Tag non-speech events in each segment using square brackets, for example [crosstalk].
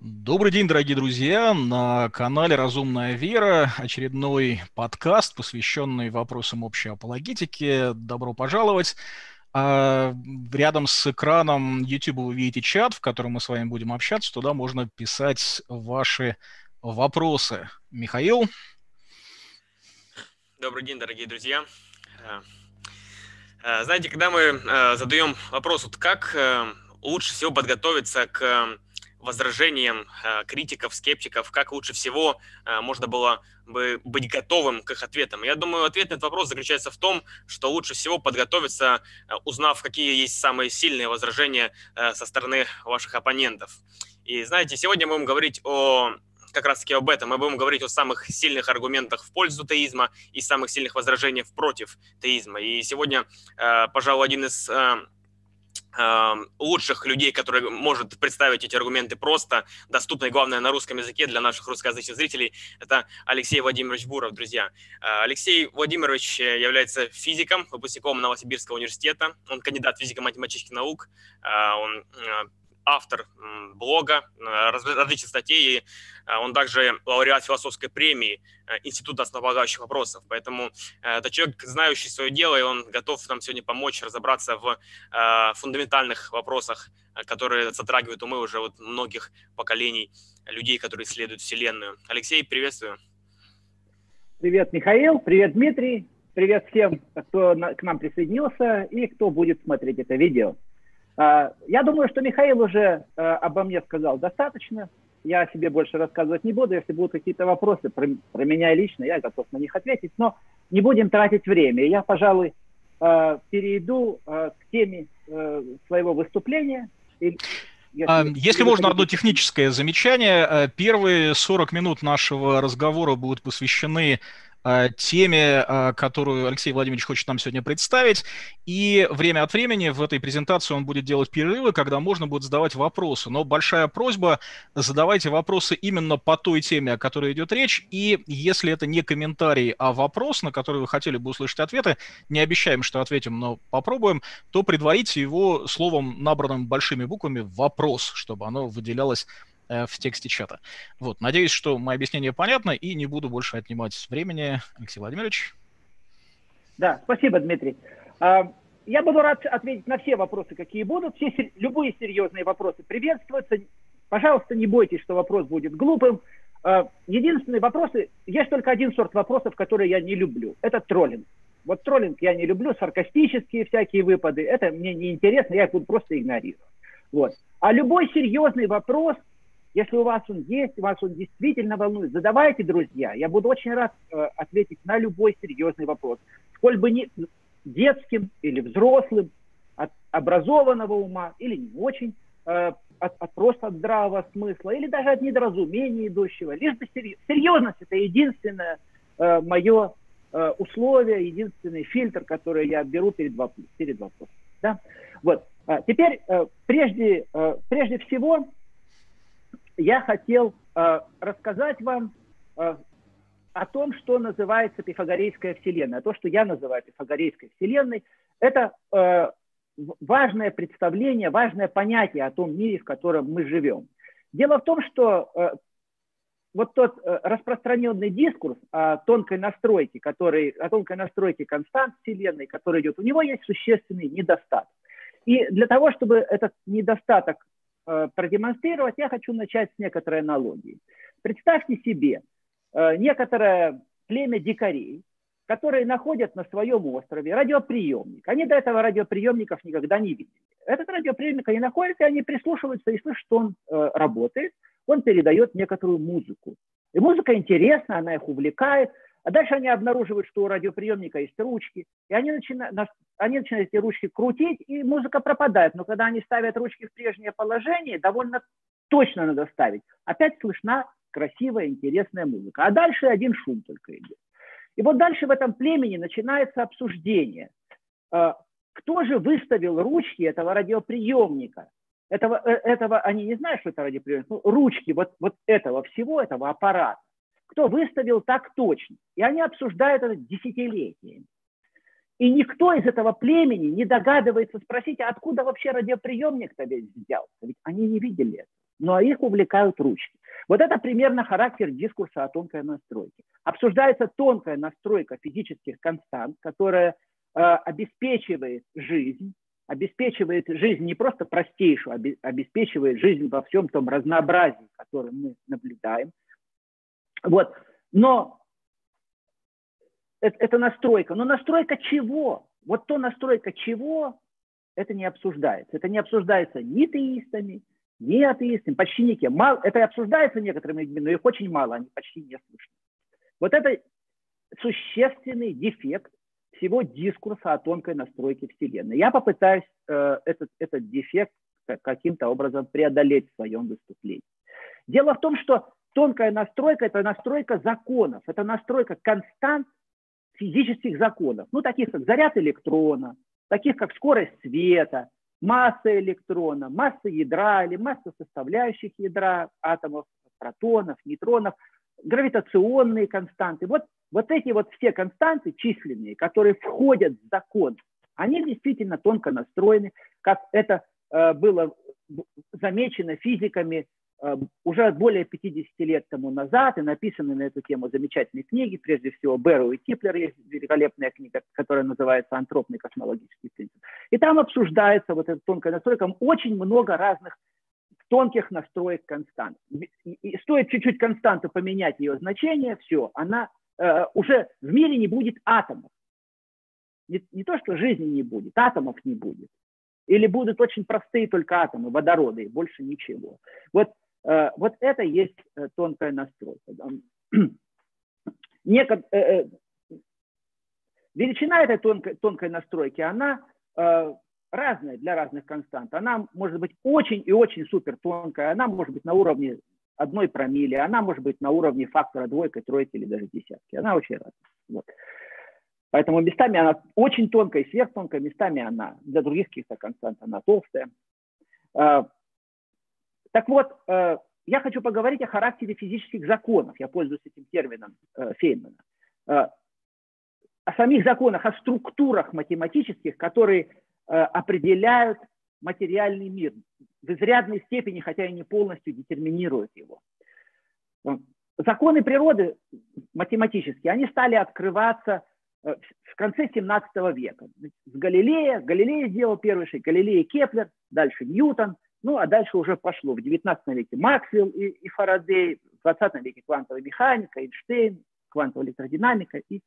Добрый день, дорогие друзья! На канале «Разумная вера» очередной подкаст, посвященный вопросам общей апологетики. Добро пожаловать! А рядом с экраном YouTube вы видите чат, в котором мы с вами будем общаться. Туда можно писать ваши вопросы. Михаил? Добрый день, дорогие друзья! Э, э, знаете, когда мы э, задаем вопрос, вот как лучше всего подготовиться к возражениям э, критиков, скептиков, как лучше всего э, можно было бы быть готовым к их ответам. Я думаю, ответ на этот вопрос заключается в том, что лучше всего подготовиться, э, узнав, какие есть самые сильные возражения со стороны ваших оппонентов. И знаете, сегодня мы будем говорить о как раз таки об этом. Мы будем говорить о самых сильных аргументах в пользу теизма и самых сильных возражениях против теизма. И сегодня, пожалуй, один из лучших людей, которые может представить эти аргументы просто, доступно и, главное, на русском языке для наших русскоязычных зрителей, это Алексей Владимирович Буров, друзья. А, Алексей Владимирович э, является физиком, выпускником Новосибирского университета, он кандидат физико-математических наук, а, он э, автор блога, э, различных статей. Э, он также лауреат философской премии э, Института основополагающих вопросов. Поэтому это человек, знающий свое дело, и он готов нам сегодня помочь разобраться в фундаментальных вопросах, которые затрагивают умы уже вот многих поколений людей, которые исследуют Вселенную. Алексей, приветствую. Привет, Михаил. Привет, Дмитрий. Привет всем, кто к нам присоединился и кто будет смотреть это видео. А, я думаю, что Михаил уже э, обо мне сказал достаточно. Я о себе больше рассказывать не буду. Если будут какие-то вопросы про, про меня лично, я готов на них ответить. Но не будем тратить время. Я, пожалуй, э, перейду э, к теме своего выступления. Если, а, Если можно, одно техническое замечание. Первые 40 минут нашего разговора будут посвящены теме, э, которую Алексей Владимирович хочет нам сегодня представить. И время от времени в этой презентации он будет делать перерывы, когда можно будет задавать вопросы. Но большая просьба, задавайте вопросы именно по той теме, о которой идет речь. И если это не комментарий, а вопрос, на который вы хотели бы услышать ответы, не обещаем, что ответим, но попробуем, то предварите его словом, набранным большими буквами «вопрос», чтобы оно выделялось Э, в тексте чата. Вот, надеюсь, что мое объяснение понятно, и не буду больше отнимать времени. Алексей Владимирович. Да, спасибо, Дмитрий. А, я буду рад ответить на все вопросы, какие будут. Все, любые серьезные вопросы приветствуются. Пожалуйста, не бойтесь, что вопрос будет глупым. А, единственные вопросы, есть только один сорт вопросов, которые я не люблю. Это троллинг. Вот троллинг я не люблю, саркастические всякие выпады. Это мне не интересно, я их буду просто игнорировать. Вот. А любой серьезный вопрос, если у вас он есть, вас он действительно волнует, задавайте, друзья. Я буду очень рад э, ответить на любой серьезный вопрос. Сколь бы не детским или взрослым, от образованного ума или не очень, э, от, от просто от здравого смысла или даже от недоразумения идущего. Лишь бы серьезность это единственное э, мое э, условие, единственный фильтр, который я беру перед, перед вопросом. Да? Вот. А теперь, э, прежде, э, прежде всего, я хотел э, рассказать вам э, о том, что называется пифагорейская вселенная. То, что я называю пифагорейской вселенной, это э, важное представление, важное понятие о том мире, в котором мы живем. Дело в том, что э, вот тот э, распространенный дискурс о тонкой настройке, который, о тонкой настройке констант Вселенной, который идет, у него есть существенный недостаток. И для того, чтобы этот недостаток продемонстрировать, я хочу начать с некоторой аналогии. Представьте себе э, некоторое племя дикарей, которые находят на своем острове радиоприемник. Они до этого радиоприемников никогда не видели. Этот радиоприемник они находят, и они прислушиваются и слышат, что он э, работает. Он передает некоторую музыку. И музыка интересна, она их увлекает – а дальше они обнаруживают, что у радиоприемника есть ручки, и они начинают, они начинают эти ручки крутить, и музыка пропадает. Но когда они ставят ручки в прежнее положение, довольно точно надо ставить. Опять слышна красивая, интересная музыка. А дальше один шум только идет. И вот дальше в этом племени начинается обсуждение. А, кто же выставил ручки этого радиоприемника? Этого, э, этого они не знают, что это радиоприемник. Ну, ручки вот, вот этого всего, этого аппарата кто выставил так точно. И они обсуждают это десятилетиями. И никто из этого племени не догадывается спросить, а откуда вообще радиоприемник-то весь взялся? Ведь они не видели это. но их увлекают ручки. Вот это примерно характер дискурса о тонкой настройке. Обсуждается тонкая настройка физических констант, которая э, обеспечивает жизнь, обеспечивает жизнь не просто простейшую, а обеспечивает жизнь во всем том разнообразии, которое мы наблюдаем. Вот. Но это, это настройка. Но настройка чего? Вот то настройка чего, это не обсуждается. Это не обсуждается ни теистами, ни атеистами, почти никем. Мало, это обсуждается некоторыми людьми, но их очень мало, они почти не слышны. Вот это существенный дефект всего дискурса о тонкой настройке Вселенной. Я попытаюсь э, этот, этот дефект каким-то образом преодолеть в своем выступлении. Дело в том, что тонкая настройка – это настройка законов, это настройка констант физических законов, ну, таких как заряд электрона, таких как скорость света, масса электрона, масса ядра или масса составляющих ядра, атомов, протонов, нейтронов, гравитационные константы. Вот, вот эти вот все константы численные, которые входят в закон, они действительно тонко настроены, как это э, было замечено физиками уже более 50 лет тому назад и написаны на эту тему замечательные книги, прежде всего Берроу и Киплер есть великолепная книга, которая называется «Антропный космологический принцип». И там обсуждается вот эта тонкая настройка, очень много разных тонких настроек констант. И стоит чуть-чуть константу поменять ее значение, все, она э, уже в мире не будет атомов. Не, не то, что жизни не будет, атомов не будет. Или будут очень простые только атомы, водороды, больше ничего. Вот вот это есть э, тонкая настройка. [clears throat] Некот... Э, величина этой тонкой, тонкой настройки, она разная для разных констант. Она может быть очень и очень супер тонкая, она может быть на уровне одной промили, она может быть на уровне фактора двойка, тройки или даже десятки. Она очень разная. Вот. Поэтому местами она очень тонкая и сверхтонкая, местами она для других каких-то констант она толстая. Так вот, э, я хочу поговорить о характере физических законов. Я пользуюсь этим термином э, Фейнмана. Э, о самих законах, о структурах математических, которые определяют материальный мир в изрядной степени, хотя и не полностью детерминируют его. Законы природы математические, они стали открываться в конце 17 века. С Галилея, Галилей сделал первый шаг, Галилей и Кеплер, дальше Ньютон – ну, а дальше уже пошло. В 19 веке Максвелл и, и Фарадей, в 20 веке квантовая механика, Эйнштейн, квантовая электродинамика и,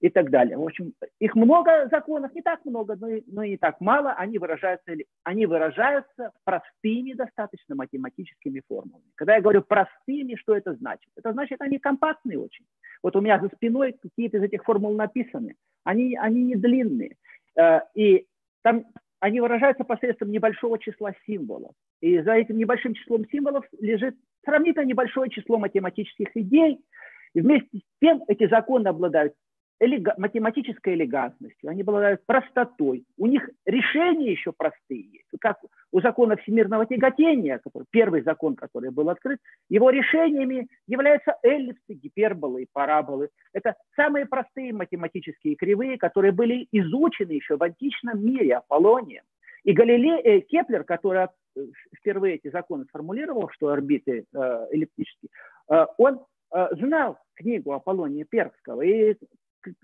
и так далее. В общем, их много законов, не так много, но и, но и не так мало. Они выражаются, они выражаются простыми достаточно математическими формулами. Когда я говорю простыми, что это значит? Это значит, они компактные очень. Вот у меня за спиной какие-то из этих формул написаны. Они, они не длинные. Э, и там они выражаются посредством небольшого числа символов. И за этим небольшим числом символов лежит сравнительно небольшое число математических идей. И вместе с тем эти законы обладают элега- математической элегантностью, они обладают простотой. У них решения еще простые есть. Как у закона всемирного тяготения, который, первый закон, который был открыт, его решениями являются эллипсы, гиперболы и параболы. Это самые простые математические кривые, которые были изучены еще в античном мире Аполлонием. И Галилей, э, Кеплер, который э, впервые эти законы сформулировал, что орбиты э, эллиптические, э, он э, знал книгу Аполлония Пергского, и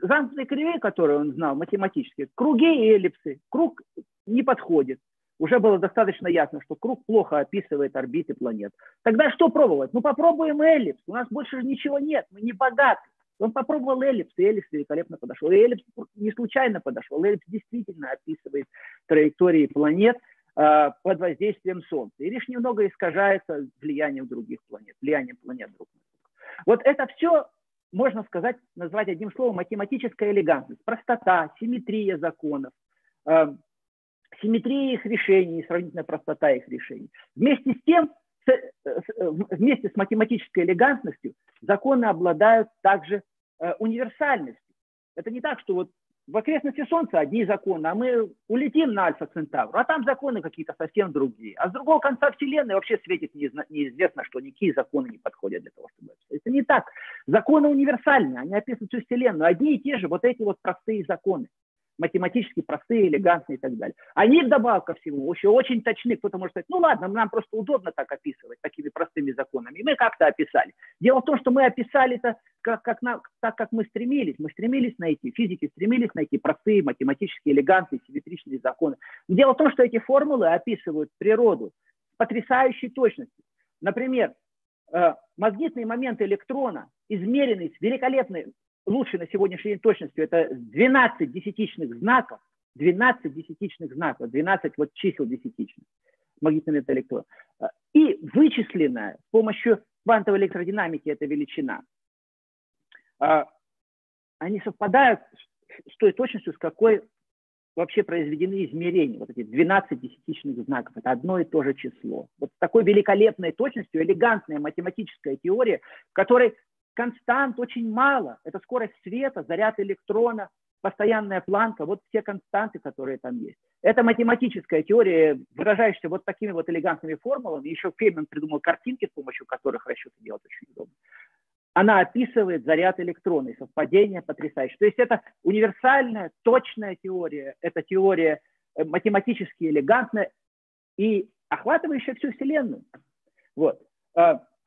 замкнутые кривые, которые он знал математически, круги и эллипсы. Круг не подходит. Уже было достаточно ясно, что круг плохо описывает орбиты планет. Тогда что пробовать? Ну попробуем эллипс. У нас больше ничего нет, мы не богаты. Он попробовал эллипс, и эллипс великолепно подошел. И эллипс не случайно подошел. Эллипс действительно описывает траектории планет э, под воздействием Солнца. И лишь немного искажается влиянием других планет, влиянием планет друг на друга. Вот это все можно сказать, назвать одним словом математическая элегантность, простота, симметрия законов, э, симметрия их решений, сравнительная простота их решений. Вместе с тем, с, с, вместе с математической элегантностью законы обладают также э, универсальностью. Это не так, что вот в окрестности Солнца одни законы, а мы улетим на Альфа Центавр, а там законы какие-то совсем другие. А с другого конца Вселенной вообще светит неизвестно, что никакие законы не подходят для того, чтобы... Это не так. Законы универсальные, они описывают всю Вселенную. Одни и те же, вот эти вот простые законы. Математически простые, элегантные и так далее. Они вдобавок ко всему еще очень точны. Кто-то может сказать, ну ладно, нам просто удобно так описывать, такими простыми законами. И мы как-то описали. Дело в том, что мы описали это как, как на, так, как мы стремились. Мы стремились найти, физики стремились найти простые, математические, элегантные, симметричные законы. Дело в том, что эти формулы описывают природу с потрясающей точностью. Например, э, магнитные моменты электрона, измеренные с великолепной, лучшей на сегодняшний день точностью, это 12 десятичных знаков, 12 десятичных знаков, 12 вот чисел десятичных магнитный момент электрона. И вычисленная с помощью квантовой электродинамики эта величина, э, они совпадают с той точностью, с какой вообще произведены измерения, вот эти 12 десятичных знаков, это одно и то же число. Вот с такой великолепной точностью, элегантная математическая теория, в которой констант очень мало. Это скорость света, заряд электрона, постоянная планка, вот все константы, которые там есть. Это математическая теория, выражающаяся вот такими вот элегантными формулами. Еще Фейман придумал картинки, с помощью которых расчеты делать очень удобно она описывает заряд электрона и совпадение потрясающее. То есть это универсальная, точная теория, это теория э, математически элегантная и охватывающая всю Вселенную. Вот.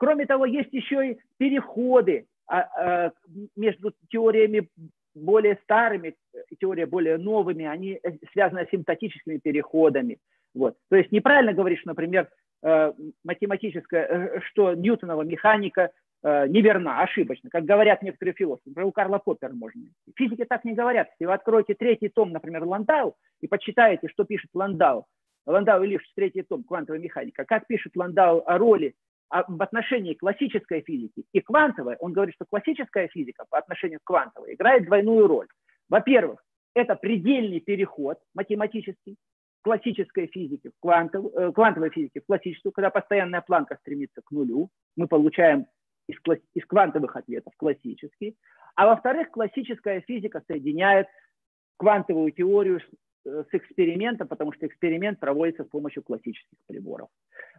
Кроме того, есть еще и переходы а, а, между теориями более старыми и теория более новыми, они э, связаны асимптотическими переходами. Вот. То есть неправильно говоришь, например, э, математическая, что Ньютонова механика э, неверна, ошибочна, как говорят некоторые философы. Например, у Карла Поппера можно. Физики так не говорят. Если вы откроете третий том, например, Ландау, и почитаете, что пишет Ландау, Ландау и Ливш, третий том «Квантовая механика», как пишет Ландау о роли в отношении классической физики и квантовой, он говорит, что классическая физика по отношению к квантовой играет двойную роль. Во-первых, это предельный переход математический классической физики в квантов, э, квантовой физике в классическую, когда постоянная планка стремится к нулю, мы получаем из, из квантовых ответов классический. А во-вторых, классическая физика соединяет квантовую теорию с, э, с экспериментом, потому что эксперимент проводится с помощью классических приборов.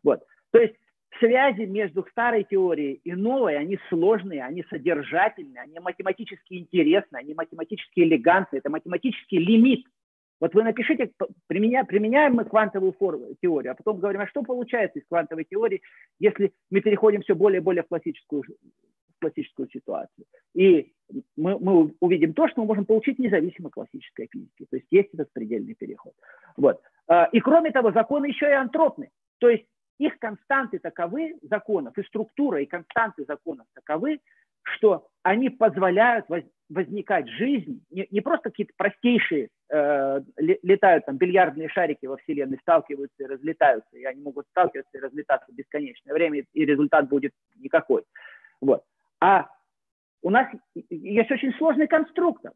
Вот. То есть связи между старой теорией и новой, они сложные, они содержательные, они математически интересны, они математически элегантны, это математический лимит вот вы напишите, применя, применяем мы квантовую теорию, а потом говорим, а что получается из квантовой теории, если мы переходим все более и более в классическую, в классическую ситуацию. И мы, мы увидим то, что мы можем получить независимо классической физики. То есть есть этот предельный переход. Вот. А, и кроме того, законы еще и антропны. То есть их константы таковы, законов, и структура, и константы законов таковы, что они позволяют возникать жизнь, не, не просто какие-то простейшие э, летают там бильярдные шарики во Вселенной, сталкиваются и разлетаются, и они могут сталкиваться и разлетаться бесконечное время, и результат будет никакой. Вот. А у нас есть очень сложный конструктор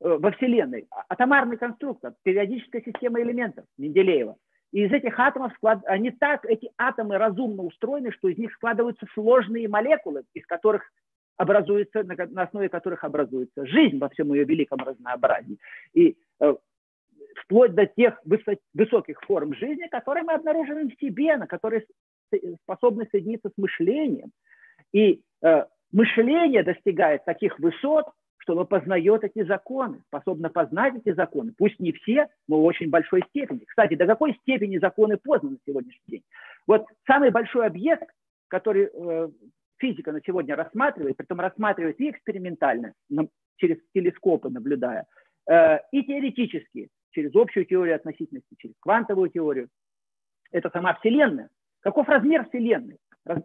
э, во Вселенной, а, атомарный конструктор, периодическая система элементов Менделеева. И из этих атомов склад... они так, эти атомы разумно устроены, что из них складываются сложные молекулы, из которых образуется, на, основе которых образуется жизнь во всем ее великом разнообразии. И э, вплоть до тех высо- высоких форм жизни, которые мы обнаруживаем в себе, на которые способны соединиться с мышлением. И э, мышление достигает таких высот, что оно познает эти законы, способно познать эти законы. Пусть не все, но в очень большой степени. Кстати, до какой степени законы познаны на сегодняшний день? Вот самый большой объект, который э, физика на сегодня рассматривает, притом рассматривает и экспериментально, через телескопы наблюдая, э, и теоретически, через общую теорию относительности, через квантовую теорию. Это сама Вселенная. Каков размер Вселенной?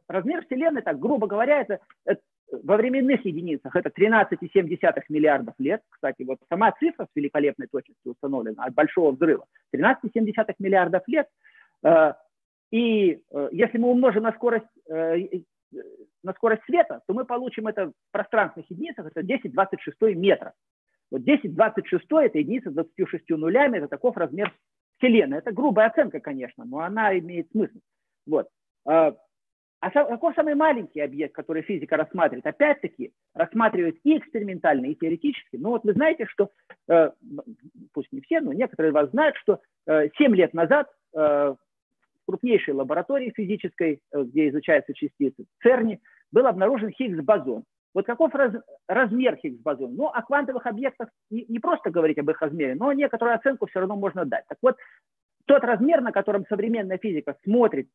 Размер Вселенной, так грубо говоря, это, это во временных единицах это 13,7 миллиардов лет. Кстати, вот сама цифра с великолепной точностью установлена от большого взрыва. 13,7 миллиардов лет. Э, и э, если мы умножим на скорость на скорость света, то мы получим это в пространственных единицах, это 10-26 метра. Вот 10-26 это единица с 26 нулями, это таков размер Вселенной. Это грубая оценка, конечно, но она имеет смысл. Вот. А, какой самый маленький объект, который физика рассматривает? Опять-таки, рассматривает и экспериментально, и теоретически. Но вот вы знаете, что, э, пусть не все, но некоторые из вас знают, что 7 э, лет назад э, крупнейшей лаборатории физической, э, где изучаются частицы, в был обнаружен Хиггс-бозон. Вот каков раз, размер Хиггс-бозона? Ну, о квантовых объектах не, не просто говорить об их размере, но некоторую оценку все равно можно дать. Так вот, тот размер, на котором современная физика смотрит,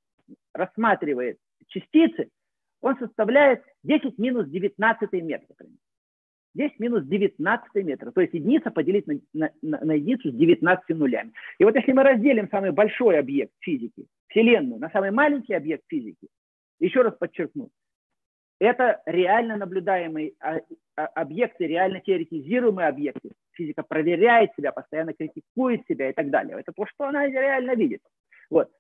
рассматривает частицы, он составляет 10 минус 19 метр. 10 минус 19 метр. То есть единица поделить на, на, на единицу с 19 нулями. И вот если мы разделим самый большой объект физики, Вселенную, на самый маленький объект физики, еще раз подчеркну, это реально наблюдаемые а, а, объекты, реально теоретизируемые объекты. Физика проверяет себя, постоянно критикует себя и так далее. Это то, что она реально видит. Вот.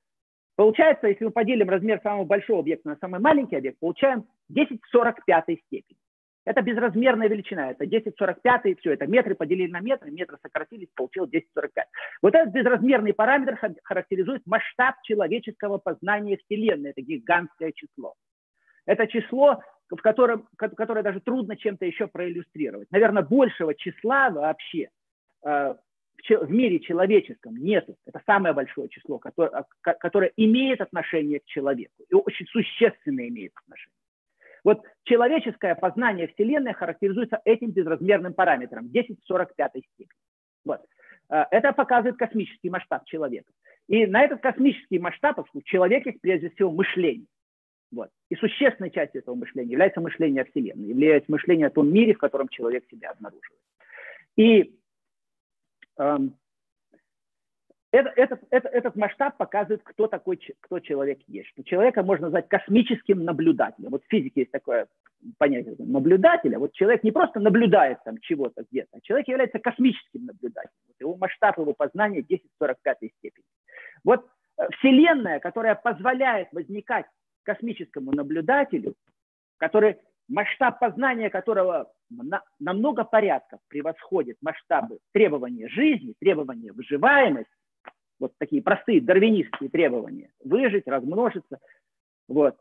Получается, если мы поделим размер самого большого объекта на самый маленький объект, получаем 10 в 45 степени. Это безразмерная величина, это 10 в 45, и все, это метры поделили на метры, метры сократились, получил 10 в 45. Вот этот безразмерный параметр характеризует масштаб человеческого познания Вселенной, это гигантское число. Это число, в котором, которое даже трудно чем-то еще проиллюстрировать. Наверное, большего числа вообще э, в мире человеческом нету. Это самое большое число, которое, которое имеет отношение к человеку и очень существенно имеет отношение. Вот человеческое познание Вселенной характеризуется этим безразмерным параметром 10 в 45 степени. Вот. Э, это показывает космический масштаб человека. И на этот космический масштаб человек есть прежде всего мышление. Вот. И существенной частью этого мышления является мышление о Вселенной, является мышление о том мире, в котором человек себя обнаруживает. И эм, это, этот, это, этот масштаб показывает, кто такой, кто человек есть. Что человека можно назвать космическим наблюдателем. Вот в физике есть такое понятие наблюдателя. Вот человек не просто наблюдает там чего-то где-то, а человек является космическим наблюдателем. Вот его масштаб его познания 10 в 45 степени. Вот э, Вселенная, которая позволяет возникать космическому наблюдателю, который, масштаб познания которого на, много порядков превосходит масштабы требования жизни, требования выживаемости, вот такие простые дарвинистские требования, выжить, размножиться, вот,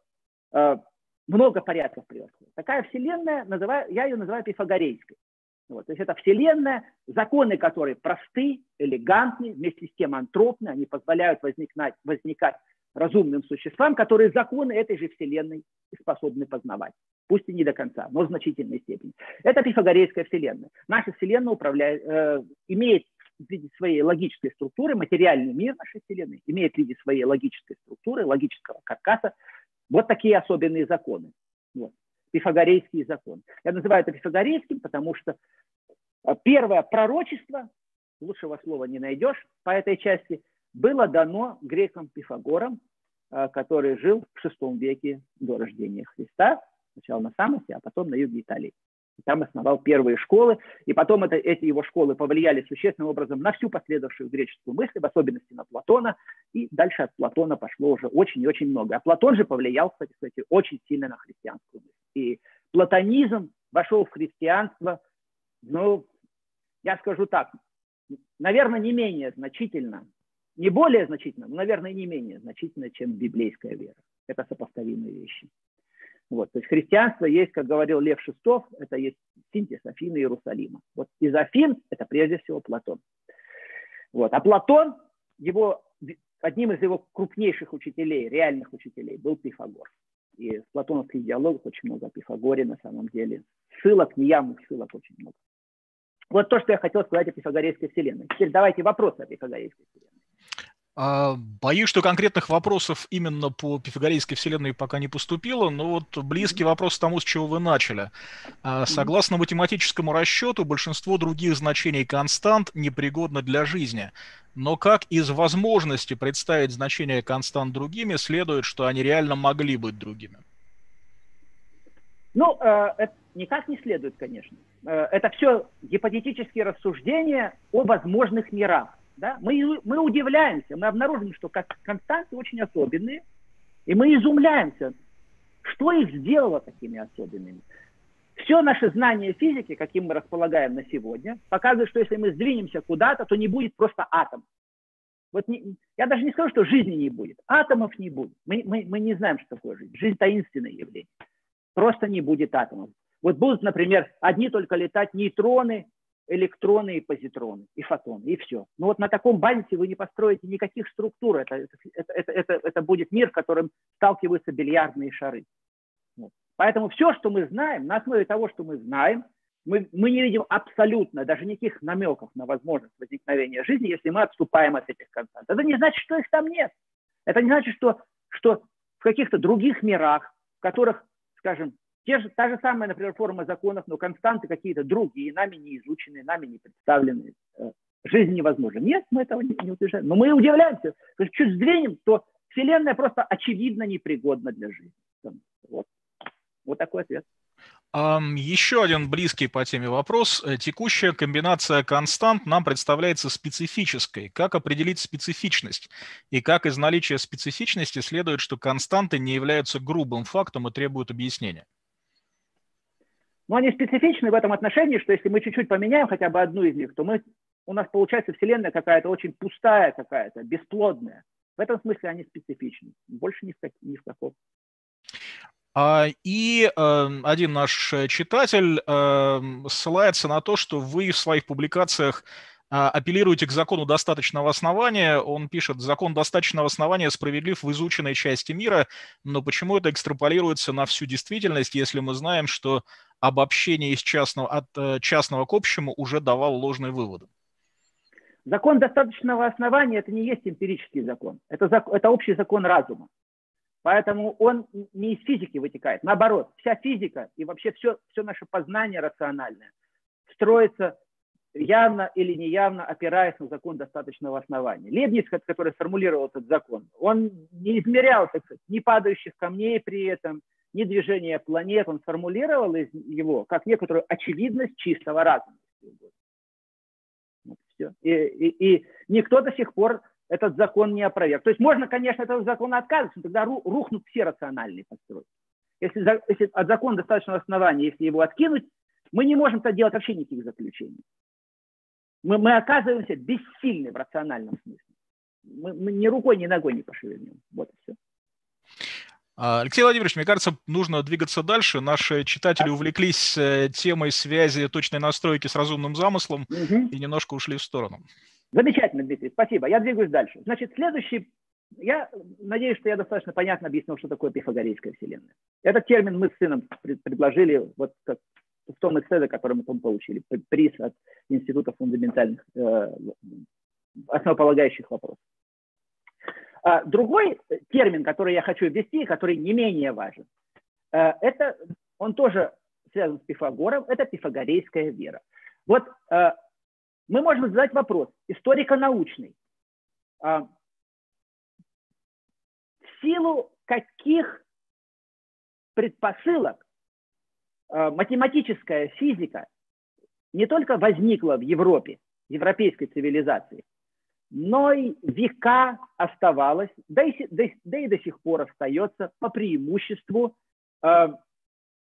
э, много порядков превосходит. Такая вселенная, называю, я ее называю пифагорейской. Вот, то есть это вселенная, законы которой просты, элегантны, вместе с тем антропны, они позволяют возникать, возникать разумным существам, которые законы этой же Вселенной способны познавать. Пусть и не до конца, но в значительной степени. Это пифагорейская Вселенная. Наша Вселенная управляет, э, имеет в виде своей логической структуры, материальный мир нашей Вселенной имеет в виде своей логической структуры, логического каркаса вот такие особенные законы. Вот. Пифагорейские законы. Я называю это пифагорейским, потому что э, первое пророчество, лучшего слова не найдешь по этой части – было дано грекам Пифагором, э, который жил в VI веке до рождения Христа, сначала на Самосе, а потом на юге Италии. И там основал первые школы, и потом это, эти его школы повлияли существенным образом на всю последовавшую греческую мысль, в особенности на Платона, и дальше от Платона пошло уже очень и очень много. А Платон же повлиял, кстати, кстати очень сильно на христианскую мысль. И платонизм вошел в христианство, ну, я скажу так, наверное, не менее значительно, не более значительно, но, наверное, не менее значительно, чем библейская вера. Это сопоставимые вещи. Вот, то есть христианство есть, как говорил Лев Шестов, это есть синтез Афины и Иерусалима. Вот из Афин это прежде всего Платон. Вот. А Платон, его, одним из его крупнейших учителей, реальных учителей, был Пифагор. И в платоновских диалогах очень много о Пифагоре на самом деле. Ссылок, неявных ссылок очень много. Вот то, что я хотел сказать о Пифагорейской вселенной. Теперь давайте вопросы о Пифагорейской вселенной. А, боюсь, что конкретных вопросов именно по пифагорейской вселенной пока не поступило, но вот близкий вопрос к тому, с чего вы начали. А, согласно математическому расчету, большинство других значений констант непригодно для жизни. Но как из возможности представить значения констант другими, следует, что они реально могли быть другими? Ну, э, это никак не следует, конечно. Э, это все гипотетические рассуждения о возможных мирах. Да? Мы, мы удивляемся, мы обнаружим, что константы очень особенные, и мы изумляемся, что их сделало такими особенными. Все наше знание физики, каким мы располагаем на сегодня, показывает, что если мы сдвинемся куда-то, то не будет просто атом. Вот не, я даже не скажу, что жизни не будет. Атомов не будет. Мы, мы, мы не знаем, что такое жизнь. Жизнь – таинственное явление. Просто не будет атомов. Вот будут, например, одни только летать нейтроны, электроны и позитроны, и фотоны, и все. Но вот на таком базисе вы не построите никаких структур. Это, это, это, это, это будет мир, в котором сталкиваются бильярдные шары. Вот. Поэтому все, что мы знаем, на основе того, что мы знаем, мы, мы не видим абсолютно даже никаких намеков на возможность возникновения жизни, если мы отступаем от этих констант. Это не значит, что их там нет. Это не значит, что, что в каких-то других мирах, в которых, скажем, те же, та же самая, например, форма законов, но константы какие-то другие, нами не изученные, нами не представленные. Э, жизнь невозможна. Нет, мы этого не, не утверждаем. Но мы удивляемся. То есть чуть сдвинем, то Вселенная просто очевидно непригодна для жизни. Вот, вот такой ответ. Еще один близкий по теме вопрос. Э, текущая комбинация констант нам представляется специфической. Как определить специфичность? И как из наличия специфичности следует, что константы не являются грубым фактом и требуют объяснения? Ну, они специфичны в этом отношении, что если мы чуть-чуть поменяем хотя бы одну из них, то мы, у нас получается Вселенная какая-то очень пустая какая-то, бесплодная. В этом смысле они специфичны. Больше ни в, ни в каком. А, и эм, один наш э, читатель эм, ссылается на то, что вы в своих публикациях апеллируете к закону достаточного основания. Он пишет, закон достаточного основания справедлив в изученной части мира, но почему это экстраполируется на всю действительность, если мы знаем, что обобщение из частного, от э, частного к общему уже давал ложные выводы? Закон достаточного основания – это не есть эмпирический закон. Это, это общий закон разума. Поэтому он не из физики вытекает. Наоборот, вся физика и вообще все, все наше познание рациональное строится явно или неявно опираясь на закон достаточного основания. Лебниц, который сформулировал этот закон, он не измерял так сказать, ни падающих камней при этом, ни движения планет, он сформулировал его как некоторую очевидность чистого разума. Вот все. И, и, и никто до сих пор этот закон не опроверг. То есть можно, конечно, этого закона отказываться, но тогда рухнут все рациональные постройки. Если, если от закона достаточного основания, если его откинуть, мы не можем тогда делать вообще никаких заключений. Мы, мы оказываемся бессильны в рациональном смысле. Мы, мы ни рукой, ни ногой не пошевельнем. Вот и все. А, Алексей Владимирович, мне кажется, нужно двигаться дальше. Наши читатели увлеклись э, темой связи точной настройки с разумным замыслом угу. и немножко ушли в сторону. Замечательно, Дмитрий, спасибо. Я двигаюсь дальше. Значит, следующий, я надеюсь, что я достаточно понятно объяснил, что такое пифагорейская вселенная. Этот термин мы с сыном предложили вот как в том эссе, который мы потом получили приз от Института фундаментальных э, основополагающих вопросов. А другой термин, который я хочу ввести, который не менее важен, э, это он тоже связан с Пифагором, это пифагорейская вера. Вот э, мы можем задать вопрос, историко-научный. А, в силу каких предпосылок математическая физика не только возникла в Европе, европейской цивилизации, но и века оставалась, да и, да, да и до сих пор остается по преимуществу э,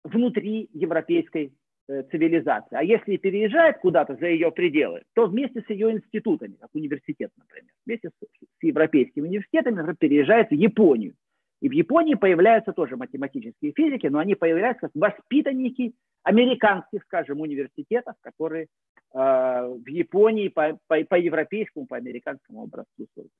внутри европейской Э, цивилизации. А если переезжает куда-то за ее пределы, то вместе с ее институтами, как университет, например, вместе с, с европейскими университетами например, переезжает в Японию. И в Японии появляются тоже математические физики, но они появляются как воспитанники американских, скажем, университетов, которые э, в Японии по, по, по европейскому, по американскому образцу созданы.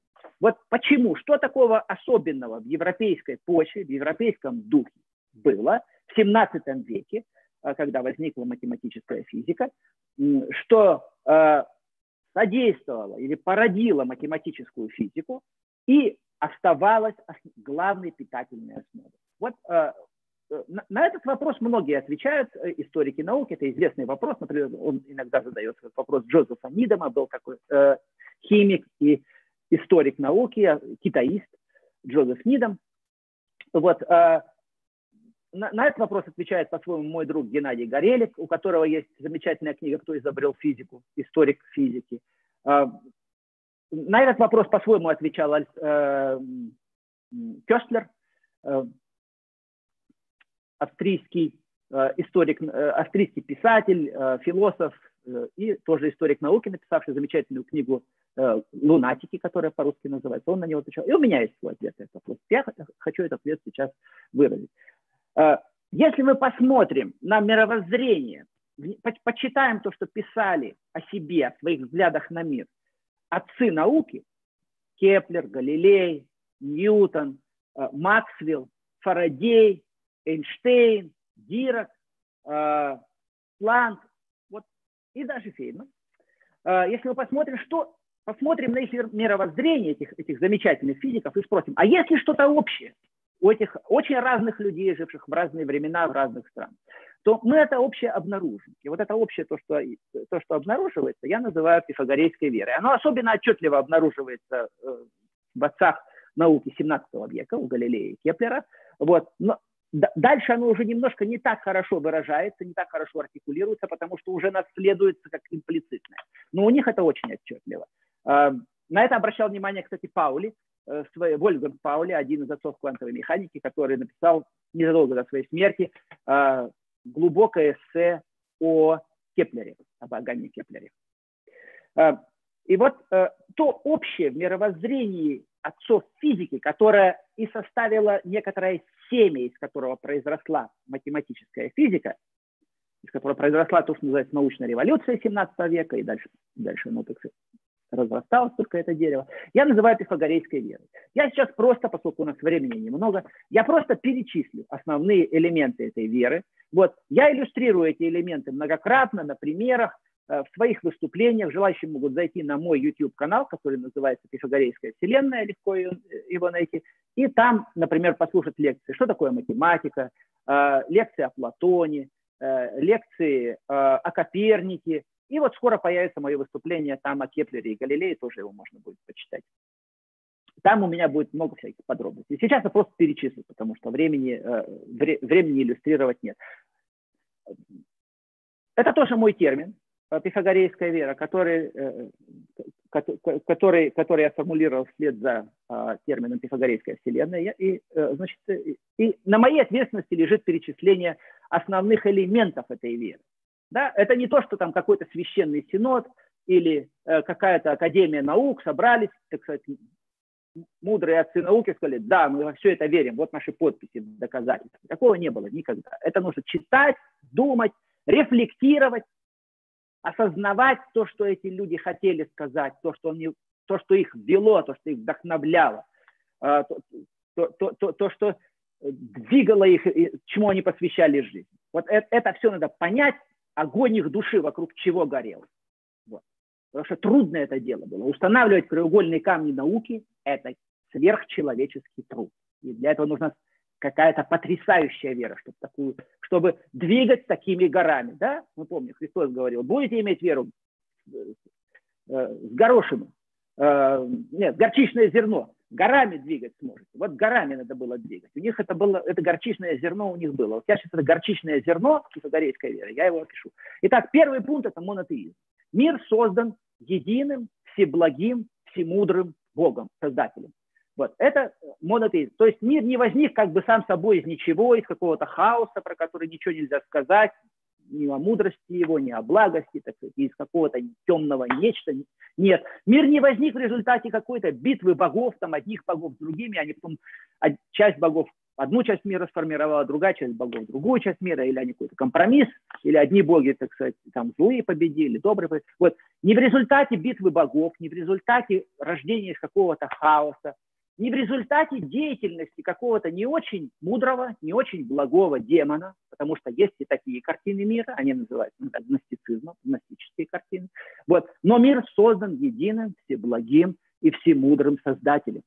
Вот почему, что такого особенного в европейской почве, в европейском духе было в 17 веке, а, когда возникла математическая физика, что а, содействовало или породило математическую физику и оставалась главной питательной основой. Вот а, э, на этот вопрос многие отвечают, э, историки науки, это известный вопрос, например, он иногда задается как вопрос Джозефа Нидома, был такой э, химик и историк науки, китаист Джозеф Нидом. Вот, э, на, на этот вопрос отвечает по-своему мой друг Геннадий Горелик, у которого есть замечательная книга «Кто изобрел физику», историк физики. На этот вопрос по-своему отвечал э, Кёстлер, э, австрийский э, историк, австрийский писатель, философ и тоже историк науки, написавший замечательную книгу «Лунатики», которая по-русски называется. Он на него отвечал. И у меня есть свой ответ на этот вопрос. Я хочу этот ответ сейчас выразить. Э, если мы посмотрим на мировоззрение, почитаем то, что писали о себе, о своих взглядах на мир, отцы науки, Кеплер, Галилей, Ньютон, э, Максвелл, Фарадей, Эйнштейн, Дирак, э, Планк, вот, и даже Фейман. Э, если мы посмотрим, что посмотрим на их мировоззрение этих, этих замечательных физиков и спросим, а есть ли что-то общее у этих очень разных людей, живших в разные времена, в разных странах, то мы это общее обнаружим. И вот это общее, то, что, то, что обнаруживается, я называю пифагорейской верой. Оно особенно отчетливо обнаруживается э, в отцах науки 17 века, у Галилея и Кеплера. Вот. Но дальше оно уже немножко не так хорошо выражается, не так хорошо артикулируется, потому что уже наследуется как имплицитное. Но у них это очень отчетливо. А, на это обращал внимание, кстати, Паули, э, Вольфганг Паули, один из отцов квантовой механики, который написал незадолго до своей смерти глубокое эссе о Кеплере, об Иоганне Кеплере. А, и вот э, то общее в мировоззрении отцов физики, которое и составило некоторое семя, из которого произросла математическая физика, из которого произросла то, что называется научная революция 17 века, и дальше, дальше ну, так сказать, разрасталось только это дерево. Я называю пифагорейской верой. Я сейчас просто, поскольку у нас времени немного, я просто перечислю основные элементы этой веры. Вот, я иллюстрирую эти элементы многократно на примерах, э, в своих выступлениях. Желающие могут зайти на мой YouTube-канал, который называется «Пифагорейская вселенная», легко его найти, и там, например, послушать лекции, что такое математика, э, лекции о Платоне, э, лекции о Копернике, и вот скоро появится мое выступление там о Кеплере и Галилее, тоже его можно будет почитать. Там у меня будет много всяких подробностей. Сейчас я просто перечислю, потому что времени, э, вре, времени иллюстрировать нет. Это тоже мой термин, э, пифагорейская вера, который, э, который, который я формулировал вслед за термином пифагорейская вселенная. И, значит, и на моей ответственности лежит перечисление основных элементов этой веры. Да? Это не то, что там какой-то священный синод или э, какая-то академия наук собрались, так сказать, мудрые отцы науки сказали, да, мы во все это верим, вот наши подписи, доказательства. Такого не было никогда. Это нужно читать, думать, рефлектировать, осознавать то, что эти люди хотели сказать, то, что, они, то, что их вело, то, что их вдохновляло, э, то, то, то, то, то что двигало их, чему они посвящали жизнь. Вот это, это все надо понять, огонь их души вокруг чего горел. Вот. Потому что трудно это дело было. Устанавливать краеугольные камни науки – это сверхчеловеческий труд. И для этого нужна какая-то потрясающая вера, чтобы, такую, чтобы двигать такими горами. Да? Мы помним, Христос говорил, будете иметь веру э, с горошином, э, нет, горчичное зерно горами двигать сможете. Вот горами надо было двигать. У них это было, это горчичное зерно у них было. Вот я сейчас это горчичное зерно пифагорейской веры, я его опишу. Итак, первый пункт это монотеизм. Мир создан единым, всеблагим, всемудрым Богом, Создателем. Вот, это монотеизм. То есть мир не возник как бы сам собой из ничего, из какого-то хаоса, про который ничего нельзя сказать, ни о мудрости его, ни о благости, так сказать, из какого-то темного нечто. Нет, мир не возник в результате какой-то битвы богов, там одних богов с другими, они потом часть богов одну часть мира сформировала, другая часть богов другую часть мира, или они какой-то компромисс, или одни боги, так сказать, там злые победили, добрые победили. Вот не в результате битвы богов, не в результате рождения из какого-то хаоса, не в результате деятельности какого-то не очень мудрого, не очень благого демона, потому что есть и такие картины мира, они называются ну, так, гностицизмом, гностические картины. Вот. Но мир создан единым, всеблагим и всемудрым Создателем.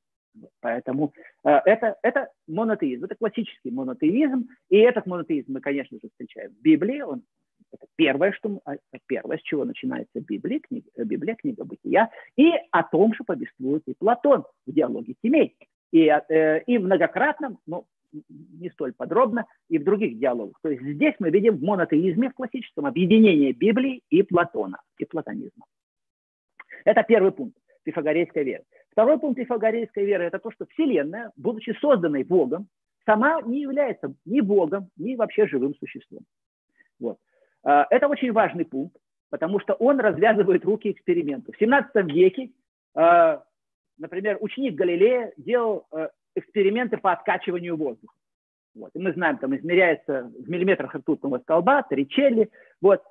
Поэтому э, это, это монотеизм, это классический монотеизм, и этот монотеизм мы, конечно же, встречаем в Библии, он это первое, что, а, первое, с чего начинается Библия, книга, Библия, книга Бытия, и о том же повествует и Платон в диалоге семей. И, э, и многократно, но не столь подробно, и в других диалогах. То есть здесь мы видим в монотеизме, в классическом, объединение Библии и Платона, и платонизма. Это первый пункт пифагорейской веры. Второй пункт пифагорейской веры – это то, что Вселенная, будучи созданной Богом, сама не является ни Богом, ни вообще живым существом. Вот. А, это очень важный пункт, потому что он развязывает руки эксперименту. В 17 веке, а, например, ученик Галилея делал а, эксперименты по откачиванию воздуха. Вот. И мы знаем, там измеряется в миллиметрах ртутного столба, Торричелли. Вот.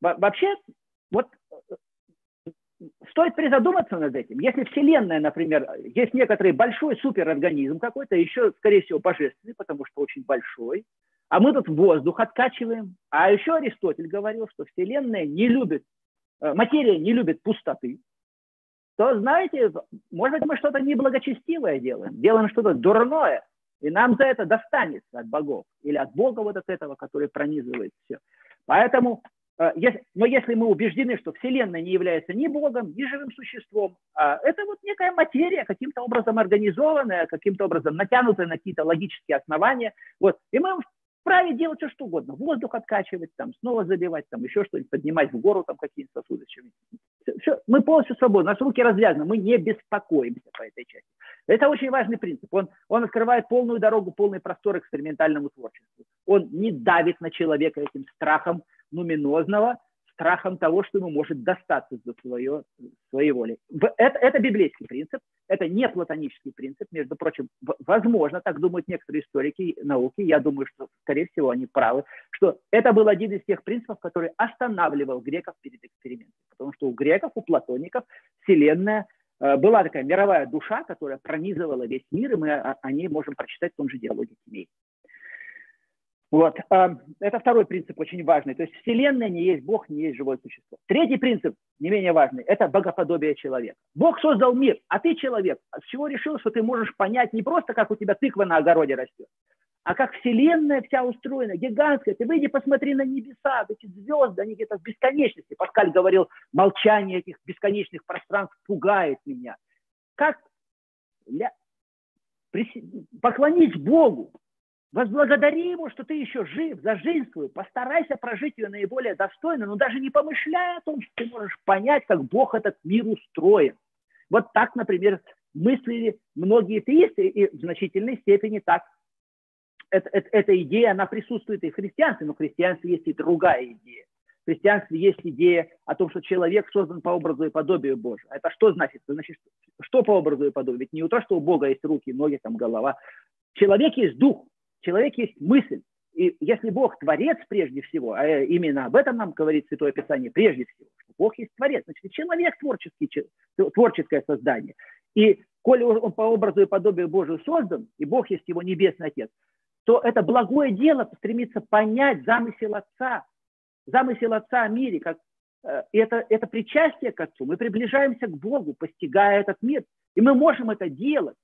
Вообще, вот стоит призадуматься над этим. Если Вселенная, например, есть некоторый большой суперорганизм какой-то, еще, скорее всего, божественный, потому что очень большой, а мы тут воздух откачиваем. А еще Аристотель говорил, что Вселенная не любит, э, материя не любит пустоты, то, знаете, может быть, мы что-то неблагочестивое делаем, делаем что-то дурное, и нам за это достанется от богов или от бога вот от этого, который пронизывает все. Поэтому, э, но если мы убеждены, что Вселенная не является ни богом, ни живым существом, а это вот некая материя, каким-то образом организованная, каким-то образом натянутая на какие-то логические основания, вот, и мы вправе делать все что угодно. Воздух откачивать, там, снова забивать, там, еще что-нибудь, поднимать в гору там какие-то сосуды. Все, мы полностью свободны, наши руки развязаны, мы не беспокоимся по этой части. Это очень важный принцип. Он, он открывает полную дорогу, полный простор экспериментальному творчеству. Он не давит на человека этим страхом нуминозного, страхом того, что ему может достаться за свое, своей воли. Это, это библейский принцип, это не платонический принцип. Между прочим, возможно, так думают некоторые историки науки, я думаю, что, скорее всего, они правы, что это был один из тех принципов, который останавливал греков перед экспериментом. Потому что у греков, у платоников Вселенная э, была такая мировая душа, которая пронизывала весь мир, и мы о ней можем прочитать в том же диалоге Тимей. Вот. Это второй принцип очень важный. То есть Вселенная не есть Бог, не есть живое существо. Третий принцип, не менее важный, это богоподобие человека. Бог создал мир, а ты человек. С чего решил, что ты можешь понять не просто, как у тебя тыква на огороде растет, а как Вселенная вся устроена, гигантская. Ты выйди, посмотри на небеса, эти звезды, они где-то в бесконечности. Паскаль говорил, молчание этих бесконечных пространств пугает меня. Как поклонись Богу, Возблагодари Его, что ты еще жив, за жизнь свою, постарайся прожить ее наиболее достойно, но даже не помышляя о том, что ты можешь понять, как Бог этот мир устроен. Вот так, например, мыслили многие теисты, и в значительной степени так это, это, эта идея, она присутствует и в христианстве, но в христианстве есть и другая идея. В христианстве есть идея о том, что человек создан по образу и подобию Божию. Это что значит? Значит, что по образу и подобию? Ведь не то, что у Бога есть руки, ноги, там, голова. Человек есть дух, человек есть мысль. И если Бог творец прежде всего, а именно об этом нам говорит Святое Писание прежде всего, что Бог есть творец, значит, человек творческий, творческое создание. И коли он по образу и подобию Божию создан, и Бог есть его небесный Отец, то это благое дело стремиться понять замысел Отца, замысел Отца о мире, как э, это, это причастие к Отцу. Мы приближаемся к Богу, постигая этот мир. И мы можем это делать,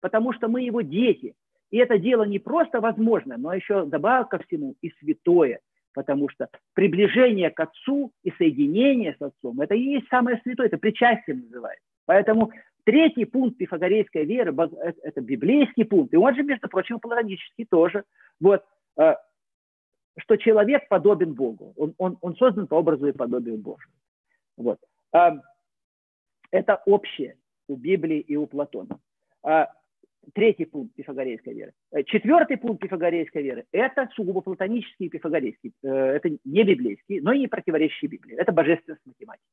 потому что мы его дети. И это дело не просто возможно, но еще добавок ко всему и святое, потому что приближение к Отцу и соединение с Отцом – это и есть самое святое, это причастие называется. Поэтому третий пункт пифагорейской веры – это библейский пункт, и он же, между прочим, платонический тоже. Вот, э, что человек подобен Богу, он, он, он создан по образу и подобию Божию. Вот. Э, это общее у Библии и у Платона. Третий пункт пифагорейской веры. Э, четвертый пункт пифагорейской веры – это сугубо платонический пифагорейский. Э, это не библейский, но и не противоречащий Библии. Это божественность математики.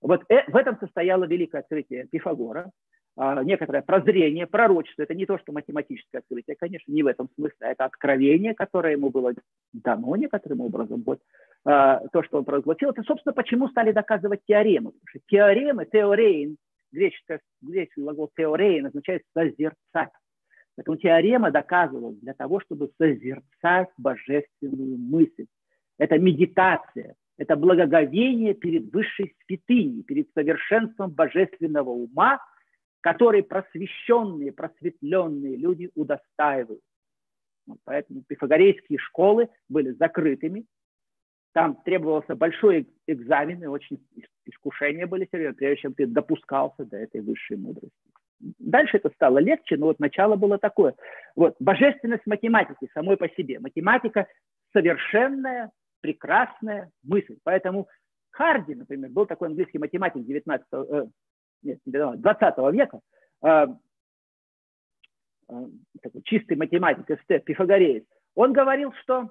Вот э, в этом состояло великое открытие Пифагора, а, некоторое прозрение, пророчество. Это не то, что математическое открытие, конечно, не в этом смысле, а это откровение, которое ему было дано некоторым образом. Вот а, то, что он провозгласил, это, собственно, почему стали доказывать теоремы. Потому что теоремы, теорейн, греческое, греческий глагол теорейн означает созерцать. Поэтому теорема доказывала для того, чтобы созерцать божественную мысль. Это медитация, это благоговение перед высшей святыней, перед совершенством божественного ума, который просвещенные, просветленные люди удостаивают. Поэтому пифагорейские школы были закрытыми, там требовался большой экзамен, и очень искушения были серьезные, прежде чем ты допускался до этой высшей мудрости. Дальше это стало легче, но вот начало было такое. Вот, божественность математики самой по себе. Математика совершенная, прекрасная мысль. Поэтому Харди, например, был такой английский математик 19, э, нет, 20 века, э, э, такой чистый математик, эстет, пифагореец. Он говорил, что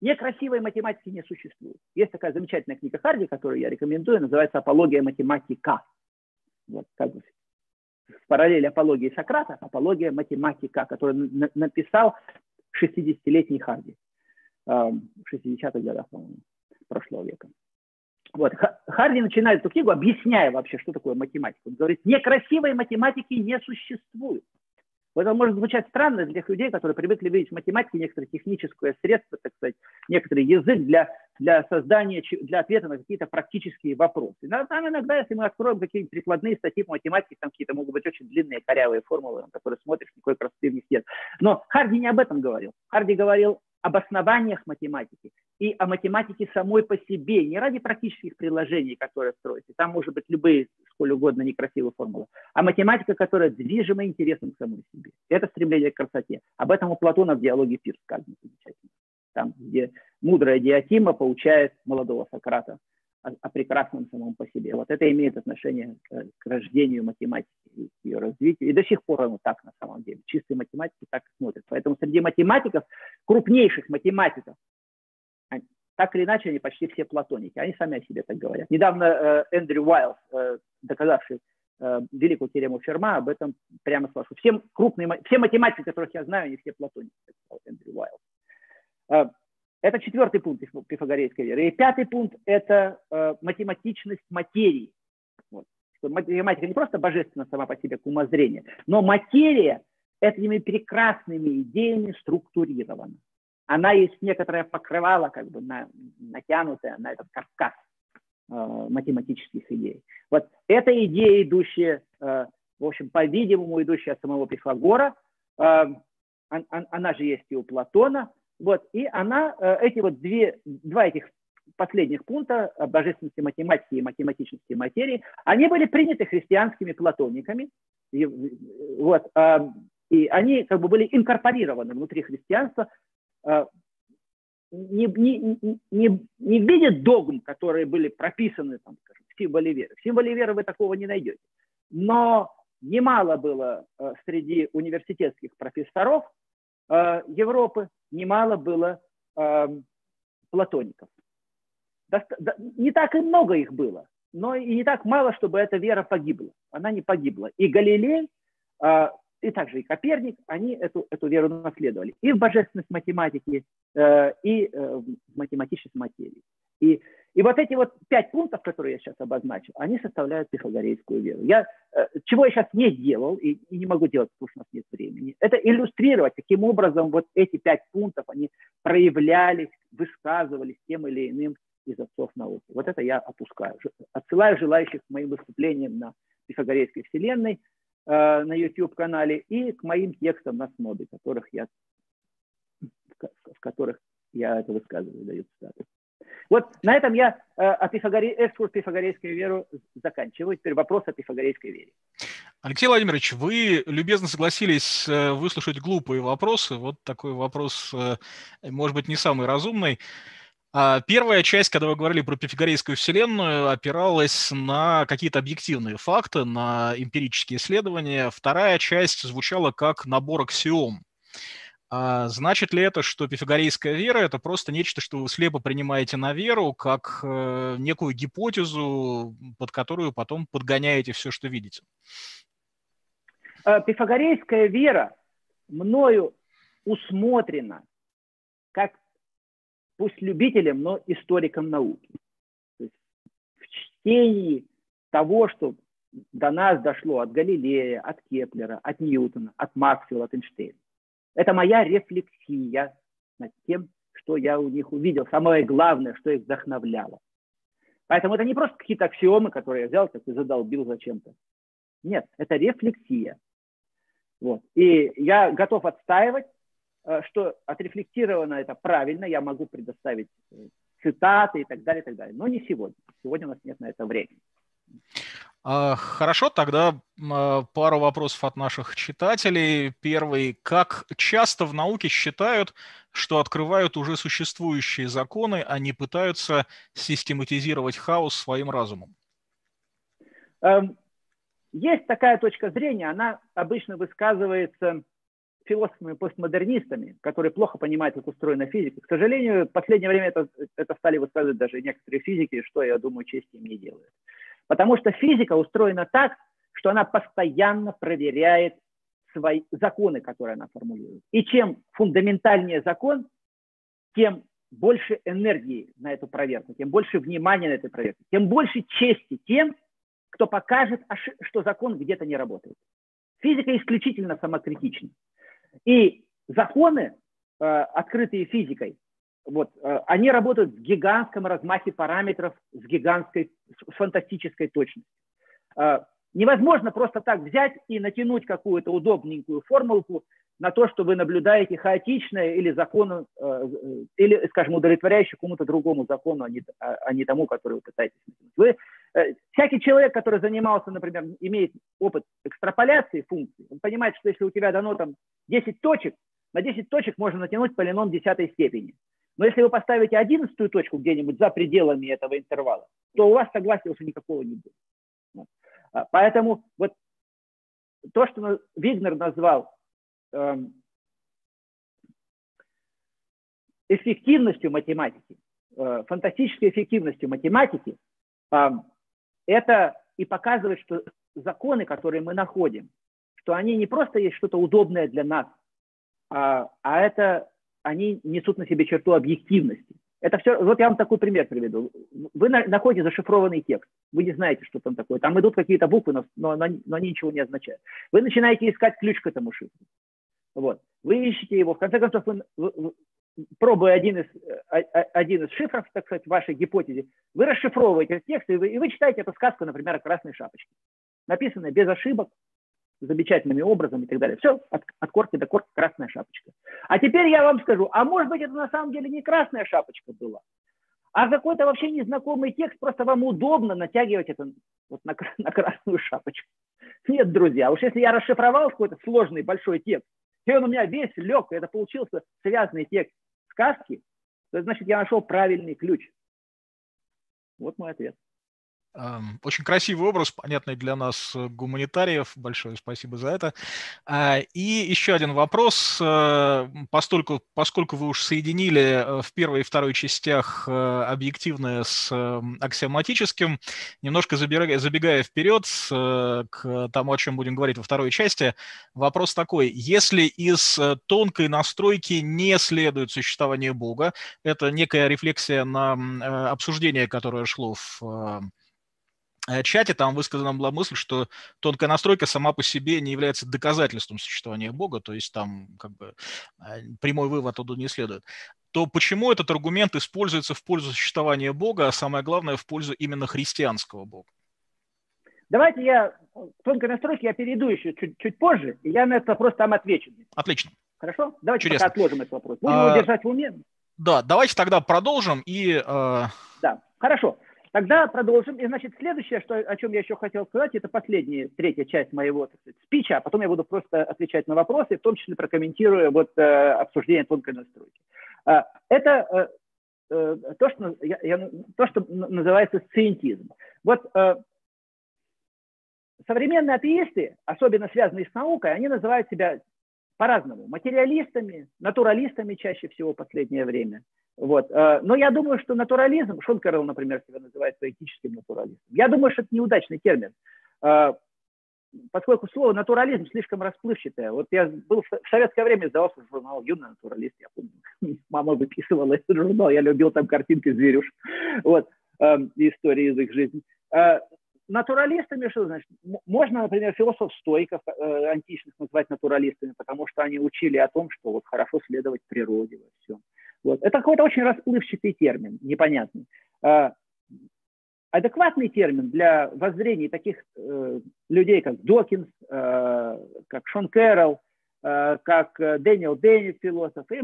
Некрасивой математики не существует. Есть такая замечательная книга Харди, которую я рекомендую, называется «Апология математика». Вот, как бы в параллели апологии Сократа, апология математика, которую написал 60-летний Харди в 60-х годах, по-моему, прошлого века. Вот. Харди начинает эту книгу, объясняя вообще, что такое математика. Он говорит, некрасивой математики не существует. Это может звучать странно для тех людей, которые привыкли видеть в математике некоторое техническое средство, так сказать, некоторый язык для, для создания, для ответа на какие-то практические вопросы. Но там иногда, если мы откроем какие-нибудь прикладные статьи по математике, там какие-то могут быть очень длинные корявые формулы, на которые смотришь, никакой красоты в них нет. Но Харди не об этом говорил. Харди говорил об основаниях математики и о математике самой по себе, не ради практических приложений, которые строите. Там может быть любые, сколь угодно, некрасивые формулы, а математика, которая движима интересом к самой себе. Это стремление к красоте. Об этом у Платона в диалоге Пирс сказано замечательно. Там, где мудрая Диатима получает молодого Сократа о, о прекрасном самом по себе. Вот это имеет отношение к, к рождению математики и ее развитию. И до сих пор оно так на самом деле. Чистые математики так смотрят. Поэтому среди математиков, крупнейших математиков, так или иначе, они почти все платоники. Они сами о себе так говорят. Недавно э, Эндрю Уайлс, э, доказавший э, великую теорему Ферма, об этом прямо что все крупные, все математики, которых я знаю, они все платоники, сказал Эндрю Уайлс. Э, это четвертый пункт пифагорейской веры. И пятый пункт – это э, математичность материи. Вот. Что математика не просто божественна сама по себе к но материя этими прекрасными идеями структурирована. Она есть некоторое покрывало, как бы на, натянутое на этот каркас э, математических идей. Вот эта идея, идущая, э, в общем, по-видимому, идущая от самого Пифагора, э, она же есть и у Платона – вот, и она, э, эти вот две, два этих последних пункта божественности математики и математической материи, они были приняты христианскими платониками, и, вот, а, и они как бы были инкорпорированы внутри христианства, не, не, не, не в виде догм, которые были прописаны там, скажем, в символе веры. В символе веры вы такого не найдете. Но немало было э, среди университетских профессоров э, Европы, немало было э, платоников. Не так и много их было, но и не так мало, чтобы эта вера погибла. Она не погибла. И Галилей, э, и также и Коперник, они эту, эту веру наследовали. И в божественность математики, э, и э, в математической материи. И и вот эти вот пять пунктов, которые я сейчас обозначил, они составляют пифагорейскую веру. Я, э, чего я сейчас не делал и, и не могу делать, потому что у нас нет времени, это иллюстрировать, каким образом вот эти пять пунктов, они проявлялись, высказывались тем или иным из отцов науки. Вот это я опускаю. Отсылаю желающих к моим выступлениям на Пифагорейской вселенной на YouTube-канале и к моим текстам на СНОБе, которых я, в которых я это высказываю, даю цитаты. Вот на этом я э, о пифагоре... экскурс пифагорейской веру заканчиваю. Теперь вопрос о пифагорейской вере. Алексей Владимирович, вы любезно согласились э, выслушать глупые вопросы. Вот такой вопрос, э, может быть, не самый разумный. А первая часть, когда вы говорили про пифагорейскую вселенную, опиралась на какие-то объективные факты, на эмпирические исследования. Вторая часть звучала как набор аксиом. А значит ли это, что пифагорейская вера – это просто нечто, что вы слепо принимаете на веру, как э, некую гипотезу, под которую потом подгоняете все, что видите? Э, пифагорейская вера мною усмотрена как пусть любителем, но историком науки. В чтении того, что до нас дошло от Галилея, от Кеплера, от Ньютона, от Максвелла, от Эйнштейна. Это моя рефлексия над тем, что я у них увидел. Самое главное, что их вдохновляло. Поэтому это не просто какие-то аксиомы, которые я взял, как и задолбил зачем-то. Нет, это рефлексия. Вот. И я готов отстаивать, что отрефлектировано это правильно, я могу предоставить э, цитаты и так далее, и так далее. Но не сегодня. Сегодня у нас нет на это времени. А, хорошо, тогда а, пару вопросов от наших читателей. Первый. Как часто в науке считают, что открывают уже существующие законы, а не пытаются систематизировать хаос своим разумом? Эм, есть такая точка зрения, она обычно высказывается философами-постмодернистами, которые плохо понимают, как устроена физика. К сожалению, в последнее время это, это стали высказывать даже некоторые физики, что, я думаю, чести им не делают. Потому что физика устроена так, что она постоянно проверяет свои законы, которые она формулирует. И чем фундаментальнее закон, тем больше энергии на эту проверку, тем больше внимания на эту проверку, тем больше чести тем, кто покажет, что закон где-то не работает. Физика исключительно самокритична. И законы, э, открытые физикой, вот, э, они работают в гигантском размахе параметров, с гигантской, с фантастической точностью. Э, невозможно просто так взять и натянуть какую-то удобненькую формулку на то, что вы наблюдаете хаотичное или закону, э, или, скажем, удовлетворяющее кому-то другому закону, а не, а, а не тому, который вы пытаетесь. Вы, всякий человек, который занимался, например, имеет опыт экстраполяции функций, он понимает, что если у тебя дано там 10 точек, на 10 точек можно натянуть полином десятой степени. Но если вы поставите одиннадцатую точку где-нибудь за пределами этого интервала, то у вас согласия уже никакого не будет. А, поэтому вот то, что Вигнер назвал эффективностью математики, э, фантастической эффективностью математики, э, это и показывает, что законы, которые мы находим, что они не просто есть что-то удобное для нас, а, а это они несут на себе черту объективности. Это все, вот я вам такой пример приведу. Вы на, находите зашифрованный текст, вы не знаете, что там такое. Там идут какие-то буквы, но, но, но они ничего не означают. Вы начинаете искать ключ к этому шифру. Вот. Вы ищете его, в конце концов, вы, вы, пробуя один из, а, один из шифров, так сказать, вашей гипотезе, вы расшифровываете текст, и вы, и вы читаете эту сказку, например, о красной шапочке. Написанная без ошибок, замечательными образом и так далее. Все, от, от корки до корки красная шапочка. А теперь я вам скажу, а может быть это на самом деле не красная шапочка была, а какой-то вообще незнакомый текст, просто вам удобно натягивать это вот на, [laughs] на красную шапочку. Нет, друзья, уж если я расшифровал какой-то сложный большой текст, и он у меня весь лег, это получился связанный текст сказки, то значит я нашел правильный ключ. Вот мой ответ. Очень красивый образ, понятный для нас э, гуманитариев. Большое спасибо за это. А, и еще один вопрос. Э, поскольку, поскольку вы уж соединили э, в первой и второй частях объективное с аксиоматическим, немножко забегая, забегая вперед к тому, о чем будем говорить во второй части, вопрос такой. Если из тонкой настройки не следует существование Бога, это некая рефлексия на обсуждение, которое шло в чате там высказана была мысль, что тонкая настройка сама по себе не является доказательством существования Бога, то есть там как бы э, прямой вывод оттуда не следует то почему этот аргумент используется в пользу существования Бога, а самое главное, в пользу именно христианского Бога? Давайте я тонкой настройке я перейду еще чуть, чуть позже, и я на этот вопрос там отвечу. Отлично. Хорошо? Давайте Чудесно. пока отложим этот вопрос. Будем а, его держать в уме. Да, давайте тогда продолжим и... Э... Да, хорошо. Тогда продолжим. И, значит, следующее, что, о чем я еще хотел сказать, это последняя, третья часть моего так сказать, спича, а потом я буду просто отвечать на вопросы, в том числе прокомментируя вот, э, обсуждение тонкой настройки. Э, это э, то, что, я, я, то, что называется сциентизм. Вот э, современные атеисты, особенно связанные с наукой, они называют себя по-разному. Материалистами, натуралистами чаще всего в последнее время. Вот. Э, но я думаю, что натурализм, Шон Кэрролл, например, себя называет поэтическим натурализмом. Я думаю, что это неудачный термин, э, поскольку слово натурализм слишком расплывчатое. Вот я был в советское время, сдавался в журнал «Юный натуралист», я помню, [laughs] мама выписывала этот журнал, я любил там картинки зверюш, [laughs] вот, э, истории из их жизни натуралистами что значит? Можно, например, философ-стойков э, античных назвать натуралистами, потому что они учили о том, что вот хорошо следовать природе во всем. Вот. Это какой-то очень расплывчатый термин, непонятный. Э, адекватный термин для воззрений таких э, людей, как Докинс, э, как Шон Кэрролл, э, как Дэниел Дэнни, философ, и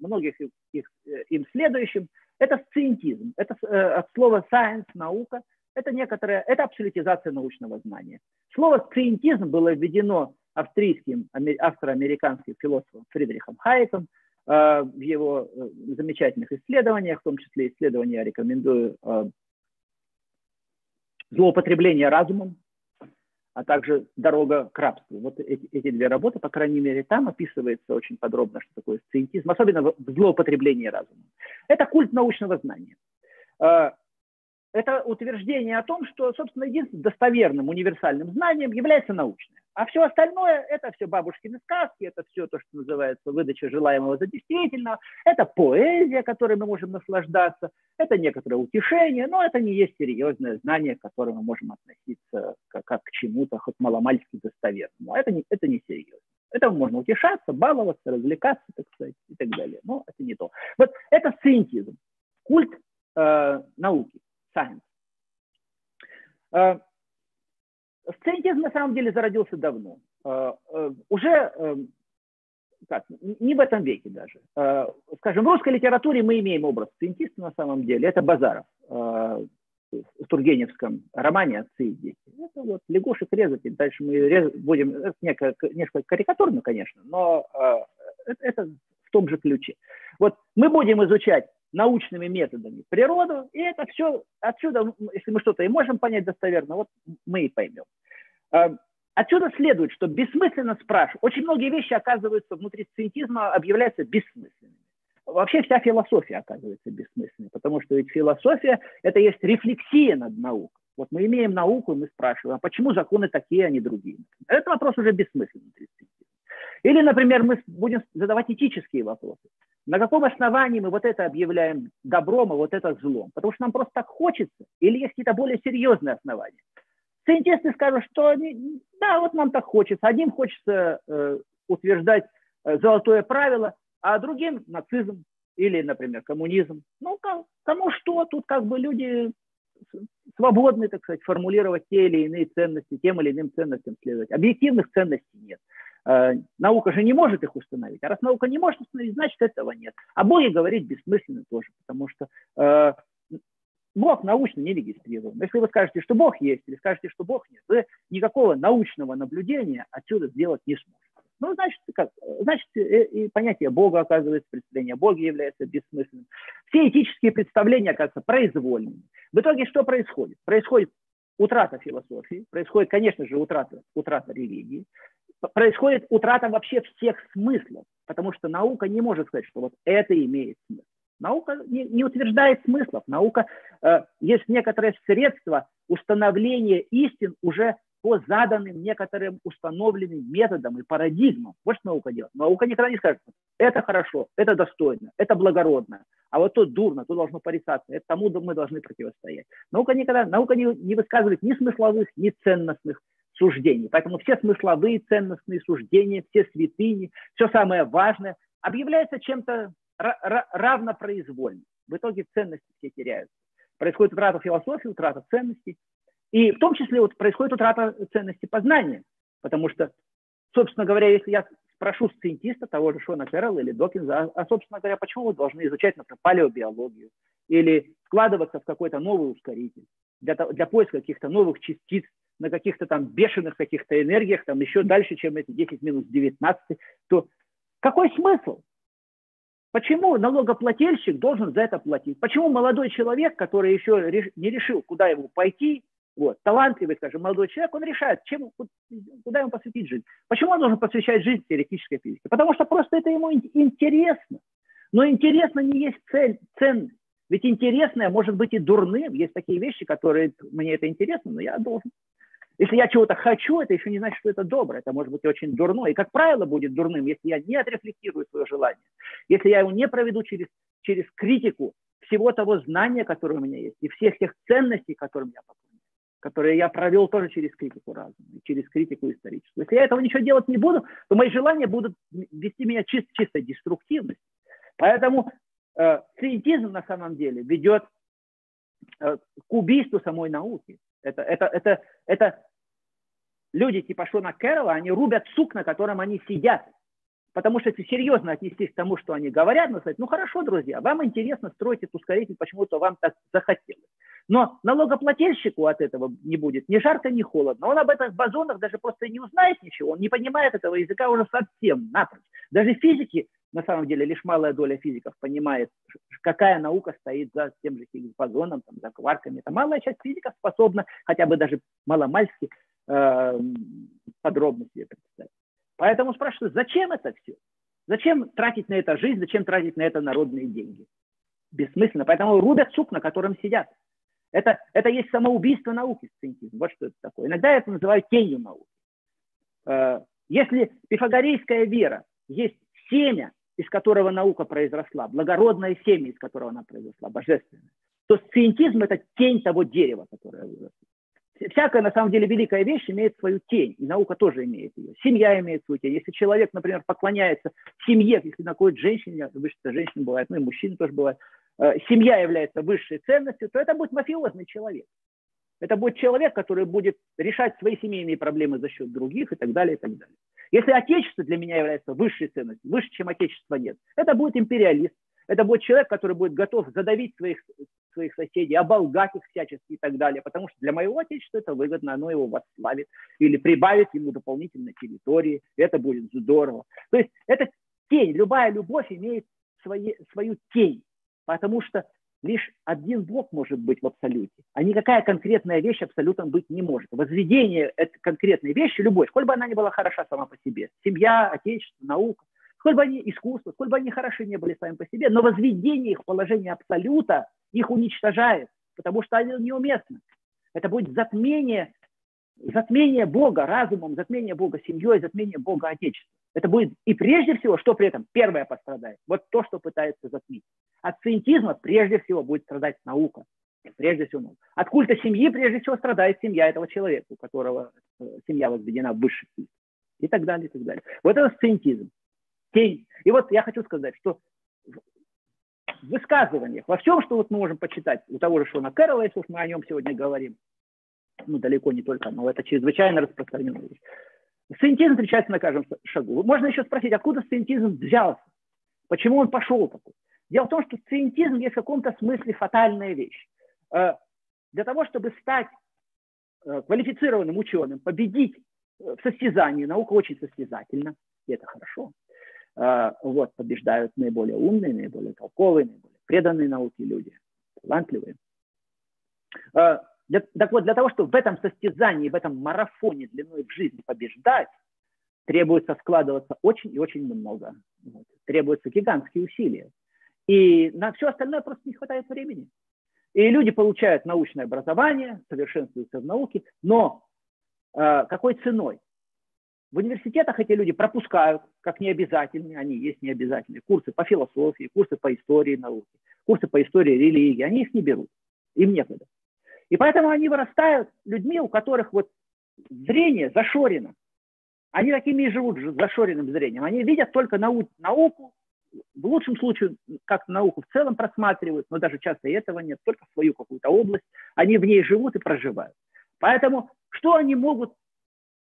многих их, э, им следующим, это сциентизм. Это э, от слова science, наука – это некоторая, это абсолютизация научного знания. Слово сциентизм было введено австрийским, австро-американским философом Фридрихом Хайеком э, в его э, замечательных исследованиях, в том числе исследования я рекомендую э, «Злоупотребление разумом», а также «Дорога к рабству». Вот эти, эти две работы, по крайней мере, там описывается очень подробно, что такое сциентизм, особенно в злоупотреблении разумом. Это культ научного знания. Это утверждение о том, что, собственно, единственным достоверным универсальным знанием является научное. А все остальное – это все бабушкины сказки, это все то, что называется выдача желаемого за действительного, это поэзия, которой мы можем наслаждаться, это некоторое утешение, но это не есть серьезное знание, к которому мы можем относиться как, как к чему-то хоть маломальски достоверному. А это не, это не серьезно. Это можно утешаться, баловаться, развлекаться, так сказать, и так далее. Но это не то. Вот это сциентизм, культ э, науки, science. Э, сциентизм на самом деле зародился давно. Э, э, уже как, не в этом веке даже. Скажем, в русской литературе мы имеем образ сциентиста на самом деле. Это Базаров в Тургеневском романе «Отцы и дети». Это вот лягушек резать, дальше мы будем, это несколько карикатурно, конечно, но это в том же ключе. Вот мы будем изучать научными методами природу, и это все отсюда, если мы что-то и можем понять достоверно, вот мы и поймем. Э, отсюда следует, что бессмысленно спрашивать. Очень многие вещи, оказываются, внутри сциентизма объявляются бессмысленными. Вообще вся философия оказывается бессмысленной, потому что ведь философия – это есть рефлексия над наукой. Вот мы имеем науку, и мы спрашиваем, а почему законы такие, а не другие? Это вопрос уже бессмысленный. Или, например, мы будем задавать этические вопросы. На каком основании мы вот это объявляем добром, а вот это злом? Потому что нам просто так хочется? Или есть какие-то более серьезные основания? Сciентисты скажут, что да, вот нам так хочется. Одним хочется э, утверждать э, золотое правило, а другим нацизм или, например, коммунизм. Ну, кому что, тут как бы люди свободны, так сказать, формулировать те или иные ценности, тем или иным ценностям следовать. Объективных ценностей нет. Э, наука же не может их установить. А раз наука не может установить, значит этого нет. О Боге говорить бессмысленно тоже, потому что э, Бог научно не регистрирован. Если вы скажете, что Бог есть, или скажете, что Бог нет, вы никакого научного наблюдения отсюда сделать не сможете. Ну, значит, как, значит и понятие Бога, оказывается, представление о Боге является бессмысленным. Все этические представления, оказывается, произвольными. В итоге что происходит? Происходит утрата философии, происходит, конечно же, утрата, утрата религии, происходит утрата вообще всех смыслов, потому что наука не может сказать, что вот это имеет смысл. Наука не, не утверждает смыслов. Наука э, есть некоторые средства установления истин уже по заданным некоторым установленным методам и парадигмам. Вот что наука делает. Наука никогда не скажет, это хорошо, это достойно, это благородно, а вот то дурно, то должно порицаться, это тому мы должны противостоять. Наука никогда, наука не, не высказывает ни смысловых, ни ценностных суждений. Поэтому все смысловые ценностные суждения, все святыни, все самое важное объявляется чем-то равнопроизвольным. В итоге ценности все теряются. Происходит утрата философии, утрата ценностей, и в том числе вот происходит утрата ценности познания, потому что, собственно говоря, если я спрошу сциентиста, того же Шона Кэрролла или Докинза, а, а, собственно говоря, почему вы должны изучать, например, палеобиологию или вкладываться в какой-то новый ускоритель для, для поиска каких-то новых частиц на каких-то там бешеных каких-то энергиях, там еще дальше, чем эти 10 минус 19, то какой смысл? Почему налогоплательщик должен за это платить? Почему молодой человек, который еще не решил, куда ему пойти, вот, талантливый, скажем, молодой человек, он решает, чем, куда ему посвятить жизнь. Почему он должен посвящать жизнь теоретической физике? Потому что просто это ему интересно. Но интересно не есть цель, ценность. Ведь интересное может быть и дурным. Есть такие вещи, которые мне это интересно, но я должен. Если я чего-то хочу, это еще не значит, что это доброе. Это может быть очень дурно. И, как правило, будет дурным, если я не отрефлектирую свое желание. Если я его не проведу через, через критику всего того знания, которое у меня есть, и всех тех ценностей, которым я поклоняюсь которые я провел тоже через критику разума, через критику историческую. Если я этого ничего делать не буду, то мои желания будут вести меня чисто, чисто деструктивность. Поэтому э, сциентизм на самом деле ведет э, к убийству самой науки. Это, это, это, это люди типа Шона Кэрролла, они рубят сук, на котором они сидят. Потому что если серьезно отнестись к тому, что они говорят, ну, сказать, ну хорошо, друзья, вам интересно строить этот ускоритель, почему-то вам так захотелось. Но налогоплательщику от этого не будет ни жарко, ни холодно. Он об этих бозонах даже просто не узнает ничего, он не понимает этого языка уже совсем напрочь. Даже физики, на самом деле, лишь малая доля физиков понимает, какая наука стоит за тем же бозоном, там, за кварками. Это малая часть физиков способна хотя бы даже маломальски э, подробно себе представить. Поэтому спрашиваю, зачем это все? Зачем тратить на это жизнь, зачем тратить на это народные деньги? Бессмысленно. Поэтому рубят сук, на котором сидят. Это, это есть самоубийство науки, сциентизм. Вот что это такое. Иногда это называю тенью науки. Э, если пифагорейская вера есть семя, из которого наука произросла, благородное семя, из которого она произросла, божественное, то сциентизм – это тень того дерева, которое выросло. Всякая, на самом деле, великая вещь имеет свою тень, и наука тоже имеет ее. Семья имеет свою тень. Если человек, например, поклоняется семье, если находит женщине, выше женщин бывает, ну и мужчин тоже бывает, э, семья является высшей ценностью, то это будет мафиозный человек. Это будет человек, который будет решать свои семейные проблемы за счет других и так далее, и так далее. Если отечество для меня является высшей ценностью, выше, чем отечество нет, это будет империалист, это будет человек, который будет готов задавить своих, своих соседей, оболгать их всячески и так далее, потому что для моего отечества это выгодно, оно его восславит или прибавит ему дополнительной территории, это будет здорово. То есть это тень, любая любовь имеет свои, свою тень, потому что лишь один Бог может быть в абсолюте, а никакая конкретная вещь абсолютно быть не может. Возведение конкретной вещи, любовь, сколь бы она ни была хороша сама по себе, семья, отечество, наука, сколь бы они искусство, сколь бы они хороши не были сами по себе, но возведение их в положение абсолюта их уничтожает, потому что они неуместны. Это будет затмение, затмение Бога разумом, затмение Бога семьей, затмение Бога отечеством. Это будет и прежде всего, что при этом первое пострадает, вот то, что пытается затмить. От сциентизма прежде всего будет страдать наука. Прежде всего наука. От культа семьи прежде всего страдает семья этого человека, у которого э, семья возведена в высший культ. И так далее, и так далее. Вот это сциентизм тень. И вот я хочу сказать, что в высказываниях, во всем, что вот мы можем почитать у того же Шона Кэрролла, если уж мы о нем сегодня говорим, ну, далеко не только, но это чрезвычайно распространенная вещь. Сциентизм встречается на каждом шагу. Можно еще спросить, откуда сциентизм взялся? Почему он пошел такой? Дело в том, что сциентизм есть в каком-то смысле фатальная вещь. Э, для того, чтобы стать э, квалифицированным ученым, победить в состязании, наука очень состязательна, и это хорошо, вот, побеждают наиболее умные, наиболее толковые, наиболее преданные науке люди, талантливые. Для, так вот, для того, чтобы в этом состязании, в этом марафоне длиной в жизни побеждать, требуется складываться очень и очень много. Вот. Требуются гигантские усилия. И на все остальное просто не хватает времени. И люди получают научное образование, совершенствуются в науке, но э, какой ценой? В университетах эти люди пропускают, как необязательные, они есть необязательные, курсы по философии, курсы по истории науки, курсы по истории религии, они их не берут, им некогда. И поэтому они вырастают людьми, у которых вот зрение зашорено. Они такими и живут с зашоренным зрением. Они видят только нау науку, в лучшем случае как науку в целом просматривают, но даже часто этого нет, только свою какую-то область. Они в ней живут и проживают. Поэтому что они могут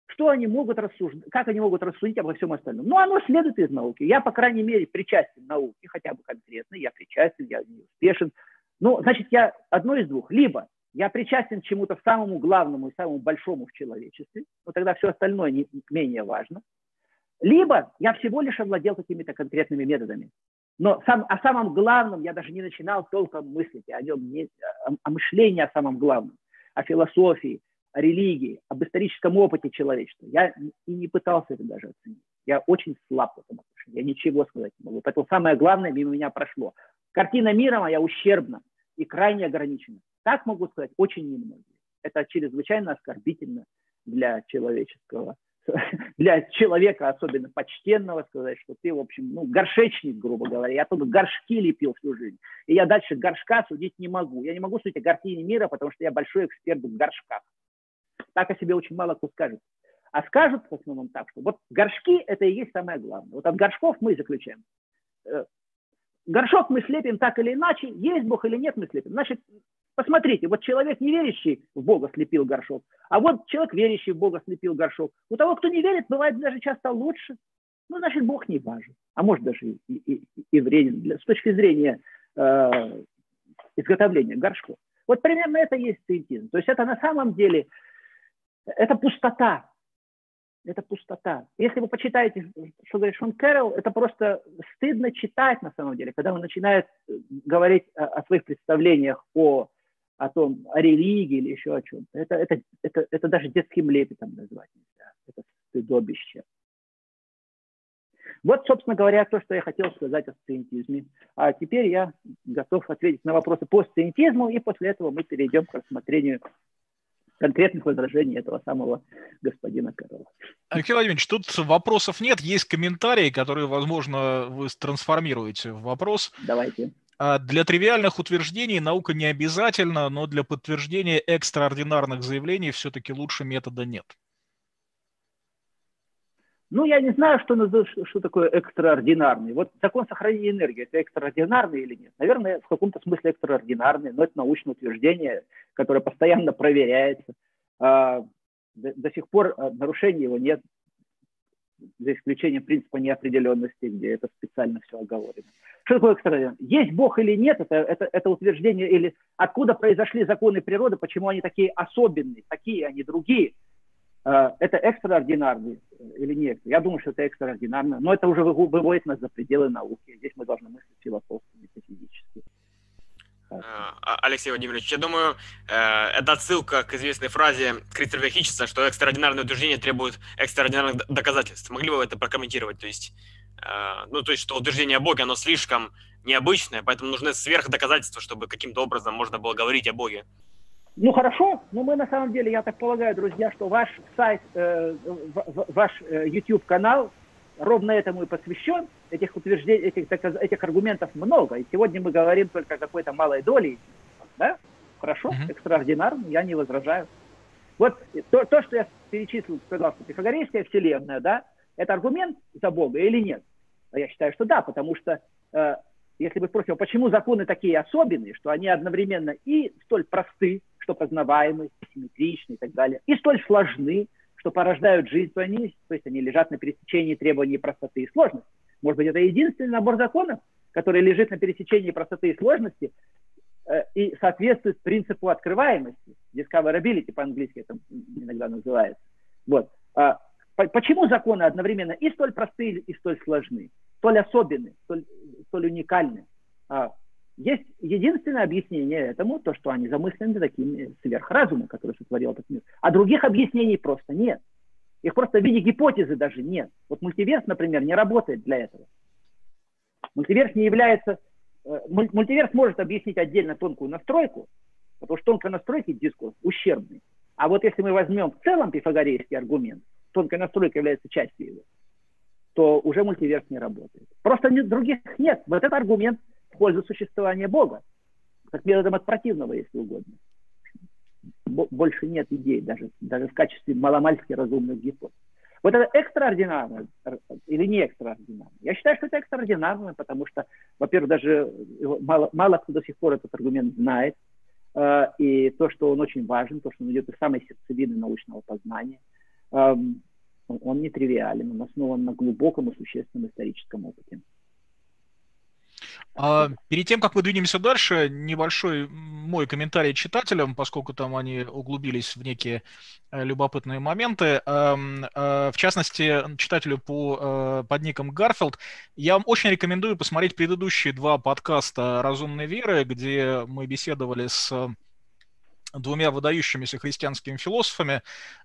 что они могут рассуждать, как они могут рассудить обо всем остальном. Ну, оно следует из науки. Я, по крайней мере, причастен науке, хотя бы конкретно, я причастен, я не успешен. Ну, значит, я одно из двух. Либо я причастен к чему-то самому главному и самому большому в человечестве, но тогда все остальное не менее важно. Либо я всего лишь овладел какими-то конкретными методами. Но сам, о самом главном я даже не начинал толком мыслить, о, нем не, о, о мышлении о самом главном, о философии, о религии, об историческом опыте человечества. Я и не пытался это даже оценить. Я очень слаб в этом отношении. Я ничего сказать не могу. Поэтому самое главное мимо меня прошло. Картина мира моя ущербна и крайне ограничена. Так могу сказать очень немногие. Это чрезвычайно оскорбительно для человеческого, [laughs] для человека, особенно почтенного, сказать, что ты, в общем, ну, горшечник, грубо говоря. Я только горшки лепил всю жизнь. И я дальше горшка судить не могу. Я не могу судить о картине мира, потому что я большой эксперт в горшках. Так о себе очень мало кто скажет. А скажут в основном так, что вот горшки – это и есть самое главное. Вот от горшков мы заключаем. Э, горшок мы слепим так или иначе, есть Бог или нет, мы слепим. Значит, посмотрите, вот человек, не верящий в Бога, слепил горшок, а вот человек, верящий в Бога, слепил горшок. У того, кто не верит, бывает даже часто лучше. Ну, значит, Бог не важен, а может даже и, и, и вреден для, с точки зрения э, изготовления горшков. Вот примерно это и есть сциентизм. То есть это на самом деле это пустота. Это пустота. Если вы почитаете, что говорит Шон Кэрролл, это просто стыдно читать на самом деле, когда он начинает э, говорить о, о своих представлениях о, о том, о религии или еще о чем-то. Это, это, это, это даже детским лепетом назвать нельзя. Это стыдобище. Вот, собственно говоря, то, что я хотел сказать о сциентизме. А теперь я готов ответить на вопросы по сциентизму, и после этого мы перейдем к рассмотрению конкретных возражений этого самого господина Карла. Алексей Владимирович, тут вопросов нет, есть комментарии, которые, возможно, вы трансформируете в вопрос. Давайте. А для тривиальных утверждений наука не обязательно, но для подтверждения экстраординарных заявлений все-таки лучше метода нет. Ну, я не знаю, что, что такое экстраординарный. Вот закон сохранения энергии, это экстраординарный или нет? Наверное, в каком-то смысле экстраординарный, но это научное утверждение, которое постоянно проверяется. А, до, до сих пор а, нарушений его нет, за исключением принципа неопределенности, где это специально все оговорено. Что такое экстраординарный? Есть Бог или нет, это, это, это утверждение, или откуда произошли законы природы, почему они такие особенные, такие, а не другие – Э, это экстраординарный э, или нет? Я думаю, что это экстраординарно, но это уже выводит нас за пределы науки. Здесь мы должны мыслить философски, метафизически. Э, а, Алексей Владимирович, я думаю, это отсылка к известной фразе Кристофера Хитчеса, что экстраординарное утверждение требует экстраординарных доказательств. Могли бы вы это прокомментировать? То есть, ну, то есть, что утверждение о Боге, оно слишком необычное, поэтому нужны сверхдоказательства, чтобы каким-то образом можно было говорить о Боге. Ну хорошо, но мы на самом деле, я так полагаю, друзья, что ваш сайт, э, ваш э, YouTube канал ровно этому и посвящен. Этих утверждений, этих, этих аргументов много. И сегодня мы говорим только о какой-то малой доле. Да? Хорошо, mm-hmm. экстраординарно, я не возражаю. Вот то, то, что я перечислил, сказал, что пифагорейская вселенная, да, это аргумент за Бога или нет? А я считаю, что да, потому что э, если вы спросите, почему законы такие особенные, что они одновременно и столь просты, что познаваемы, симметричны и так далее, и столь сложны, что порождают жизнь, то, они, то есть они лежат на пересечении требований простоты и сложности. Может быть, это единственный набор законов, который лежит на пересечении простоты и сложности э, и соответствует принципу открываемости. Discoverability по-английски это иногда называется. Вот. А, почему законы одновременно и столь простые, и столь сложны, столь особенны, столь, столь уникальны? А, есть единственное объяснение этому, то, что они замыслены таким сверхразумом, который сотворил этот мир. А других объяснений просто нет. Их просто в виде гипотезы даже нет. Вот мультиверс, например, не работает для этого. Мультиверс не является... Э, мультиверс может объяснить отдельно тонкую настройку, потому что тонкая настройка дискурс ущербный. А вот если мы возьмем в целом пифагорейский аргумент, тонкая настройка является частью его, то уже мультиверс не работает. Просто других нет. Вот этот аргумент в пользу существования Бога, как методом от противного, если угодно. Больше нет идей, даже, даже в качестве маломальски разумных гипотез. Вот это экстраординарно или не экстраординарно? Я считаю, что это экстраординарно, потому что, во-первых, даже мало, мало кто до сих пор этот аргумент знает, э, и то, что он очень важен, то, что он идет из самой сердцевины научного познания, э, он нетривиален, он основан на глубоком и существенном историческом опыте. А, перед тем, как мы двинемся дальше, небольшой мой комментарий читателям, поскольку там они углубились в некие э, любопытные моменты. Э, в частности, читателю по, э, под ником Гарфилд, я вам очень рекомендую посмотреть предыдущие два подкаста «Разумной веры», где мы беседовали с двумя выдающимися христианскими философами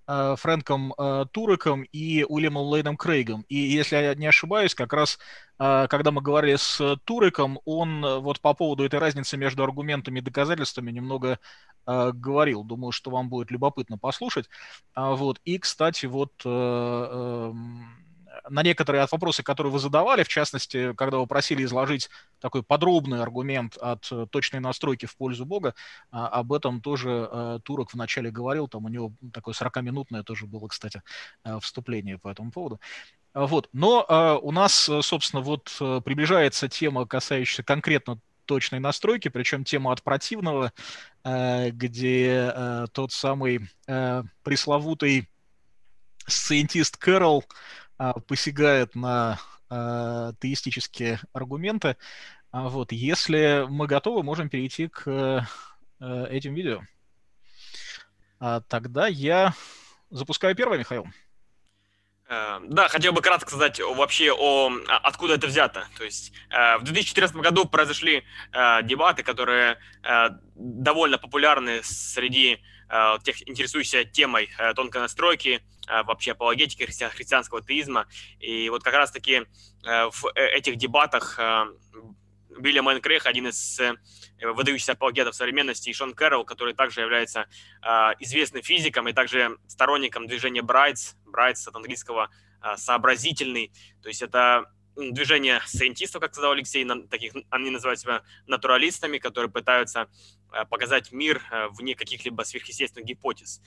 э, Фрэнком э, Туреком и Уильямом Лейном Крейгом. И если я не ошибаюсь, как раз э, когда мы говорили с Туреком, он вот по поводу этой разницы между аргументами и доказательствами немного говорил. Думаю, что вам будет любопытно послушать. А вот. И, кстати, вот эм, на некоторые от вопросы, которые вы задавали, в частности, когда вы просили изложить такой подробный аргумент от э, точной настройки в пользу Бога, а, об этом тоже э, Турок вначале говорил, там у него такое 40-минутное тоже было, кстати, э, вступление по этому поводу. Вот. Но у нас, собственно, вот приближается тема, касающаяся конкретно точной настройки, причем тема от противного, где тот самый пресловутый сциентист Кэрол а, посягает на а, теистические аргументы. А вот, если мы готовы, можем перейти к э, этим видео. Тогда я запускаю первое, Михаил. Э, да, хотел бы кратко сказать вообще о откуда это взято. То есть э, в 2014 году произошли дебаты, которые довольно популярны среди тех интересующихся темой тонкой настройки вообще апологетики христиан, христианского теизма. И вот как раз-таки в этих дебатах Вильям Энн Крейг, один из выдающихся апологетов современности, и Шон Кэрролл, который также является известным физиком и также сторонником движения Брайтс, Брайтс от английского сообразительный, то есть это движение сайентистов, как сказал Алексей, таких, они называют себя натуралистами, которые пытаются э, показать мир э, вне каких-либо сверхъестественных гипотез.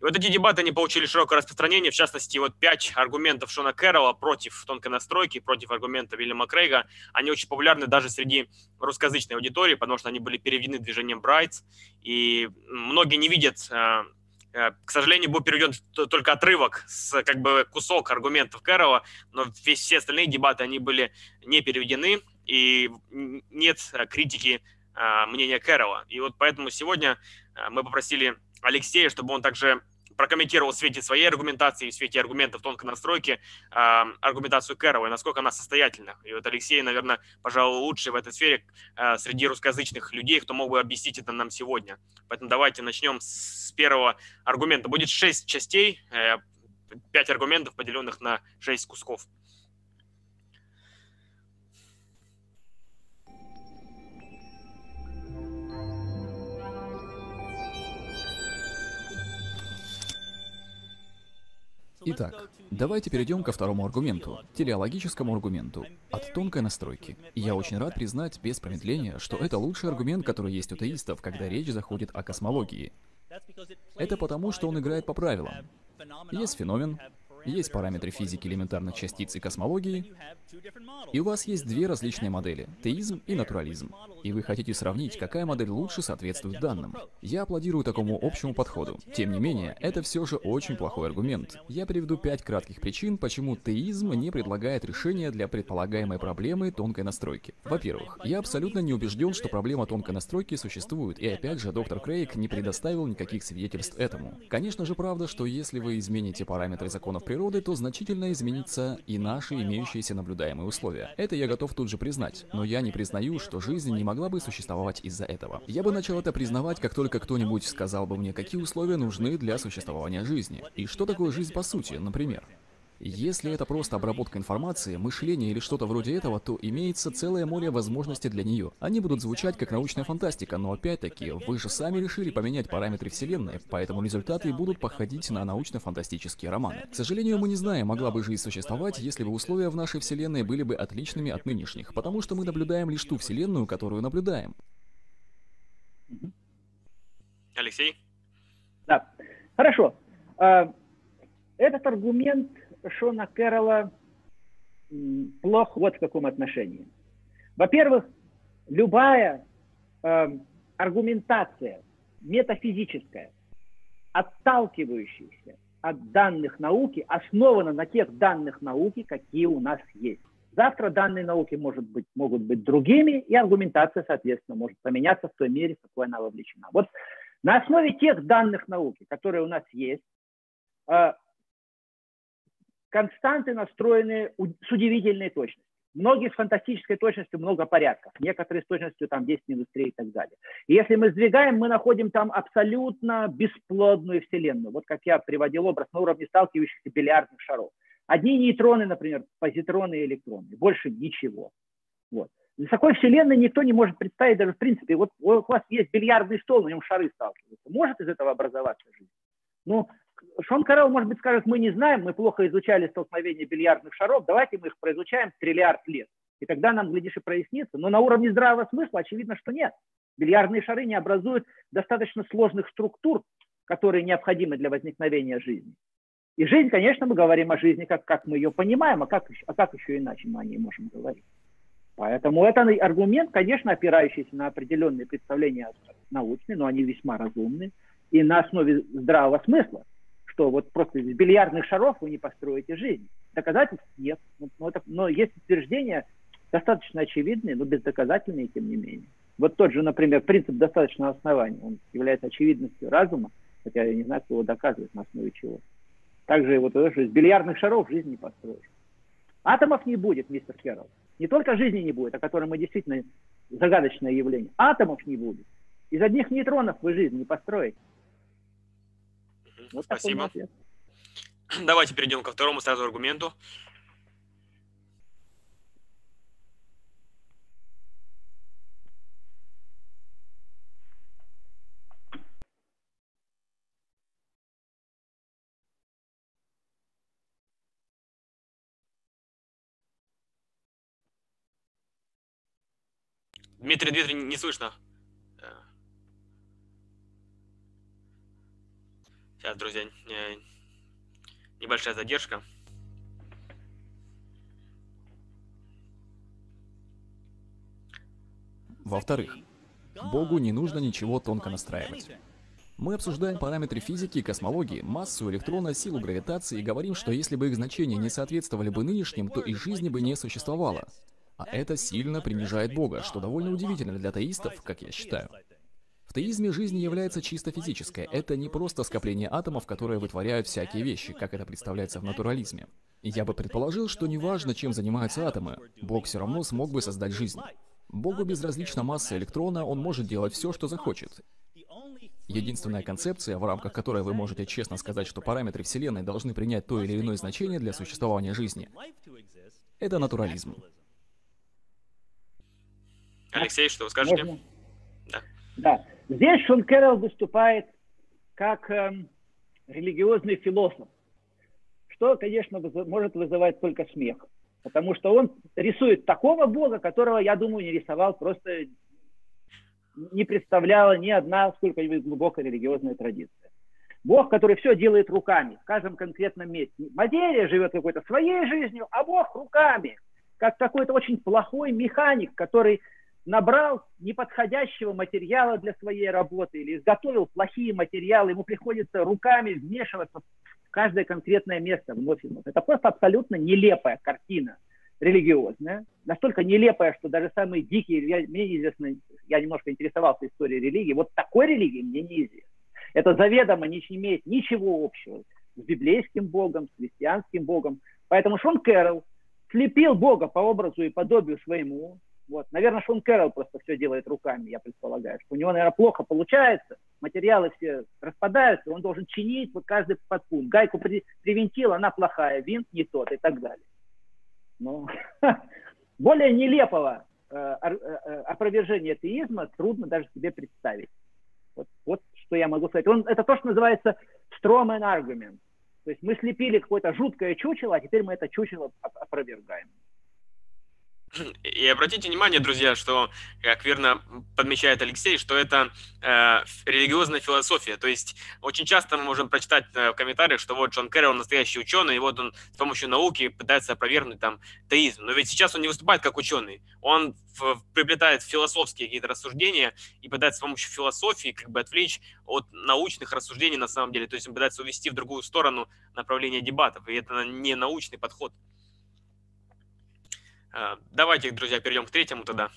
И вот эти дебаты, они получили широкое распространение, в частности, вот пять аргументов Шона Кэрролла против тонкой настройки, против аргумента Вильяма Крейга, они очень популярны даже среди русскоязычной аудитории, потому что они были переведены движением Брайтс, и многие не видят э, Э, к сожалению, был переведен только отрывок, с, как бы кусок аргументов Кэрролла, но весь, все остальные дебаты, они были не переведены, и нет критики а, мнения Кэрролла. И вот поэтому сегодня а, мы попросили Алексея, чтобы он также прокомментировал в свете своей аргументации, в свете аргументов тонкой настройки, э, аргументацию Кэрролла, и насколько она состоятельна. И вот Алексей, наверное, пожалуй, лучший в этой сфере э, среди русскоязычных людей, кто мог бы объяснить это нам сегодня. Поэтому давайте начнем с первого аргумента. Будет шесть частей, э, пять аргументов, поделенных на шесть кусков. Итак, давайте перейдем ко второму аргументу, телеологическому аргументу, от тонкой настройки. Я очень рад признать без промедления, что это лучший аргумент, который есть у теистов, когда речь заходит о космологии. Это потому, что он играет по правилам. Есть феномен, есть параметры физики элементарных частиц и космологии, и у вас есть две различные модели — теизм и натурализм. И вы хотите сравнить, какая модель лучше соответствует данным. Я аплодирую такому общему подходу. Тем не менее, это все же очень плохой аргумент. Я приведу пять кратких причин, почему теизм не предлагает решения для предполагаемой проблемы тонкой настройки. Во-первых, я абсолютно не убежден, что проблема тонкой настройки существует, и опять же, доктор Крейг не предоставил никаких свидетельств этому. Конечно же, правда, что если вы измените параметры законов природы, то значительно изменится и наши имеющиеся наблюдаемые условия. Это я готов тут же признать, но я не признаю, что жизнь не могла бы существовать из-за этого. Я бы начал это признавать, как только кто-нибудь сказал бы мне, какие условия нужны для существования жизни. И что такое жизнь по сути, например. Если это просто обработка информации, мышление или что-то вроде этого, то имеется целое море возможностей для нее. Они будут звучать как научная фантастика, но опять-таки, вы же сами решили поменять параметры Вселенной, поэтому результаты будут походить на научно-фантастические романы. К сожалению, мы не знаем, могла бы жизнь существовать, если бы условия в нашей Вселенной были бы отличными от нынешних, потому что мы наблюдаем лишь ту Вселенную, которую наблюдаем. Алексей? Да, хорошо. А, этот аргумент Шона Кэрролла плох вот в каком отношении. Во-первых, любая э, аргументация метафизическая, отталкивающаяся от данных науки, основана на тех данных науки, какие у нас есть. Завтра данные науки может быть, могут быть другими, и аргументация, соответственно, может поменяться в той мере, в какой она вовлечена. Вот на основе тех данных науки, которые у нас есть, э, константы настроены с удивительной точностью. Многие с фантастической точностью много порядков, некоторые с точностью там 10 минус 3 и так далее. И если мы сдвигаем, мы находим там абсолютно бесплодную Вселенную. Вот как я приводил образ на уровне сталкивающихся бильярдных шаров. Одни нейтроны, например, позитроны и электроны, больше ничего. Вот. Из такой вселенной никто не может представить даже в принципе. Вот у вас есть бильярдный стол, на нем шары сталкиваются. Может из этого образоваться жизнь? Ну, Шон Карелл, может быть, скажет, мы не знаем, мы плохо изучали столкновение бильярдных шаров, давайте мы их произучаем триллиард лет. И тогда нам, глядишь, и прояснится. Но на уровне здравого смысла очевидно, что нет. Бильярдные шары не образуют достаточно сложных структур, которые необходимы для возникновения жизни. И жизнь, конечно, мы говорим о жизни, как, как мы ее понимаем, а как, а как еще иначе мы о ней можем говорить. Поэтому это аргумент, конечно, опирающийся на определенные представления научные, но они весьма разумные, и на основе здравого смысла что вот просто из бильярдных шаров вы не построите жизнь. Доказательств нет. Но, это, но есть утверждения достаточно очевидные, но бездоказательные, тем не менее. Вот тот же, например, принцип достаточного основания, он является очевидностью разума, хотя я не знаю, кто его доказывает, на основе чего. Также вот тоже из бильярдных шаров жизнь не построишь. Атомов не будет, мистер Керролл. Не только жизни не будет, о которой мы действительно загадочное явление. Атомов не будет. Из одних нейтронов вы жизнь не построите. Вот Спасибо. [clears throat] Давайте перейдем ко второму сразу аргументу. Дмитрий, Дмитрий, не слышно. Сейчас, друзья, небольшая задержка. Во-вторых, Богу не нужно ничего тонко настраивать. Мы обсуждаем параметры физики и космологии, массу электрона, силу гравитации и говорим, что если бы их значения не соответствовали бы нынешним, то и жизни бы не существовало. А это сильно принижает Бога, что довольно удивительно для теистов, как я считаю. В теизме жизнь является чисто физической. Это не просто скопление атомов, которые вытворяют всякие вещи, как это представляется в натурализме. Я бы предположил, что неважно, чем занимаются атомы, Бог все равно смог бы создать жизнь. Богу безразлична масса электрона, он может делать все, что захочет. Единственная концепция, в рамках которой вы можете честно сказать, что параметры Вселенной должны принять то или иное значение для существования жизни, это натурализм. Алексей, что вы скажете? Можно? Да. Да. Здесь Шон Кэрролл выступает как э, религиозный философ, что, конечно, может вызывать только смех. Потому что он рисует такого бога, которого, я думаю, не рисовал, просто не представляла ни одна сколько-нибудь глубокая религиозная традиция. Бог, который все делает руками, в каждом конкретном месте. Материя живет какой-то своей жизнью, а Бог руками, как какой-то очень плохой механик, который набрал неподходящего материала для своей работы или изготовил плохие материалы, ему приходится руками вмешиваться в каждое конкретное место вновь и вновь. Это просто абсолютно нелепая картина религиозная, настолько нелепая, что даже самые дикие, я, мне известно, я немножко интересовался историей религии, вот такой религии мне неизвестно. Это заведомо не имеет ничего общего с библейским богом, с христианским богом. Поэтому Шон Кэрролл слепил бога по образу и подобию своему, вот. Наверное, Шон Кэрролл просто все делает руками, я предполагаю. Что у него, наверное, плохо получается, материалы все распадаются, он должен чинить вот каждый подпункт. Гайку при, привинтил, она плохая, винт не тот и так далее. Но [laughs] более нелепого э, э, э, опровержения теизма трудно даже себе представить. Вот, что я могу сказать. Это то, что называется strawman argument. То есть мы слепили какое-то жуткое чучело, а теперь мы это чучело опровергаем. И обратите внимание, друзья, что, как верно подмечает Алексей, что это э, религиозная философия. То есть очень часто мы можем прочитать э, в комментариях, что вот Джон Кэрролл настоящий ученый, и вот он с помощью науки пытается опровергнуть там теизм. Но ведь сейчас он не выступает как ученый. Он в, приплетает философские какие-то рассуждения и пытается с помощью философии как бы отвлечь от научных рассуждений на самом деле. То есть он пытается увести в другую сторону направление дебатов. И это не научный подход. Э, давайте, друзья, перейдем к третьему тогда.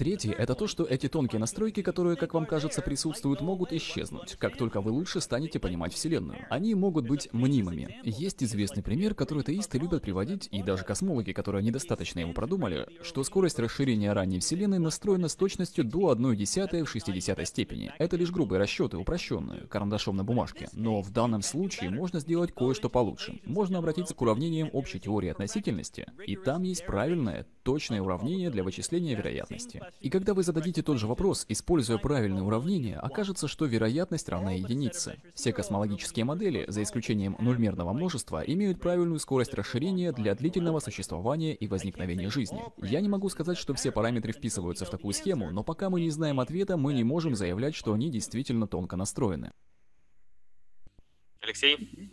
Третье — это то, что эти тонкие настройки, которые, как вам кажется, присутствуют, могут исчезнуть, как только вы лучше станете понимать Вселенную. Они могут быть мнимыми. Есть известный пример, который теисты любят приводить, и даже космологи, которые недостаточно его продумали, что скорость расширения ранней Вселенной настроена с точностью до 1 десятой в 60 степени. Это лишь грубые расчеты, упрощенные, карандашом на бумажке. Но в данном случае можно сделать кое-что получше. Можно обратиться к уравнениям общей теории относительности, и там есть правильное, точное уравнение для вычисления вероятности. И когда вы зададите тот же вопрос, используя правильное уравнение, окажется, что вероятность равна единице. Все космологические модели, за исключением нульмерного множества, имеют правильную скорость расширения для длительного существования и возникновения жизни. Я не могу сказать, что все параметры вписываются в такую схему, но пока мы не знаем ответа, мы не можем заявлять, что они действительно тонко настроены. Алексей?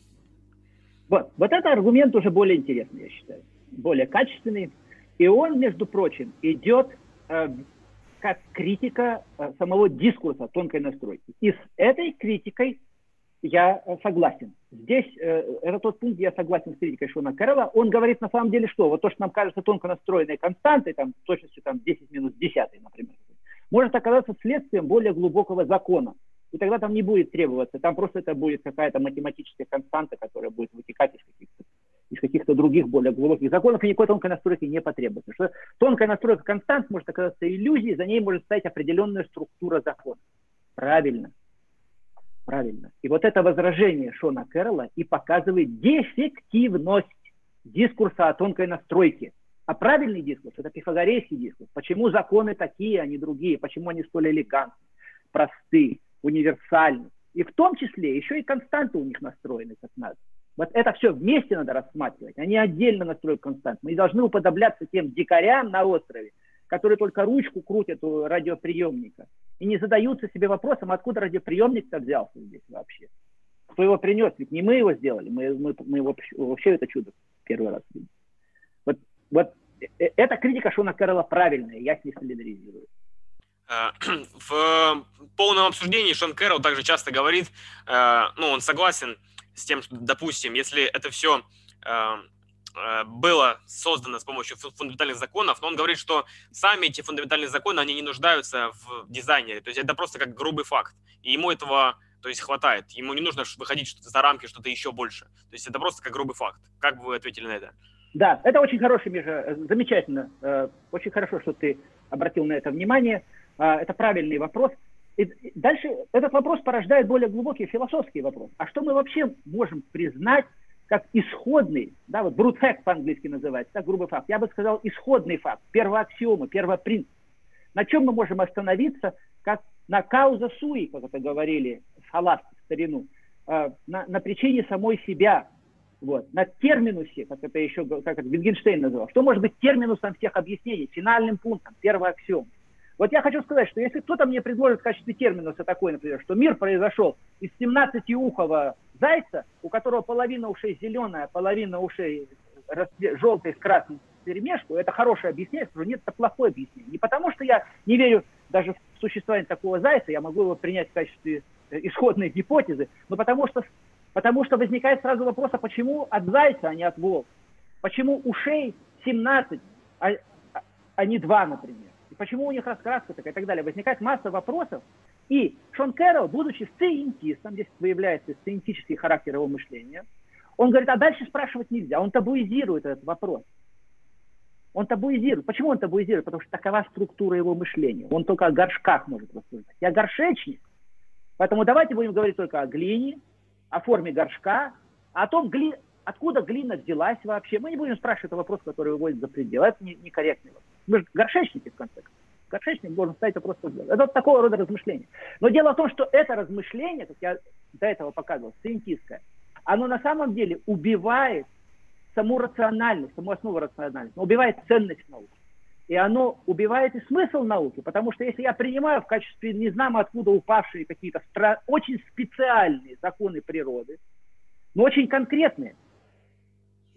Вот, вот это аргумент уже более интересный, я считаю. Более качественный. И он, между прочим, идет э, как критика э, самого дискурса тонкой настройки. И с этой критикой я э, согласен. Здесь, это тот пункт, где я согласен с критикой Шона Кэрролла. Он говорит на самом деле, что вот то, что нам кажется тонко настроенной константой, там, точностью там, 10 минус 10, например, может оказаться следствием более глубокого закона. И тогда там не будет требоваться, там просто это будет какая-то математическая константа, которая будет вытекать из каких-то из каких-то других более глубоких законов, и никакой тонкой настройки не потребуется. Что тонкая настройка констант может оказаться иллюзией, за ней может стоять определенная структура закона. Правильно. Правильно. И вот это возражение Шона Кэрролла и показывает дефективность дискурса о тонкой настройке. А правильный дискурс – это пифагорейский дискурс. Почему законы такие, а не другие? Почему они столь элегантны, просты, универсальны? И в том числе еще и константы у них настроены как надо. Вот это все вместе надо рассматривать, а не отдельно настроить констант. Мы не должны уподобляться тем дикарям на острове, которые только ручку крутят у радиоприемника и не задаются себе вопросом, откуда радиоприемник-то взялся здесь вообще. Кто его принес? Ведь не мы его сделали, мы, мы, мы вообще, вообще это чудо первый раз видим. Вот, вот э, э, эта критика Шона Кэрролла правильная, я с ней солидаризирую. Э, [clears throat] в полном обсуждении Шон Кэрролл также часто говорит, ну, он согласен с тем, что, допустим, если это все было создано с помощью фундаментальных законов, но он говорит, что сами эти фундаментальные законы, они не нуждаются в дизайнере, то есть это просто как грубый факт, и ему этого то есть хватает. Ему не нужно выходить что-то за рамки, что-то еще больше. То есть это просто как грубый факт. Как бы вы ответили на это? Да, это очень хороший, Миша, э, замечательно. Э, очень хорошо, что ты обратил на это внимание. А, это правильный вопрос. И дальше этот вопрос порождает более глубокий философский вопрос. А что мы вообще можем признать как исходный, да, вот brute fact по-английски называется, так, грубый факт. Я бы сказал исходный факт, первоаксиома, первопринцип. На чем мы можем остановиться, как на кауза суи, как это говорили халат в старину, э, на, на причине самой себя, вот, на терминусе, как это еще, как это Wittgenstein называл. Что может быть терминусом всех объяснений, финальным пунктом, первый аксиом. Вот я хочу сказать, что если кто-то мне предложит в качестве терминуса такой, например, что мир произошел из 17-ухого зайца, у которого половина ушей зеленая, половина ушей желтая с красным перемешку, это хорошее объяснение, скажу, нет, это плохое объяснение. Не потому, что я не верю даже в существование такого зайца, я могу его принять в качестве э, исходной гипотезы, но потому что, потому что возникает сразу вопрос, а почему от зайца, а не от волка? Почему ушей 17, а, а, а не 2, например? Почему у них раскраска такая и так далее? Возникает масса вопросов. И Шон Кэрролл, будучи сциентистом, здесь выявляется сциентический характер его мышления, он говорит, а дальше спрашивать нельзя. Он табуизирует этот вопрос. Он табуизирует. Почему он табуизирует? Потому что такова структура его мышления. Он только о горшках может рассуждать. Я горшечник. Поэтому давайте будем говорить только о глине, о форме горшка, о том, гли... откуда глина взялась вообще. Мы не будем спрашивать этот вопрос, который выводит за пределы. Это некорректный вопрос. Мы же горшечники, в конце концов. Горшечник должен ставить вопрос Это вот такого рода размышления. Но дело в том, что это размышление, как я до этого показывал, сcientистское, оно на самом деле убивает саму рациональность, саму основу рациональности, но убивает ценность науки. И оно убивает и смысл науки, потому что если я принимаю в качестве не знамо откуда упавшие какие-то стра- очень специальные законы природы, но очень конкретные,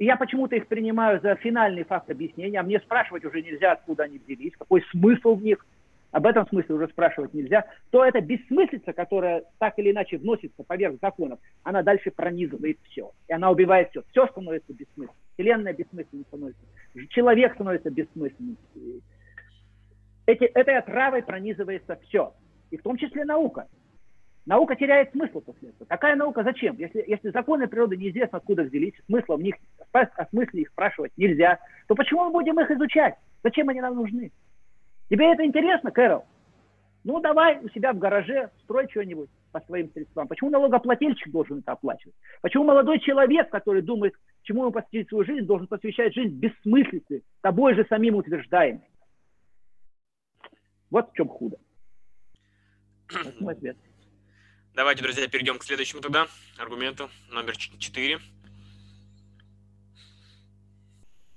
и я почему-то их принимаю за финальный факт объяснения, а мне спрашивать уже нельзя, откуда они взялись, какой смысл в них – об этом смысле уже спрашивать нельзя, то эта бессмыслица, которая так или иначе вносится поверх законов, она дальше пронизывает все. И она убивает все. Все становится бессмысленным. Вселенная бессмысленной становится. Человек становится бессмысленным. Эти, этой отравой пронизывается все. И в том числе наука. Наука теряет смысл после этого. Какая наука? Зачем? Если, если законы природы неизвестно, откуда взялись, смысла в них, о смысле их спрашивать нельзя, то почему мы будем их изучать? Зачем они нам нужны? Тебе это интересно, Кэрол? Ну, давай у себя в гараже строй что-нибудь по своим средствам. Почему налогоплательщик должен это оплачивать? Почему молодой человек, который думает, чему ему посвятить свою жизнь, должен посвящать жизнь бессмыслице, тобой же самим утверждаемой? Вот в чем худо. Вот мой ответ. Давайте, друзья, перейдем к следующему тогда аргументу, номер четыре.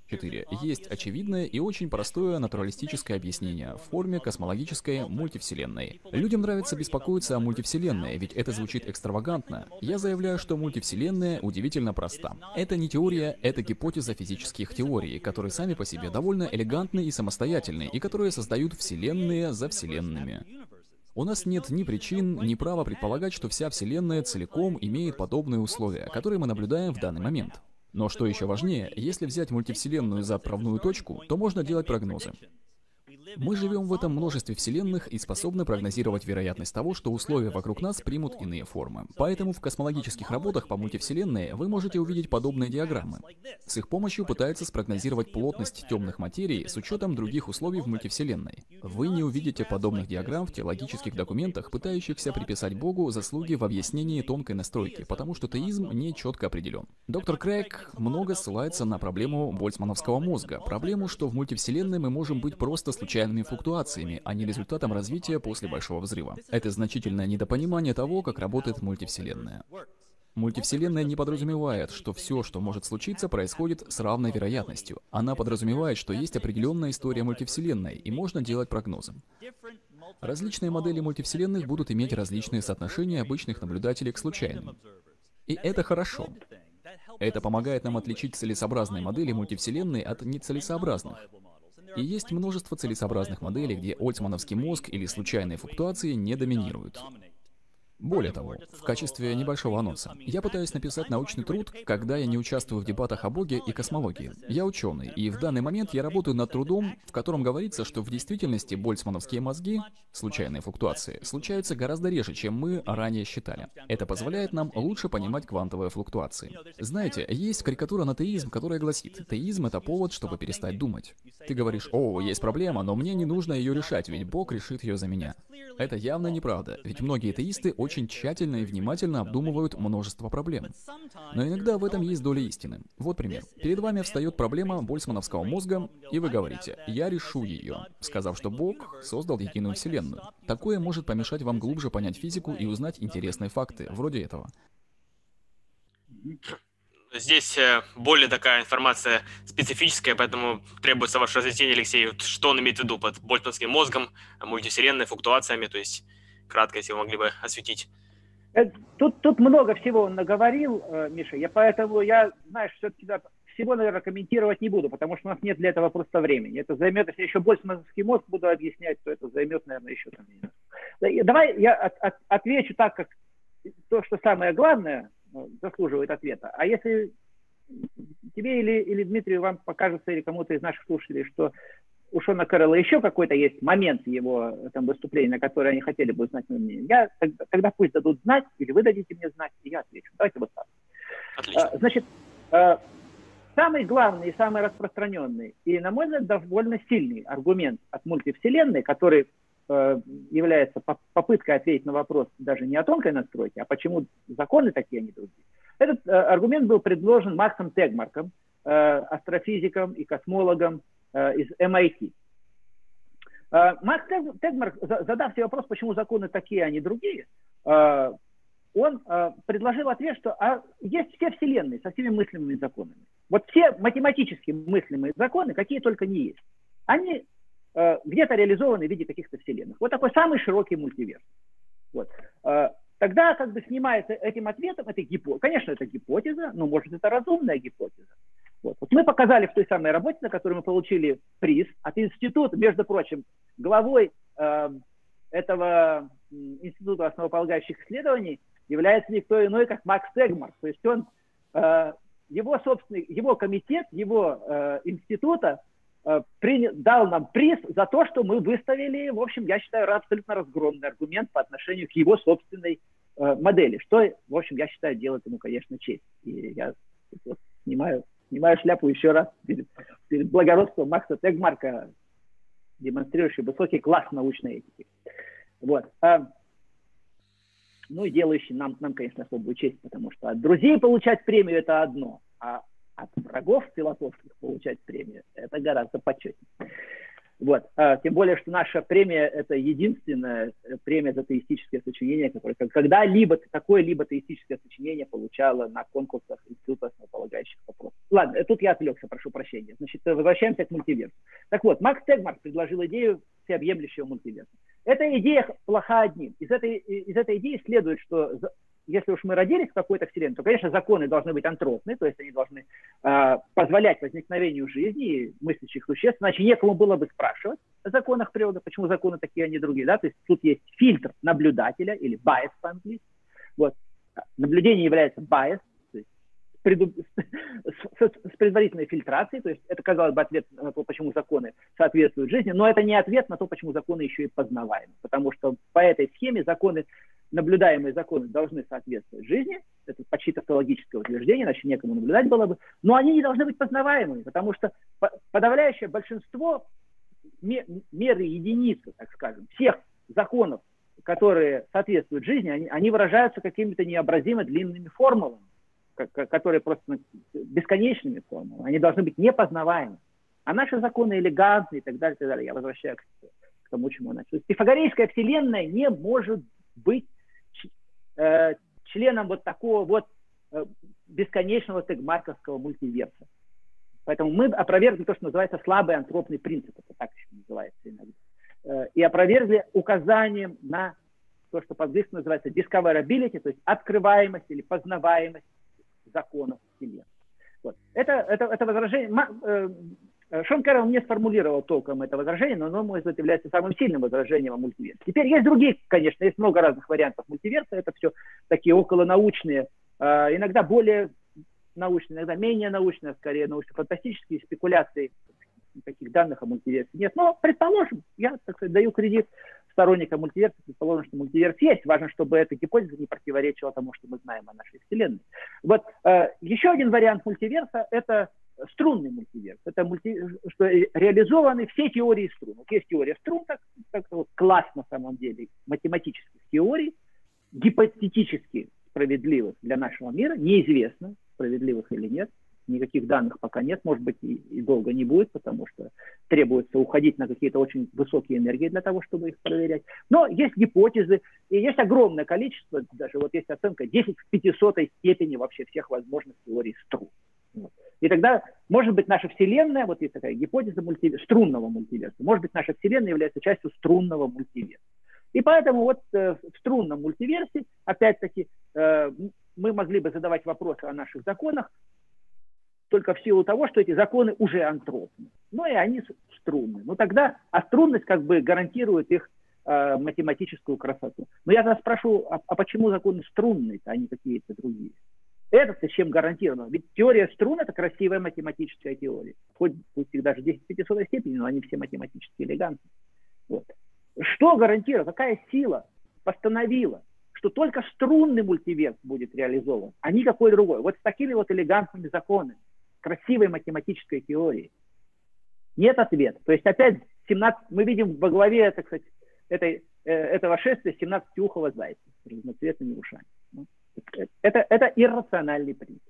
4. Есть очевидное и очень простое натуралистическое объяснение в форме космологической мультивселенной. Людям нравится беспокоиться о мультивселенной, ведь это звучит экстравагантно. Я заявляю, что мультивселенная удивительно проста. Это не теория, это гипотеза физических теорий, которые сами по себе довольно элегантны и самостоятельны, и которые создают вселенные за вселенными. У нас нет ни причин, ни права предполагать, что вся Вселенная целиком имеет подобные условия, которые мы наблюдаем в данный момент. Но что еще важнее, если взять мультивселенную за отправную точку, то можно делать прогнозы. Мы живем в этом множестве вселенных и способны прогнозировать вероятность того, что условия вокруг нас примут иные формы. Поэтому в космологических работах по мультивселенной вы можете увидеть подобные диаграммы. С их помощью пытаются спрогнозировать плотность темных материй с учетом других условий в мультивселенной. Вы не увидите подобных диаграмм в теологических документах, пытающихся приписать Богу заслуги в объяснении тонкой настройки, потому что теизм не четко определен. Доктор Крейг много ссылается на проблему больцмановского мозга, проблему, что в мультивселенной мы можем быть просто случайными флуктуациями, а не результатом развития после Большого Взрыва. Это значительное недопонимание того, как работает мультивселенная. Мультивселенная не подразумевает, что все, что может случиться, происходит с равной вероятностью. Она подразумевает, что есть определенная история мультивселенной, и можно делать прогнозы. Различные модели мультивселенных будут иметь различные соотношения обычных наблюдателей к случайным. И это хорошо. Это помогает нам отличить целесообразные модели мультивселенной от нецелесообразных. И есть множество целесообразных моделей, где ольцмановский мозг или случайные флуктуации не доминируют. Более того, в качестве небольшого анонса, я пытаюсь написать научный труд, когда я не участвую в дебатах о Боге и космологии. Я ученый, и в данный момент я работаю над трудом, в котором говорится, что в действительности больцмановские мозги, случайные флуктуации, случаются гораздо реже, чем мы ранее считали. Это позволяет нам лучше понимать квантовые флуктуации. Знаете, есть карикатура на теизм, которая гласит, теизм — это повод, чтобы перестать думать. Ты говоришь, о, есть проблема, но мне не нужно ее решать, ведь Бог решит ее за меня. Это явно неправда, ведь многие теисты очень очень тщательно и внимательно обдумывают множество проблем. Но иногда в этом есть доля истины. Вот пример. Перед вами встает проблема больцмановского мозга, и вы говорите «я решу ее», сказав, что Бог создал единую Вселенную. Такое может помешать вам глубже понять физику и узнать интересные факты, вроде этого. Здесь э, более такая информация специфическая, поэтому требуется ваше разъяснение, Алексей. Что он имеет в виду под больцманским мозгом, мультивселенной, флуктуациями, то есть кратко, если вы могли бы осветить. Э, тут, тут много всего он наговорил, э, Миша, я поэтому, я, знаешь, все-таки всего, наверное, комментировать не буду, потому что у нас нет для этого просто времени. Это займет, если еще больше мозговский мозг буду объяснять, то это займет, наверное, еще там. Давай я от, от, отвечу так, как то, что самое главное, э, заслуживает ответа. А если тебе или, или Дмитрию вам покажется, или кому-то из наших слушателей, что у Шона Кэрролла еще какой-то есть момент его там, выступления, на который они хотели бы узнать мое мнение, я, тогда, тогда пусть дадут знать, или вы дадите мне знать, и я отвечу. Давайте вот так. Отлично. А, значит, а, самый главный и самый распространенный, и, на мой взгляд, довольно сильный аргумент от мультивселенной, который э, является попыткой ответить на вопрос даже не о тонкой настройке, а почему законы такие, а не другие. Этот э, аргумент был предложен Максом Тегмарком, э, астрофизиком и космологом, Э, из MIT. Э, Макс Тегмарк, задав себе вопрос, почему законы такие, а не другие, э, он предложил ответ, что а есть все вселенные со всеми мыслимыми законами. Вот все математически мыслимые законы, какие только не есть, они где-то реализованы в виде каких-то вселенных. Вот такой самый широкий мультиверс. Вот. Тогда как бы снимается этим ответом, это гипотеза. Конечно, это гипотеза, но может это разумная гипотеза. Вот. вот мы показали в той самой работе, на которой мы получили приз от института, между прочим, главой э, этого института основополагающих исследований является никто иной, как Макс Тегмар. То есть он, э, его собственный, его комитет, его э, института э, принял, дал нам приз за то, что мы выставили, в общем, я считаю, абсолютно разгромный аргумент по отношению к его собственной э, модели, что, в общем, я считаю, делает ему, конечно, честь. И я вот, снимаю снимаю шляпу еще раз перед, перед благородством Макса Тегмарка, демонстрирующий высокий класс научной этики. Вот. А, ну и делающий нам, нам, конечно, особую честь, потому что от друзей получать премию – это одно, а от врагов философских получать премию – это гораздо почетнее. Вот. А, тем более, что наша премия – это единственная э, премия за теистическое сочинение, которое когда-либо такое-либо теистическое сочинение получало на конкурсах Института основополагающих вопросов. Ладно, тут я отвлекся, прошу прощения. Значит, возвращаемся к мультиверсу. Так вот, Макс Тегмарк предложил идею всеобъемлющего мультиверса. Эта идея плоха одним. Из этой, из этой идеи следует, что если уж мы родились в какой-то вселенной, то, конечно, законы должны быть антропные, то есть они должны э, позволять возникновению жизни и мыслящих существ, иначе некому было бы спрашивать о законах природы, почему законы такие, а не другие. Да? То есть тут есть фильтр наблюдателя или bias по-английски. Вот. Наблюдение является bias, преду... с, с предварительной фильтрацией, то есть это, казалось бы, ответ на то, почему законы соответствуют жизни, но это не ответ на то, почему законы еще и познаваемы, потому что по этой схеме законы, наблюдаемые законы должны соответствовать жизни, это почти тавтологическое утверждение, иначе некому наблюдать было бы, но они не должны быть познаваемыми, потому что подавляющее большинство меры единицы, так скажем, всех законов, которые соответствуют жизни, они, они выражаются какими-то необразимо длинными формулами которые просто бесконечными формами, они должны быть непознаваемы. А наши законы элегантны и так далее, и так далее. Я возвращаюсь к, тому, чему я начал. Пифагорейская вселенная не может быть э, членом вот такого вот э, бесконечного тегмарковского мультиверса. Поэтому мы опровергли то, что называется слабый антропный принцип, это так еще называется иногда, э, и опровергли указанием на то, что по-английски называется discoverability, то есть открываемость или познаваемость законов Вселенной. Вот. Это, это, это возражение... Э, Шон Кэрролл не сформулировал толком это возражение, но оно, может быть, является самым сильным возражением о мультиверсе. Теперь есть другие, конечно, есть много разных вариантов мультиверса. Это все такие околонаучные, э, иногда более научные, иногда менее научные, скорее научно-фантастические спекуляции. Таких данных о мультиверсе нет. Но, предположим, я, так сказать, даю кредит сторонникам мультиверса, предположим, что мультиверс есть. Важно, чтобы эта гипотеза не противоречила тому, что мы знаем о нашей Вселенной. Вот э, еще один вариант мультиверса – это струнный мультиверс. Это мульти... что реализованы все теории струн. Вот есть теория струн, так, так вот, класс на самом деле математических теорий, гипотетически справедливых для нашего мира, неизвестно, справедливых или нет – никаких данных пока нет, может быть, и, и долго не будет, потому что требуется уходить на какие-то очень высокие энергии для того, чтобы их проверять. Но есть гипотезы, и есть огромное количество, даже вот есть оценка 10 в 500 степени вообще всех возможных теорий струн. Вот. И тогда, может быть, наша Вселенная, вот есть такая гипотеза мультивер... струнного мультиверса, может быть, наша Вселенная является частью струнного мультиверса. И поэтому вот э, в струнном мультиверсе, опять-таки, э, мы могли бы задавать вопросы о наших законах, только в силу того, что эти законы уже антропны. Ну и они струнны. Ну тогда, а струнность как бы гарантирует их э, математическую красоту. Но я тогда спрошу, а, а почему законы струнные, а не какие-то другие? Это-то чем гарантировано? Ведь теория струн – это красивая математическая теория. Хоть пусть их даже 10 в 500 степени, но они все математически элегантны. Вот. Что гарантировано? Какая сила постановила, что только струнный мультиверс будет реализован, а никакой другой? Вот с такими вот элегантными законами красивой математической теории? Нет ответа. То есть опять 17, мы видим во главе, так сказать, этой, э, этого шествия 17-ухого зайца с разноцветными ушами. Это, это иррациональный принцип.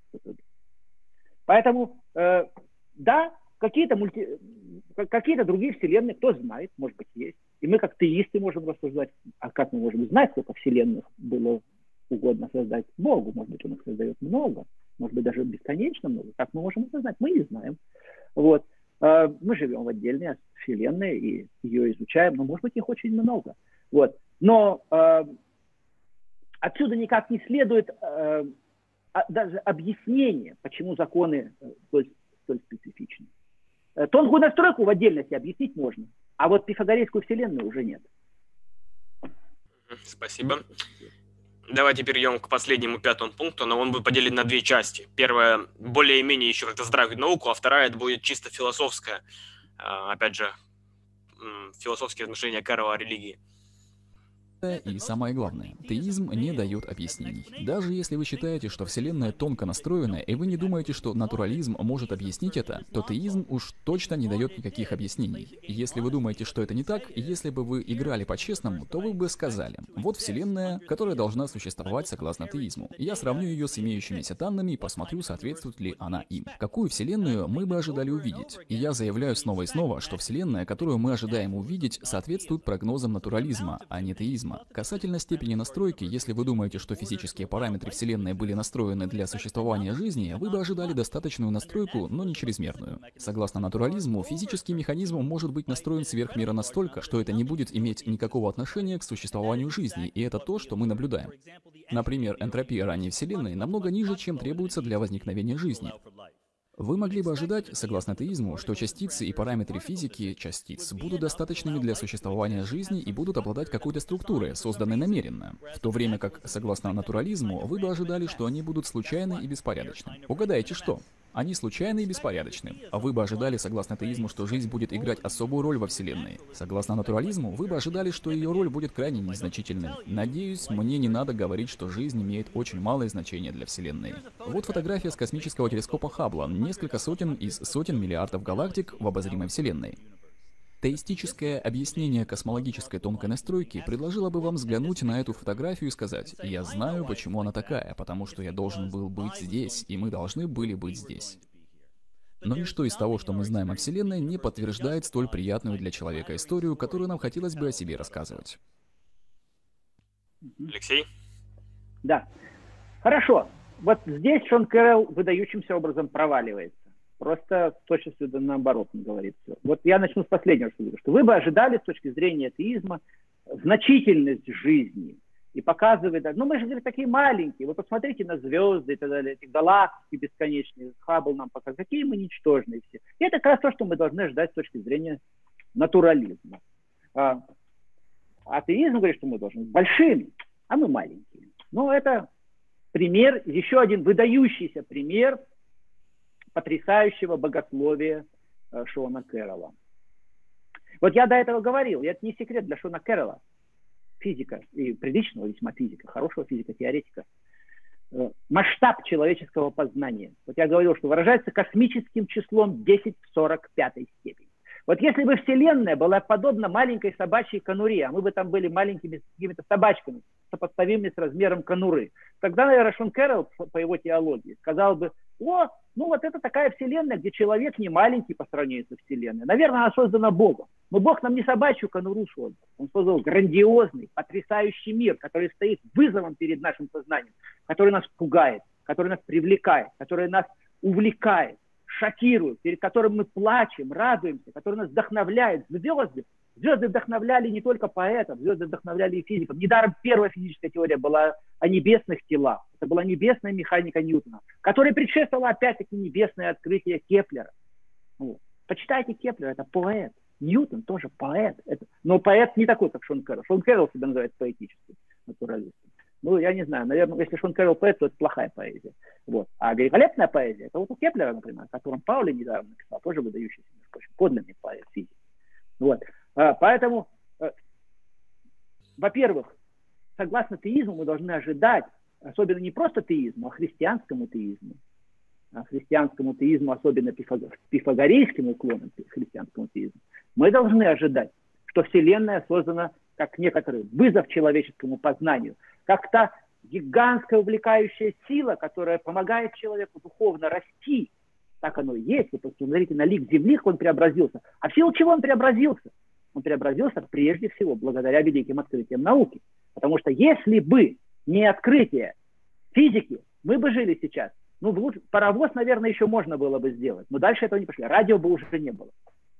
Поэтому, э, да, какие-то, мульти... какие-то другие вселенные, кто знает, может быть, есть. И мы как теисты можем рассуждать, а как мы можем знать, сколько вселенных было угодно создать Богу, может быть, он их создает много может быть, даже бесконечно много. Как мы можем это знать? Мы не знаем. Вот. А, мы живем в отдельной вселенной и ее изучаем, но, может быть, их очень много. Вот. Но э, отсюда никак не следует э, даже объяснение, почему законы столь, столь специфичны. Тонкую настройку в отдельности объяснить можно, а вот пифагорейскую вселенную уже нет. Спасибо. Давайте перейдем к последнему пятому пункту, но он будет поделен на две части. Первая более-менее еще как-то здравит науку, а вторая это будет чисто философская, а, опять же, философские размышления Карла о религии. И самое главное, теизм не дает объяснений. Даже если вы считаете, что Вселенная тонко настроена, и вы не думаете, что натурализм может объяснить это, то теизм уж точно не дает никаких объяснений. Если вы думаете, что это не так, если бы вы играли по-честному, то вы бы сказали, вот Вселенная, которая должна существовать согласно теизму. Я сравню ее с имеющимися данными и посмотрю, соответствует ли она им. Какую Вселенную мы бы ожидали увидеть? И я заявляю снова и снова, что Вселенная, которую мы ожидаем увидеть, соответствует прогнозам натурализма, а не теизма алгоритма. Касательно степени настройки, если вы думаете, что физические параметры Вселенной были настроены для существования жизни, вы бы ожидали достаточную настройку, но не чрезмерную. Согласно натурализму, физический механизм может быть настроен сверх мира настолько, что это не будет иметь никакого отношения к существованию жизни, и это то, что мы наблюдаем. Например, энтропия ранней Вселенной намного ниже, чем требуется для возникновения жизни. Вы могли бы ожидать, согласно атеизму, что частицы и параметры физики частиц будут достаточными для существования жизни и будут обладать какой-то структурой, созданной намеренно, в то время как, согласно натурализму, вы бы ожидали, что они будут случайны и беспорядочны. Угадайте, что? Они случайны и беспорядочны. А вы бы ожидали, согласно атеизму, что жизнь будет играть особую роль во Вселенной. Согласно натурализму, вы бы ожидали, что ее роль будет крайне незначительной. Надеюсь, мне не надо говорить, что жизнь имеет очень малое значение для Вселенной. Вот фотография с космического телескопа Хаббла. Несколько сотен из сотен миллиардов галактик в обозримой Вселенной. Теистическое объяснение космологической тонкой настройки предложило бы вам взглянуть на эту фотографию и сказать, «Я знаю, почему она такая, потому что я должен был быть здесь, и мы должны были быть здесь». Но ничто из того, что мы знаем о Вселенной, не подтверждает столь приятную для человека историю, которую нам хотелось бы о себе рассказывать. Алексей? Да. Хорошо. Вот здесь Шон Кэрролл выдающимся образом проваливается. Просто с точностью да наоборот говорится. Вот я начну с последнего, что говорю, что вы бы ожидали с точки зрения атеизма значительность жизни. И показывает, ну мы же такие маленькие, вы посмотрите на звезды и так далее, эти галактики бесконечные, Хаббл нам показывает, какие мы ничтожные все. И это как раз то, что мы должны ждать с точки зрения натурализма. А, атеизм говорит, что мы должны быть большими, а мы маленькие. Ну, это пример, еще один выдающийся пример потрясающего богословия э, Шона Кэрролла. Вот я до этого говорил, и это не секрет для Шона Кэрролла, физика, и приличного весьма физика, хорошего физика-теоретика, э, масштаб человеческого познания. Вот я говорил, что выражается космическим числом 10 в 45 степени. Вот если бы Вселенная была подобна маленькой собачьей конуре, а мы бы там были маленькими какими-то собачками, сопоставимыми с размером конуры, тогда, наверное, Шон Кэрролл, по его теологии, сказал бы, о, ну вот это такая вселенная, где человек не маленький по сравнению со вселенной. Наверное, она создана Богом. Но Бог нам не собачью конуру создал. Он создал грандиозный, потрясающий мир, который стоит вызовом перед нашим сознанием, который нас пугает, который нас привлекает, который нас увлекает, шокирует, перед которым мы плачем, радуемся, который нас вдохновляет. Звезды Звезды вдохновляли не только поэтов, звезды вдохновляли и физиков. Недаром первая физическая теория была о небесных телах. Это была небесная механика Ньютона, которая предшествовала опять-таки небесное открытие Кеплера. Вот. Почитайте Кеплера, это поэт. Ньютон тоже поэт. Это, но поэт не такой, как Шон Кэрролл. Шон Кэрролл себя называет поэтическим натуралистом. Ну, я не знаю, наверное, если Шон Кэрролл поэт, то это плохая поэзия. Вот. А великолепная поэзия, это вот у Кеплера, например, о котором Паули недавно написал, тоже выдающийся, между прочим, подлинный поэт физики. Вот. А, поэтому, э, во-первых, согласно теизму мы должны ожидать, особенно не просто теизму, а христианскому теизму, а христианскому теизму, особенно пифагорейским уклоном христианскому теизму, мы должны ожидать, что Вселенная создана как некоторый вызов человеческому познанию, как та гигантская увлекающая сила, которая помогает человеку духовно расти. Так оно и есть. Вы посмотрите на лик земли, он преобразился. А в силу чего он преобразился? Он преобразился прежде всего благодаря великим открытиям науки. Потому что если бы не открытие физики, мы бы жили сейчас. Ну, паровоз, наверное, еще можно было бы сделать, но дальше этого не пошли. Радио бы уже не было.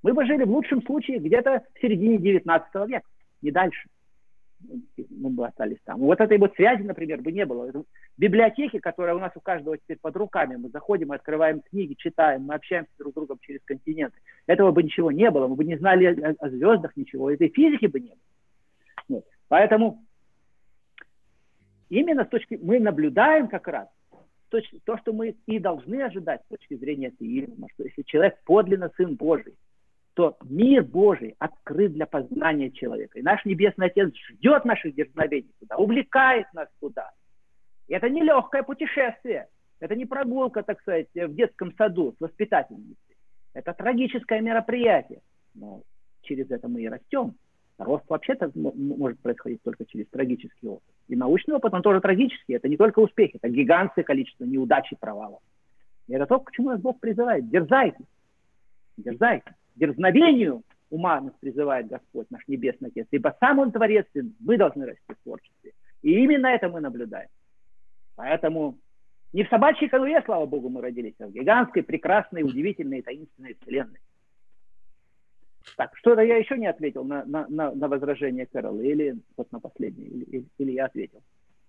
Мы бы жили в лучшем случае где-то в середине 19 века, не дальше мы бы остались там. Вот этой вот связи, например, бы не было. Библиотеки, которая у нас у каждого теперь под руками, мы заходим, открываем книги, читаем, мы общаемся друг с другом через континенты. Этого бы ничего не было, мы бы не знали о, звездах ничего, этой физики бы не было. Вот. Поэтому именно с точки мы наблюдаем как раз то, что мы и должны ожидать с точки зрения атеизма, что если человек подлинно Сын Божий, то мир Божий открыт для познания человека. И наш Небесный Отец ждет наших дерзновений туда, увлекает нас туда. И это не легкое путешествие. Это не прогулка, так сказать, в детском саду с воспитательницей. Это трагическое мероприятие. Но через это мы и растем. Рост вообще-то может происходить только через трагический опыт. И научный опыт, он тоже трагический. Это не только успехи, это гигантское количество неудач и провалов. И это то, к чему нас Бог призывает. Дерзайте. Дерзайте дерзновению ума нас призывает Господь, наш Небесный Отец, ибо сам Он Творец, и мы должны расти в творчестве. И именно это мы наблюдаем. Поэтому не в собачьей конуре, слава Богу, мы родились, а в гигантской, прекрасной, удивительной, таинственной вселенной. Так, что-то я еще не ответил на, на, на, на возражение Кэрола, или вот на последнее, или, или, или я ответил.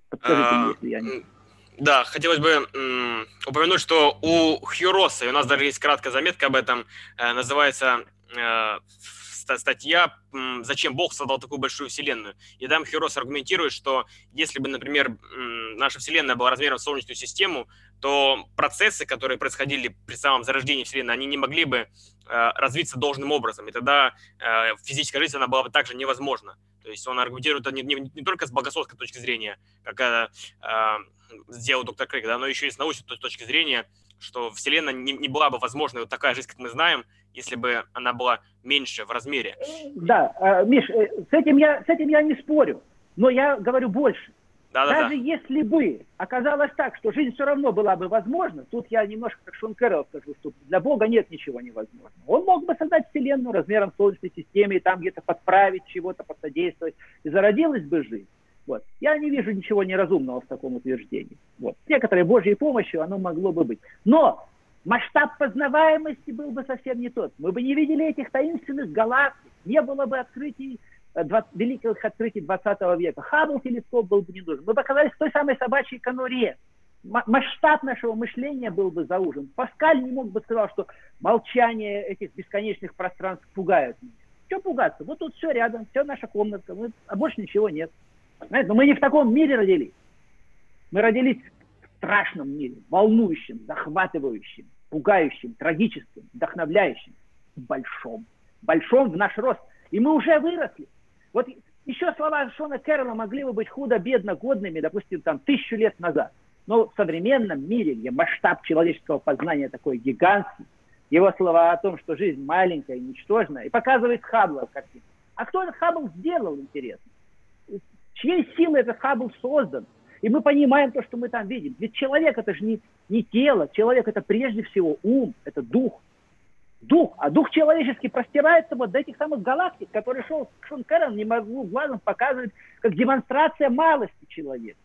Подскажите а, мне, если я не... Да, хотелось бы м, упомянуть, что у Хьюроса, и у нас даже есть краткая заметка об этом, э, называется э, статья «Зачем Бог создал такую большую вселенную?». И там Хирос аргументирует, что если бы, например, наша вселенная была размером в Солнечную систему, то процессы, которые происходили при самом зарождении вселенной, они не могли бы э, развиться должным образом, и тогда э, физическая жизнь она была бы также невозможна. То есть он аргументирует это не, не, не только с богословской точки зрения, как это э, сделал доктор Крейг, да, но еще и с научной точки зрения, что Вселенная не, не была бы возможной вот такая жизнь, как мы знаем, если бы она была меньше в размере. Да, э, Миш, э, с этим я, с этим я не спорю, но я говорю больше. Да, Даже да, да. если бы оказалось так, что жизнь все равно была бы возможна, тут я немножко как Шон Кэрролл скажу, что для Бога нет ничего невозможного. Он мог бы создать Вселенную размером Солнечной системы и там где-то подправить чего-то, посодействовать, и зародилась бы жизнь. Вот. Я не вижу ничего неразумного в таком утверждении. Вот. С некоторой Божьей помощью оно могло бы быть. Но масштаб познаваемости был бы совсем не тот. Мы бы не видели этих таинственных галактик, не было бы открытий, э, великих открытий 20 века. Хаббл телескоп был бы не нужен. Мы бы оказались в той самой собачьей конуре. Масштаб нашего мышления был бы заужен. Паскаль не мог бы сказать, что молчание этих бесконечных пространств пугает меня. Что пугаться? Вот тут все рядом, все наша комнатка, мы, а больше ничего нет. Знаете, но мы не в таком мире родились. Мы родились в страшном мире, волнующем, захватывающем, пугающим, трагическим, вдохновляющим, большом. Большом в наш рост. И мы уже выросли. Вот еще слова Шона Кэрролла могли бы быть худо-бедно годными, допустим, там, тысячу лет назад. Но в современном мире, где масштаб человеческого познания такой гигантский, его слова о том, что жизнь маленькая и ничтожная, и показывает Хаббла картину. А кто этот Хаббл сделал, интересно? Чьей силой этот Хаббл создан? И мы понимаем то, что мы там видим. Ведь человек это же не, не тело, человек это прежде всего ум, это дух. Дух, а дух человеческий простирается вот до этих самых галактик, которые шел Шон Кэррон, не могу глазом показывать, как демонстрация малости человека.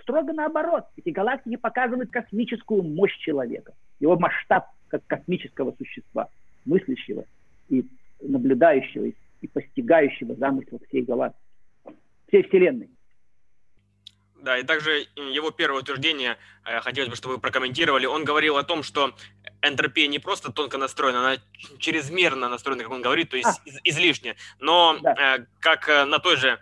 Строго наоборот, эти галактики показывают космическую мощь человека, его масштаб как космического существа, мыслящего и наблюдающего и постигающего замысел всей галактики всей Вселенной. Да, и также его первое утверждение, э, хотелось бы, чтобы вы прокомментировали, он говорил о том, что энтропия не просто тонко настроена, она чрезмерно настроена, как он говорит, то есть а. излишне. Но да. Э, как э, на той же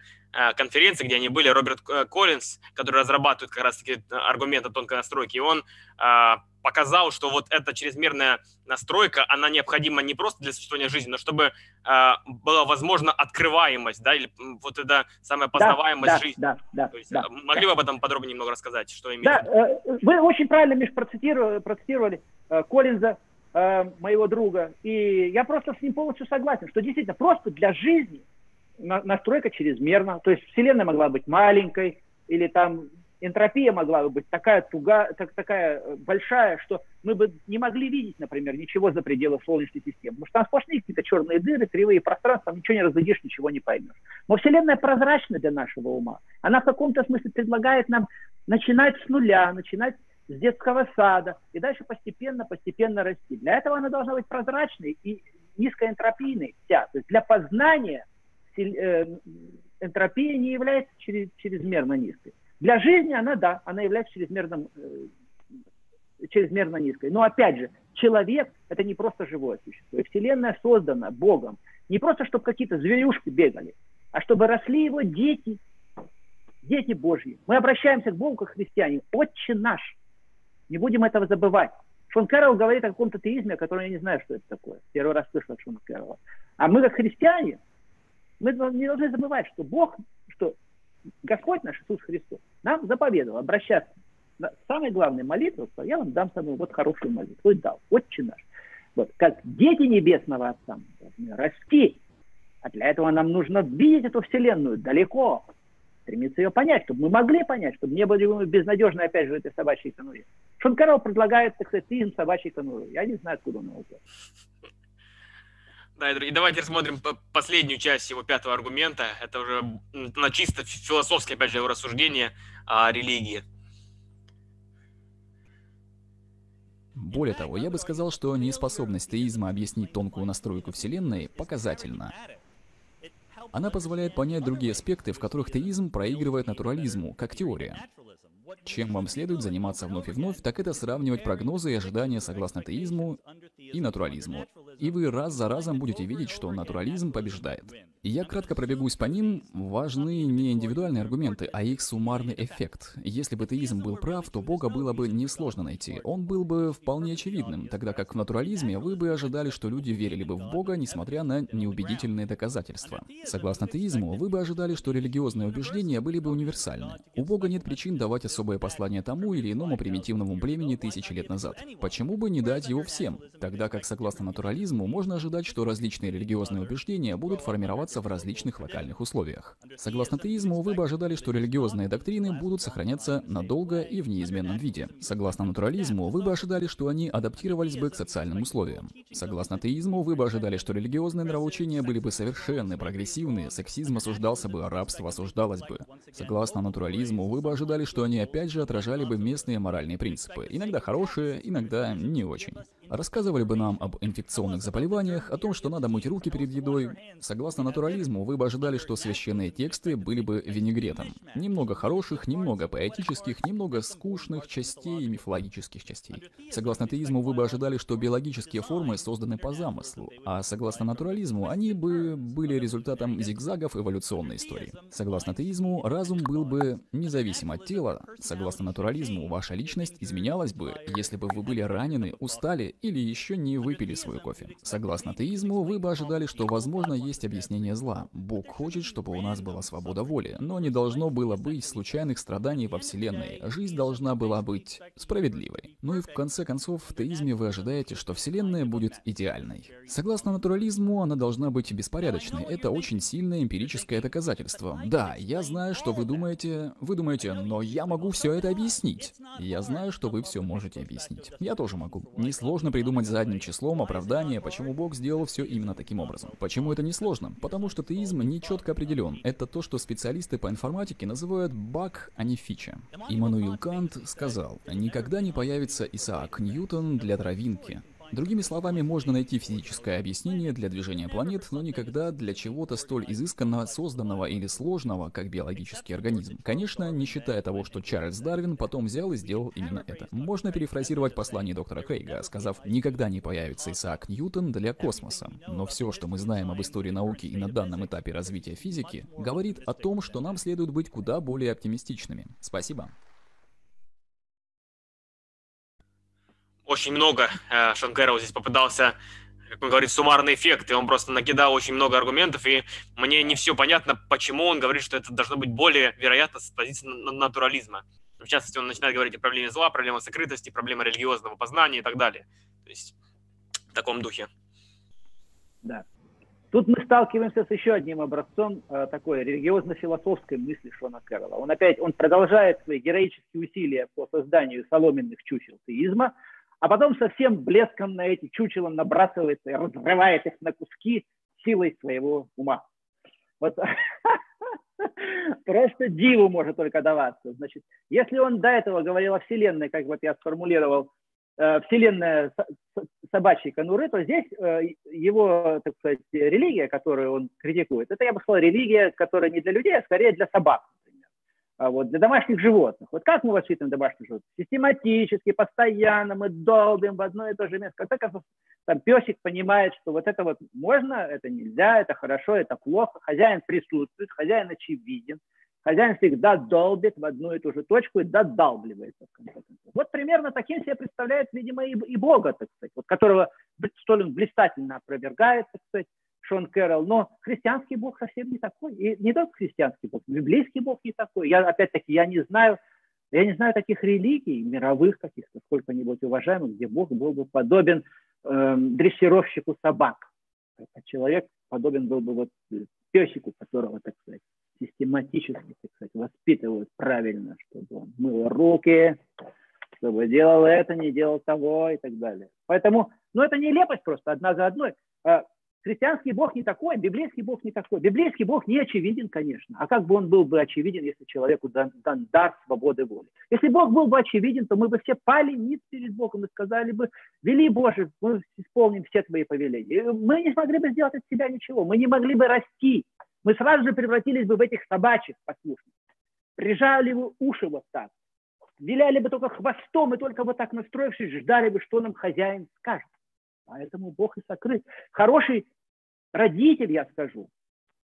конференции, где они были, Роберт Коллинз, который разрабатывает как раз-таки аргументы тонкой настройки, он показал, что вот эта чрезмерная настройка, она необходима не просто для существования жизни, но чтобы э, была возможна открываемость, да, или вот эта самая познаваемость да, жизни. Да, да, То есть, да, могли да. бы об этом подробнее немного рассказать, что именно? Да, э, вы очень правильно, Миш, процитировали, процитировали э, Коллинза, э, моего друга, и я просто с ним полностью согласен, что действительно просто для жизни настройка чрезмерна, то есть Вселенная могла быть маленькой, или там энтропия могла бы быть такая туга, так, такая э, большая, что мы бы не могли видеть, например, ничего за пределы Солнечной системы. Потому что там сплошные какие-то черные дыры, кривые пространства, ничего не разглядишь, ничего не поймешь. Но Вселенная прозрачна для нашего ума. Она в каком-то смысле предлагает нам начинать с нуля, начинать с детского сада и дальше постепенно, постепенно расти. Для этого она должна быть прозрачной и низкоэнтропийной вся. То есть для познания энтропия не является чрезмерно низкой. Для жизни она, да, она является чрезмерно, э, чрезмерно низкой. Но опять же, человек – это не просто живое существо. И Вселенная создана Богом не просто, чтобы какие-то зверюшки бегали, а чтобы росли его дети, дети Божьи. Мы обращаемся к Богу как христиане. Отче наш. Не будем этого забывать. Шон Кэрролл говорит о каком-то теизме, о котором я не знаю, что это такое. Первый раз слышал от Шона Кэрролла. А мы, как христиане, мы не должны забывать, что Бог, что Господь наш Иисус Христос нам заповедовал обращаться на самой главной молитвы, я вам дам самую вот хорошую молитву, и дал, Отче наш. Вот, как дети Небесного Отца, мы расти, а для этого нам нужно видеть эту Вселенную далеко, стремиться ее понять, чтобы мы могли понять, чтобы не были безнадежны опять же в этой собачьей конуре. Шункаров предлагает, так сказать, им собачьей конуры. Я не знаю, откуда он его взял. Да, и давайте рассмотрим последнюю часть его пятого аргумента. Это уже на чисто философское, опять же, его рассуждение о религии. Более того, я бы сказал, что неспособность теизма объяснить тонкую настройку Вселенной показательна. Она позволяет понять другие аспекты, в которых теизм проигрывает натурализму, как теория. Чем вам следует заниматься вновь и вновь, так это сравнивать прогнозы и ожидания согласно теизму и натурализму. И вы раз за разом будете видеть, что натурализм побеждает. Я кратко пробегусь по ним. Важны не индивидуальные аргументы, а их суммарный эффект. Если бы теизм был прав, то Бога было бы несложно найти. Он был бы вполне очевидным, тогда как в натурализме вы бы ожидали, что люди верили бы в Бога, несмотря на неубедительные доказательства. Согласно теизму, вы бы ожидали, что религиозные убеждения были бы универсальны. У Бога нет причин давать особое послание тому или иному примитивному племени тысячи лет назад. Почему бы не дать его всем? Тогда как, согласно натурализму, можно ожидать, что различные религиозные убеждения будут формироваться в различных локальных условиях. Согласно теизму, вы бы ожидали, что религиозные доктрины будут сохраняться надолго и в неизменном виде. Согласно натурализму, вы бы ожидали, что они адаптировались бы к социальным условиям. Согласно теизму, вы бы ожидали, что религиозные нравоучения были бы совершенны, прогрессивны, сексизм осуждался бы, рабство осуждалось бы. Согласно натурализму, вы бы ожидали, что они опять же отражали бы местные моральные принципы, иногда хорошие, иногда не очень. Рассказывали бы нам об инфекционных заболеваниях, о том, что надо мыть руки перед едой. Согласно натурализму, вы бы ожидали, что священные тексты были бы винегретом. Немного хороших, немного поэтических, немного скучных частей и мифологических частей. Согласно теизму, вы бы ожидали, что биологические формы созданы по замыслу, а согласно натурализму, они бы были результатом зигзагов эволюционной истории. Согласно теизму, разум был бы независим от тела. Согласно натурализму, ваша личность изменялась бы, если бы вы были ранены, устали или еще не выпили свой кофе. Согласно теизму, вы бы ожидали, что возможно есть объяснение зла. Бог хочет, чтобы у нас была свобода воли, но не должно было быть случайных страданий во Вселенной. Жизнь должна была быть справедливой. Ну и в конце концов, в теизме вы ожидаете, что Вселенная будет идеальной. Согласно натурализму, она должна быть беспорядочной. Это очень сильное эмпирическое доказательство. Да, я знаю, что вы думаете... Вы думаете, но я могу все это объяснить. Я знаю, что вы все можете объяснить. Я тоже могу. Несложно придумать задним числом оправдание, почему Бог сделал все именно таким образом. Почему это несложно? Потому что теизм не четко определен. Это то, что специалисты по информатике называют баг, а не фича. Иммануил Кант сказал, никогда не появится Исаак Ньютон для травинки. Другими словами, можно найти физическое объяснение для движения планет, но никогда для чего-то столь изысканно созданного или сложного, как биологический организм. Конечно, не считая того, что Чарльз Дарвин потом взял и сделал именно это. Можно перефразировать послание доктора Крейга, сказав, никогда не появится Исаак Ньютон для космоса. Но все, что мы знаем об истории науки и на данном этапе развития физики, говорит о том, что нам следует быть куда более оптимистичными. Спасибо. Очень много. Э, здесь попытался, как он говорит, суммарный эффект, и он просто накидал очень много аргументов, и мне не все понятно, почему он говорит, что это должно быть более вероятно с позиции натурализма. В частности, он начинает говорить о проблеме зла, проблеме сокрытости, проблеме религиозного познания и так далее. То есть в таком духе. Да. Тут мы сталкиваемся с еще одним образцом э, такой религиозно-философской мысли Шона Кэрролла. Он опять он продолжает свои героические усилия по созданию соломенных чучел теизма, а потом со всем блеском на эти чучела набрасывается и разрывает их на куски силой своего ума. Вот [laughs] просто диву может только даваться. Значит, если он до этого говорил о Вселенной, как вот я сформулировал, э, Вселенная собачьей конуры, то здесь э, его, так сказать, религия, которую он критикует, это, я бы сказал, религия, которая не для людей, а скорее для собак вот, для домашних животных. Вот как мы воспитываем домашних животных? Систематически, постоянно мы долбим в одно и то же место. Конце концов, там песик понимает, что вот это вот можно, это нельзя, это хорошо, это плохо. Хозяин присутствует, хозяин очевиден. Хозяин всегда долбит в одну и ту же точку и додалбливается. В конце концов. Вот примерно таким себе представляет, видимо, и, и Бога, так сказать, вот, которого столь блистательно опровергает, так сказать, Шон Кэрролл, но христианский Бог совсем не такой. И не только христианский Бог, библейский Бог не такой. Я, опять-таки, я не знаю, я не знаю таких религий, мировых каких-то, сколько-нибудь уважаемых, где Бог был бы подобен э, дрессировщику собак. А человек подобен был бы вот песику, которого, так сказать, систематически, так сказать, воспитывают правильно, чтобы он мыл руки, чтобы делал это, не делал того и так далее. Поэтому, ну, это нелепость просто одна за одной. Христианский Бог не такой, библейский Бог не такой. Библейский Бог не очевиден, конечно. А как бы он был бы очевиден, если человеку дан, дан дар свободы воли? Если Бог был бы очевиден, то мы бы все пали ниц перед Богом и сказали бы, вели Боже, мы исполним все твои повеления. Мы не смогли бы сделать от себя ничего, мы не могли бы расти. Мы сразу же превратились бы в этих собачьих послушников. Прижали бы уши вот так. виляли бы только хвостом и только вот так настроившись, ждали бы, что нам хозяин скажет. Поэтому Бог и сокрыт. Хороший родитель, я скажу,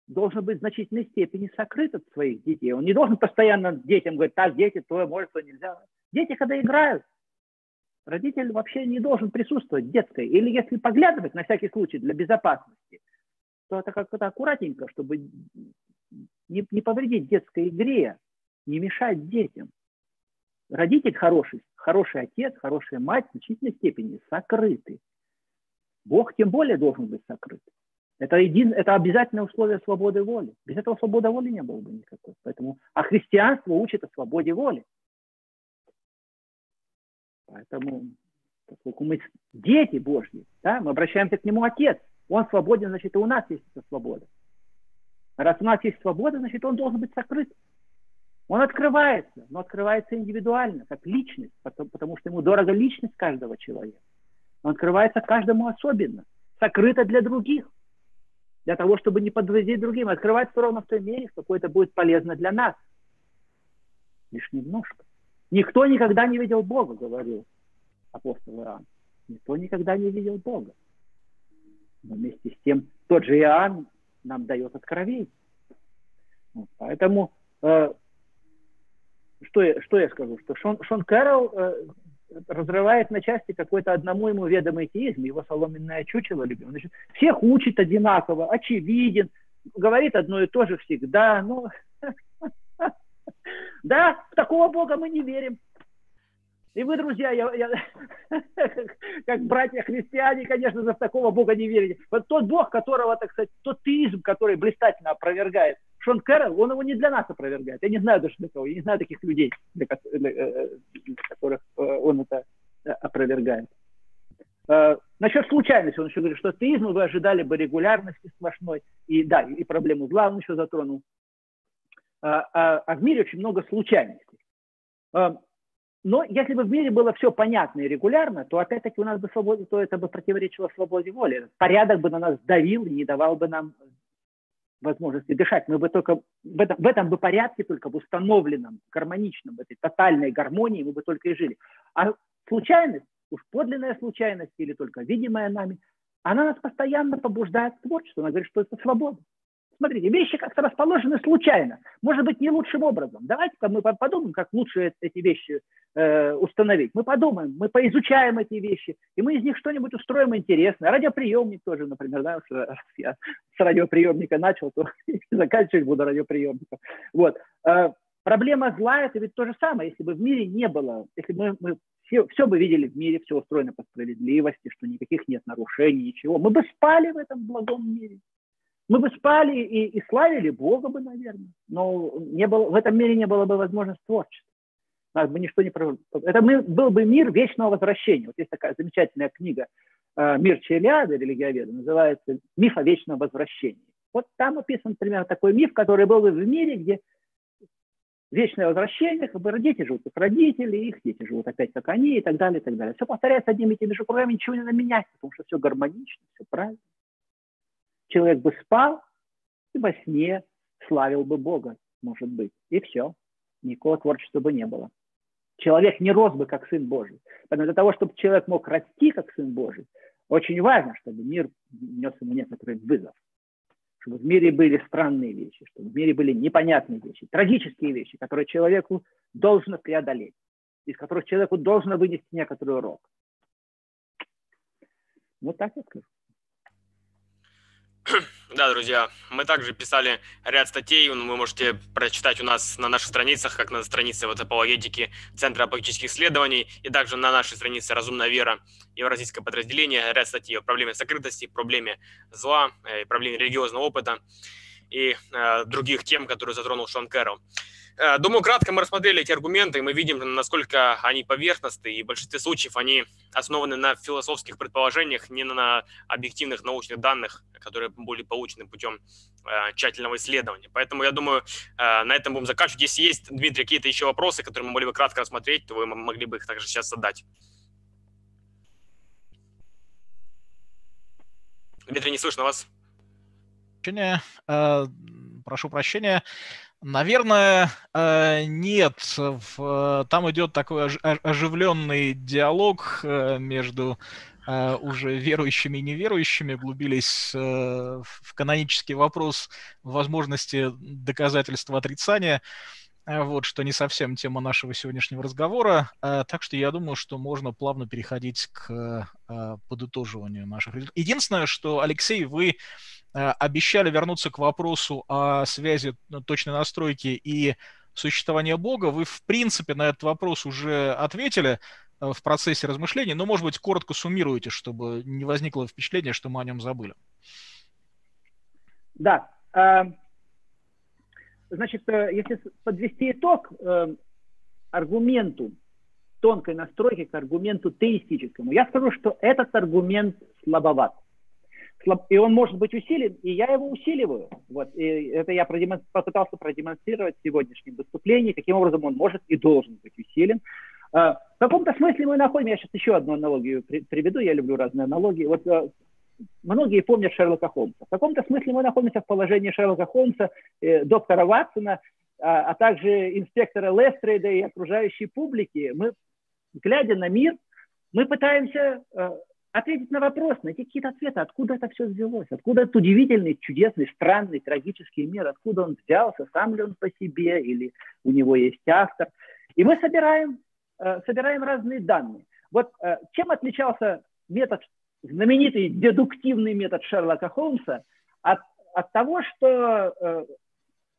должен быть в значительной степени сокрыт от своих детей. Он не должен постоянно детям говорить, так, дети, то может, то нельзя. Дети, когда играют, родитель вообще не должен присутствовать в детской. Или если поглядывать на всякий случай для безопасности, то это как-то аккуратненько, чтобы не, не повредить детской игре, не мешать детям. Родитель хороший, хороший отец, хорошая мать в значительной степени сокрыты. Бог тем более должен быть сокрыт. Это, един, это обязательное условие свободы воли. Без этого свободы воли не было бы никакой. Поэтому, а христианство учит о свободе воли. Поэтому, поскольку мы дети Божьи, да, мы обращаемся к Нему Отец. Он свободен, значит, и у нас есть эта свобода. Раз у нас есть свобода, значит, он должен быть сокрыт. Он открывается, но открывается индивидуально, как личность, потому, потому что ему дорога личность каждого человека. Он открывается каждому особенно, сокрыто для других, для того, чтобы не подвозить другим. Открывается ровно в той мере, в какой это будет полезно для нас. Лишь немножко. Никто никогда не видел Бога, говорил апостол Иоанн. Никто никогда не видел Бога. Но вместе с тем тот же Иоанн нам дает откровение. Вот, поэтому э, что, я, что я скажу? Что Шон, Шон Кэрролл э, разрывает на части какой-то одному ему ведомый теизм, его соломенное чучело любим. Значит, всех учит одинаково, очевиден, говорит одно и то же всегда. Ну, [laughs] да, в такого Бога мы не верим. И вы, друзья, я, я, [laughs] как братья-христиане, конечно же, в такого Бога не верите. Вот тот Бог, которого, так сказать, тот теизм, который блистательно опровергает Шон Кэрролл, он его не для нас опровергает. Я не знаю даже для кого, я не знаю таких людей, для, для, э, для которых э, он это э, опровергает. Насчет случайности, он еще говорит, что теизм вы ожидали бы регулярности сплошной, и да, и проблему зла он еще затронул. А, а, а в мире очень много случайностей. Но если бы в мире было все понятно и регулярно, то опять-таки у нас бы свобода, то это бы противоречило свободе воли. Порядок бы на нас давил и не давал бы нам возможности дышать. Мы бы только в этом, в этом бы порядке, только в установленном, гармоничном, в этой тотальной гармонии мы бы только и жили. А случайность, уж подлинная случайность или только видимая нами, она нас постоянно побуждает к творчеству. Она говорит, что это свобода. Смотрите, вещи как-то расположены случайно, может быть, не лучшим образом. Давайте-ка мы подумаем, как лучше эти вещи э, установить. Мы подумаем, мы поизучаем эти вещи, и мы из них что-нибудь устроим интересное. Радиоприемник тоже, например, да, я с радиоприемника начал, то [laughs] заканчивать буду радиоприемником. Вот. Э, проблема зла – это ведь то же самое. Если бы в мире не было, если бы мы, мы все, все бы видели в мире, все устроено по справедливости, что никаких нет нарушений, ничего, мы бы спали в этом благом мире. Мы бы спали и, и славили Бога бы, наверное, но не было, в этом мире не было бы возможности творчества. Нас бы ничто не Это был бы мир вечного возвращения. Вот есть такая замечательная книга э, «Мир Челиады», религиоведа, называется «Миф о вечном возвращении». Вот там описан примерно такой миф, который был бы в мире, где вечное возвращение, как бы родители живут как родители, их дети живут опять как они и так далее, и так далее. Все повторяется одними и теми же кругами, ничего не менять, потому что все гармонично, все правильно человек бы спал и во сне славил бы Бога, может быть. И все. Никакого творчества бы не было. Человек не рос бы как Сын Божий. Поэтому для того, чтобы человек мог расти как Сын Божий, очень важно, чтобы мир нес ему некоторый вызов. Чтобы в мире были странные вещи, чтобы в мире были непонятные вещи, трагические вещи, которые человеку должно преодолеть, из которых человеку должно вынести некоторый урок. Вот так я скажу. [clears throat] Да, друзья, мы также писали ряд статей, вы можете прочитать у нас на наших страницах, как на странице вот апологетики Центра апологетических исследований, и также на нашей странице «Разумная вера» евразийское подразделение, ряд статей о проблеме сокрытости, проблеме зла, э, проблеме религиозного опыта и э, других тем, которые затронул Шон Кэрролл. Э, думаю, кратко мы рассмотрели эти аргументы, и мы видим, насколько они поверхностны, и в большинстве случаев они основаны на философских предположениях, не на объективных научных данных, которые были получены путем э, тщательного исследования. Поэтому, я думаю, э, на этом будем заканчивать. Если есть, Дмитрий, какие-то еще вопросы, которые мы могли бы кратко рассмотреть, то вы могли бы их также сейчас задать. Дмитрий, не слышно вас. Прошу прощения. Наверное, э, нет. Там идет такой оживленный диалог э, между э, уже верующими и неверующими, глубились в канонический вопрос возможности доказательства отрицания, вот, что не совсем тема нашего сегодняшнего разговора. Так что я думаю, что можно плавно переходить к подытоживанию наших Единственное, что, Алексей, вы Э, обещали вернуться к вопросу о связи ну, точной настройки и существования Бога. Вы, в принципе, на этот вопрос уже ответили э, в процессе размышлений, но, может быть, коротко суммируете, чтобы не возникло впечатление, что мы о нем забыли. Да. Э, значит, если подвести итог аргументу тонкой настройки к аргументу теистическому, я скажу, что этот аргумент слабоват и он может быть усилен, и я его усиливаю. Вот. И это я продемон... попытался продемонстрировать в сегодняшнем выступлении, каким образом он может и должен быть усилен. А, в каком-то смысле мы находим, я сейчас еще одну аналогию приведу, я люблю разные аналогии. Вот многие помнят Шерлока Холмса. В каком-то смысле мы находимся в положении Шерлока Холмса, э, доктора Ватсона, а, а также инспектора Лестрейда и окружающей публики. Мы, глядя на мир, мы пытаемся э, ответить на вопрос, найти какие-то ответы, откуда это все взялось, откуда этот удивительный, чудесный, странный, трагический мир, откуда он взялся, сам ли он по себе или у него есть автор. И мы собираем, э, собираем разные данные. Вот э, чем отличался метод, знаменитый дедуктивный метод Шерлока Холмса от, от того, что э,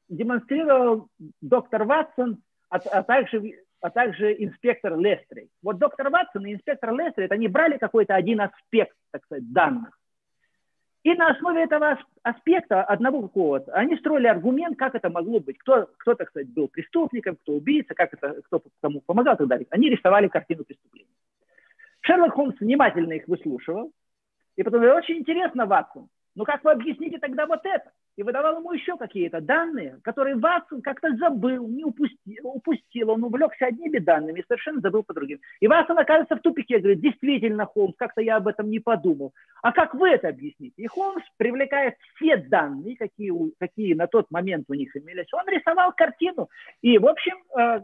демонстрировал доктор Ватсон, а, а также а также инспектор Лестрей. Вот доктор Ватсон и инспектор Лестрей, они брали какой-то один аспект, так сказать, данных. И на основе этого аспекта, одного какого-то, они строили аргумент, как это могло быть, кто, кто так сказать, был преступником, кто убийца, как это, кто кому помогал и так далее. Они рисовали картину преступления. Шерлок Холмс внимательно их выслушивал, и потом говорил, очень интересно, Ватсон, ну как вы объясните тогда вот это? И выдавал ему еще какие-то данные, которые Ватсон как-то забыл, не упустил, упустил. Он увлекся одними данными совершенно забыл по другим. И Ватсон оказывается в тупике, говорит, действительно, Холмс, как-то я об этом не подумал. А как вы это объясните? И Холмс привлекает все данные, какие, какие на тот момент у них имелись. Он рисовал картину. И, в общем, э,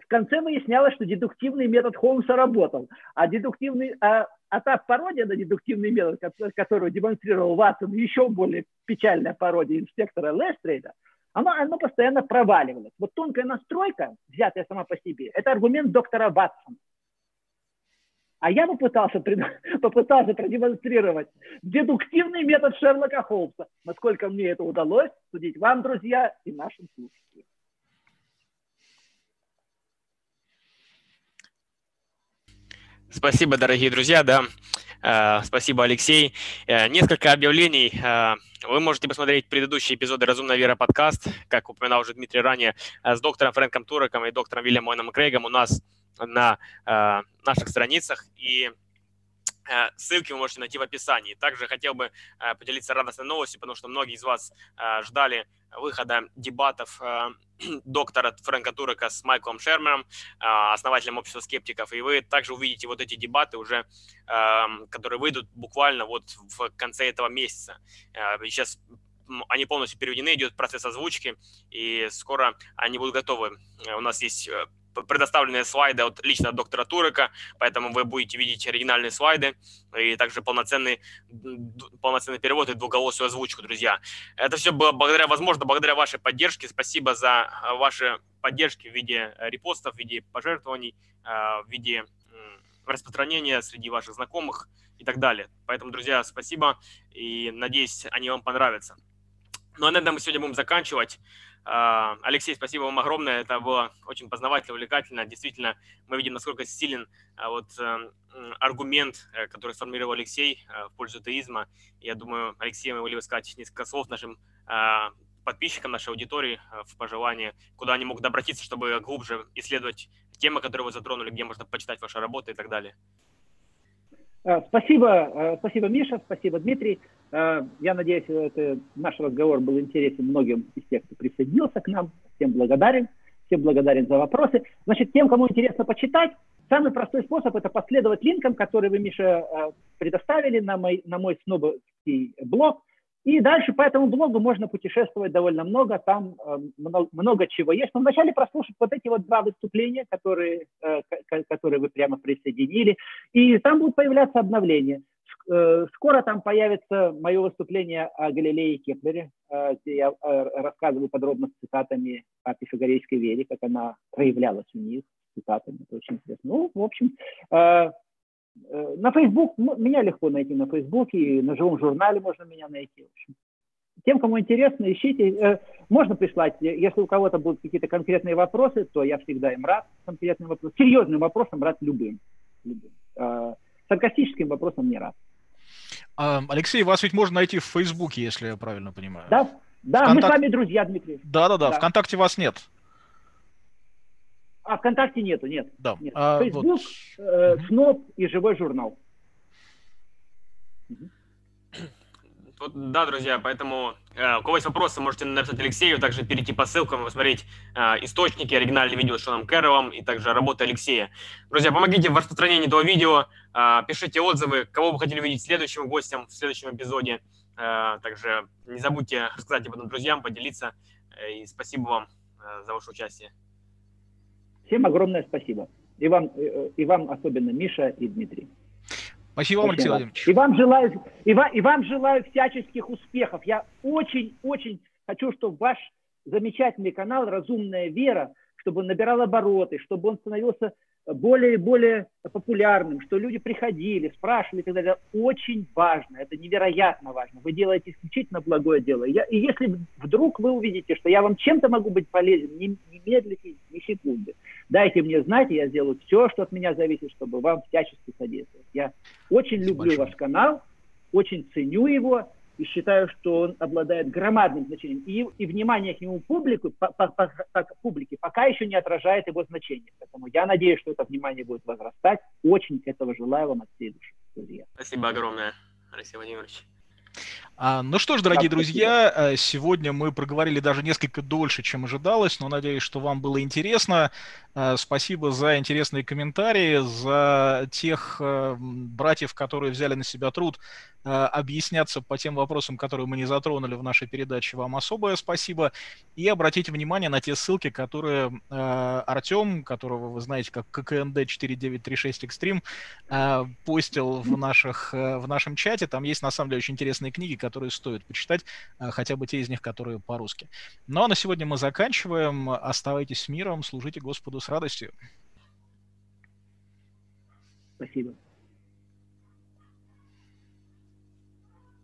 в конце выяснялось, что дедуктивный метод Холмса работал, а дедуктивный, а а та пародия на дедуктивный метод, которую демонстрировал Ватсон, еще более печальная пародия инспектора Лестрейда, она, она постоянно проваливалась. Вот тонкая настройка, взятая сама по себе, это аргумент доктора Ватсона. А я попытался, [laughs] попытался продемонстрировать дедуктивный метод Шерлока Холмса. Насколько мне это удалось, судить вам, друзья, и нашим слушателям. Спасибо, дорогие друзья, да. Э, спасибо, Алексей. Э, несколько объявлений. Э, вы можете посмотреть предыдущие эпизоды «Разумная вера» подкаст, как упоминал уже Дмитрий ранее, с доктором Фрэнком Туреком и доктором Вильямом Уэном Крейгом у нас на наших страницах. И Ссылки вы можете найти в описании. Также хотел бы поделиться радостной новостью, потому что многие из вас ждали выхода дебатов э, [clears throat] доктора Фрэнка Турека с Майклом Шермером, э, основателем общества скептиков, и вы также увидите вот эти дебаты уже, э, которые выйдут буквально вот в конце этого месяца. Э, сейчас они полностью переведены, идет процесс озвучки, и скоро они будут готовы. У нас есть э, предоставленные слайды от лично доктора Турека, поэтому вы будете видеть оригинальные слайды и также полноценный, полноценный перевод и двуголосую озвучку, друзья. Это все было благодаря, возможно, благодаря вашей поддержке. Спасибо за а, ваши поддержки в виде репостов, в виде пожертвований, а, в виде распространения среди ваших знакомых и так далее. Поэтому, друзья, спасибо и надеюсь, они вам понравятся. Ну а на этом мы сегодня будем заканчивать. А, Алексей, спасибо вам огромное. Это было очень познавательно, увлекательно. Действительно, мы видим, насколько силен а, вот эм, аргумент, э, который сформировал Алексей э, в пользу атеизма. Я думаю, Алексей, мы могли бы сказать несколько слов нашим а, подписчикам нашей аудитории э, в пожелание, куда они могут обратиться, чтобы глубже исследовать темы, которые вы затронули, где можно почитать ваши работы и так далее. Спасибо, спасибо, Миша, спасибо, Дмитрий. Э, я надеюсь, это, наш разговор был интересен многим из тех, кто присоединился к нам. Всем благодарен. Всем благодарен за вопросы. Значит, тем, кому интересно почитать, самый простой способ – это последовать линкам, которые вы, Миша, э, предоставили на мой, на мой снобовский блог. И дальше по этому блогу можно путешествовать довольно много, там э, много, много чего есть. Но вначале прослушать вот эти вот два выступления, которые, которые вы прямо присоединили, и там будут появляться обновления. Э, скоро там появится мое выступление о Галилее Кеплере, э, где я э, рассказываю подробно с цитатами о пифагорейской вере, как она проявлялась у них, цитатами, это очень интересно. Ну, в общем, на Facebook, меня легко найти на Facebook, и на живом журнале можно меня найти. В общем. Тем, кому интересно, ищите. Можно прислать, если у кого-то будут какие-то конкретные вопросы, то я всегда им рад конкретным вопросам. Серьезным вопросам рад любым. любым. Саркастическим вопросам не рад. Алексей, вас ведь можно найти в Фейсбуке, если я правильно понимаю. Да, да Вконтак... мы с вами друзья, Дмитрий. Да-да-да, ВКонтакте вас нет. А ВКонтакте нету, нет. Да. нет. А, Facebook, вот. э, СНОП и живой журнал. Вот, да, друзья, поэтому э, у кого есть вопросы, можете написать Алексею, также перейти по ссылкам посмотреть э, источники, оригинальные видео с Шоном Кэрролом и также работы Алексея. Друзья, помогите в распространении этого видео, э, пишите отзывы, кого вы хотели видеть следующим гостем в следующем эпизоде. Э, также не забудьте рассказать об этом друзьям, поделиться. Э, и спасибо вам э, за ваше участие. Всем огромное спасибо. И вам, э, и вам особенно, Миша и Дмитрий. Спасибо вам, Алексей Владимирович. И вам желаю, и вам, и вам желаю всяческих успехов. Я очень-очень хочу, чтобы ваш замечательный канал «Разумная вера», чтобы он набирал обороты, чтобы он становился более и более популярным, что люди приходили, спрашивали и так далее. Очень важно, это невероятно важно. Вы делаете исключительно благое дело. Я, и если вдруг вы увидите, что я вам чем-то могу быть полезен, не, не медлите ни секунды. Дайте мне знать, и я сделаю все, что от меня зависит, чтобы вам всячески содействовать. Я очень люблю ваш канал, очень ценю его, и считаю, что он обладает громадным значением. И, и внимание к нему публику, по, по, по, по, публике пока еще не отражает его значение. Поэтому я надеюсь, что это внимание будет возрастать. Очень этого желаю вам от всей души, друзья. Спасибо огромное, Алексей Владимирович. А, ну что ж, дорогие друзья, э, сегодня мы проговорили даже несколько дольше, чем ожидалось, но надеюсь, что вам было интересно. Э, спасибо за интересные комментарии, за тех э, братьев, которые взяли на себя труд объясняться по тем вопросам, которые мы не затронули в нашей передаче. Вам особое спасибо. И обратите внимание на те ссылки, которые Артем, которого вы знаете как ККНД 4936 Extreme, постил в, наших, в нашем чате. Там есть на самом деле очень интересные книги, которые стоит почитать, э, хотя бы те из них, которые по-русски. Ну а на сегодня мы заканчиваем. Оставайтесь с миром, служите Господу с радостью. Спасибо.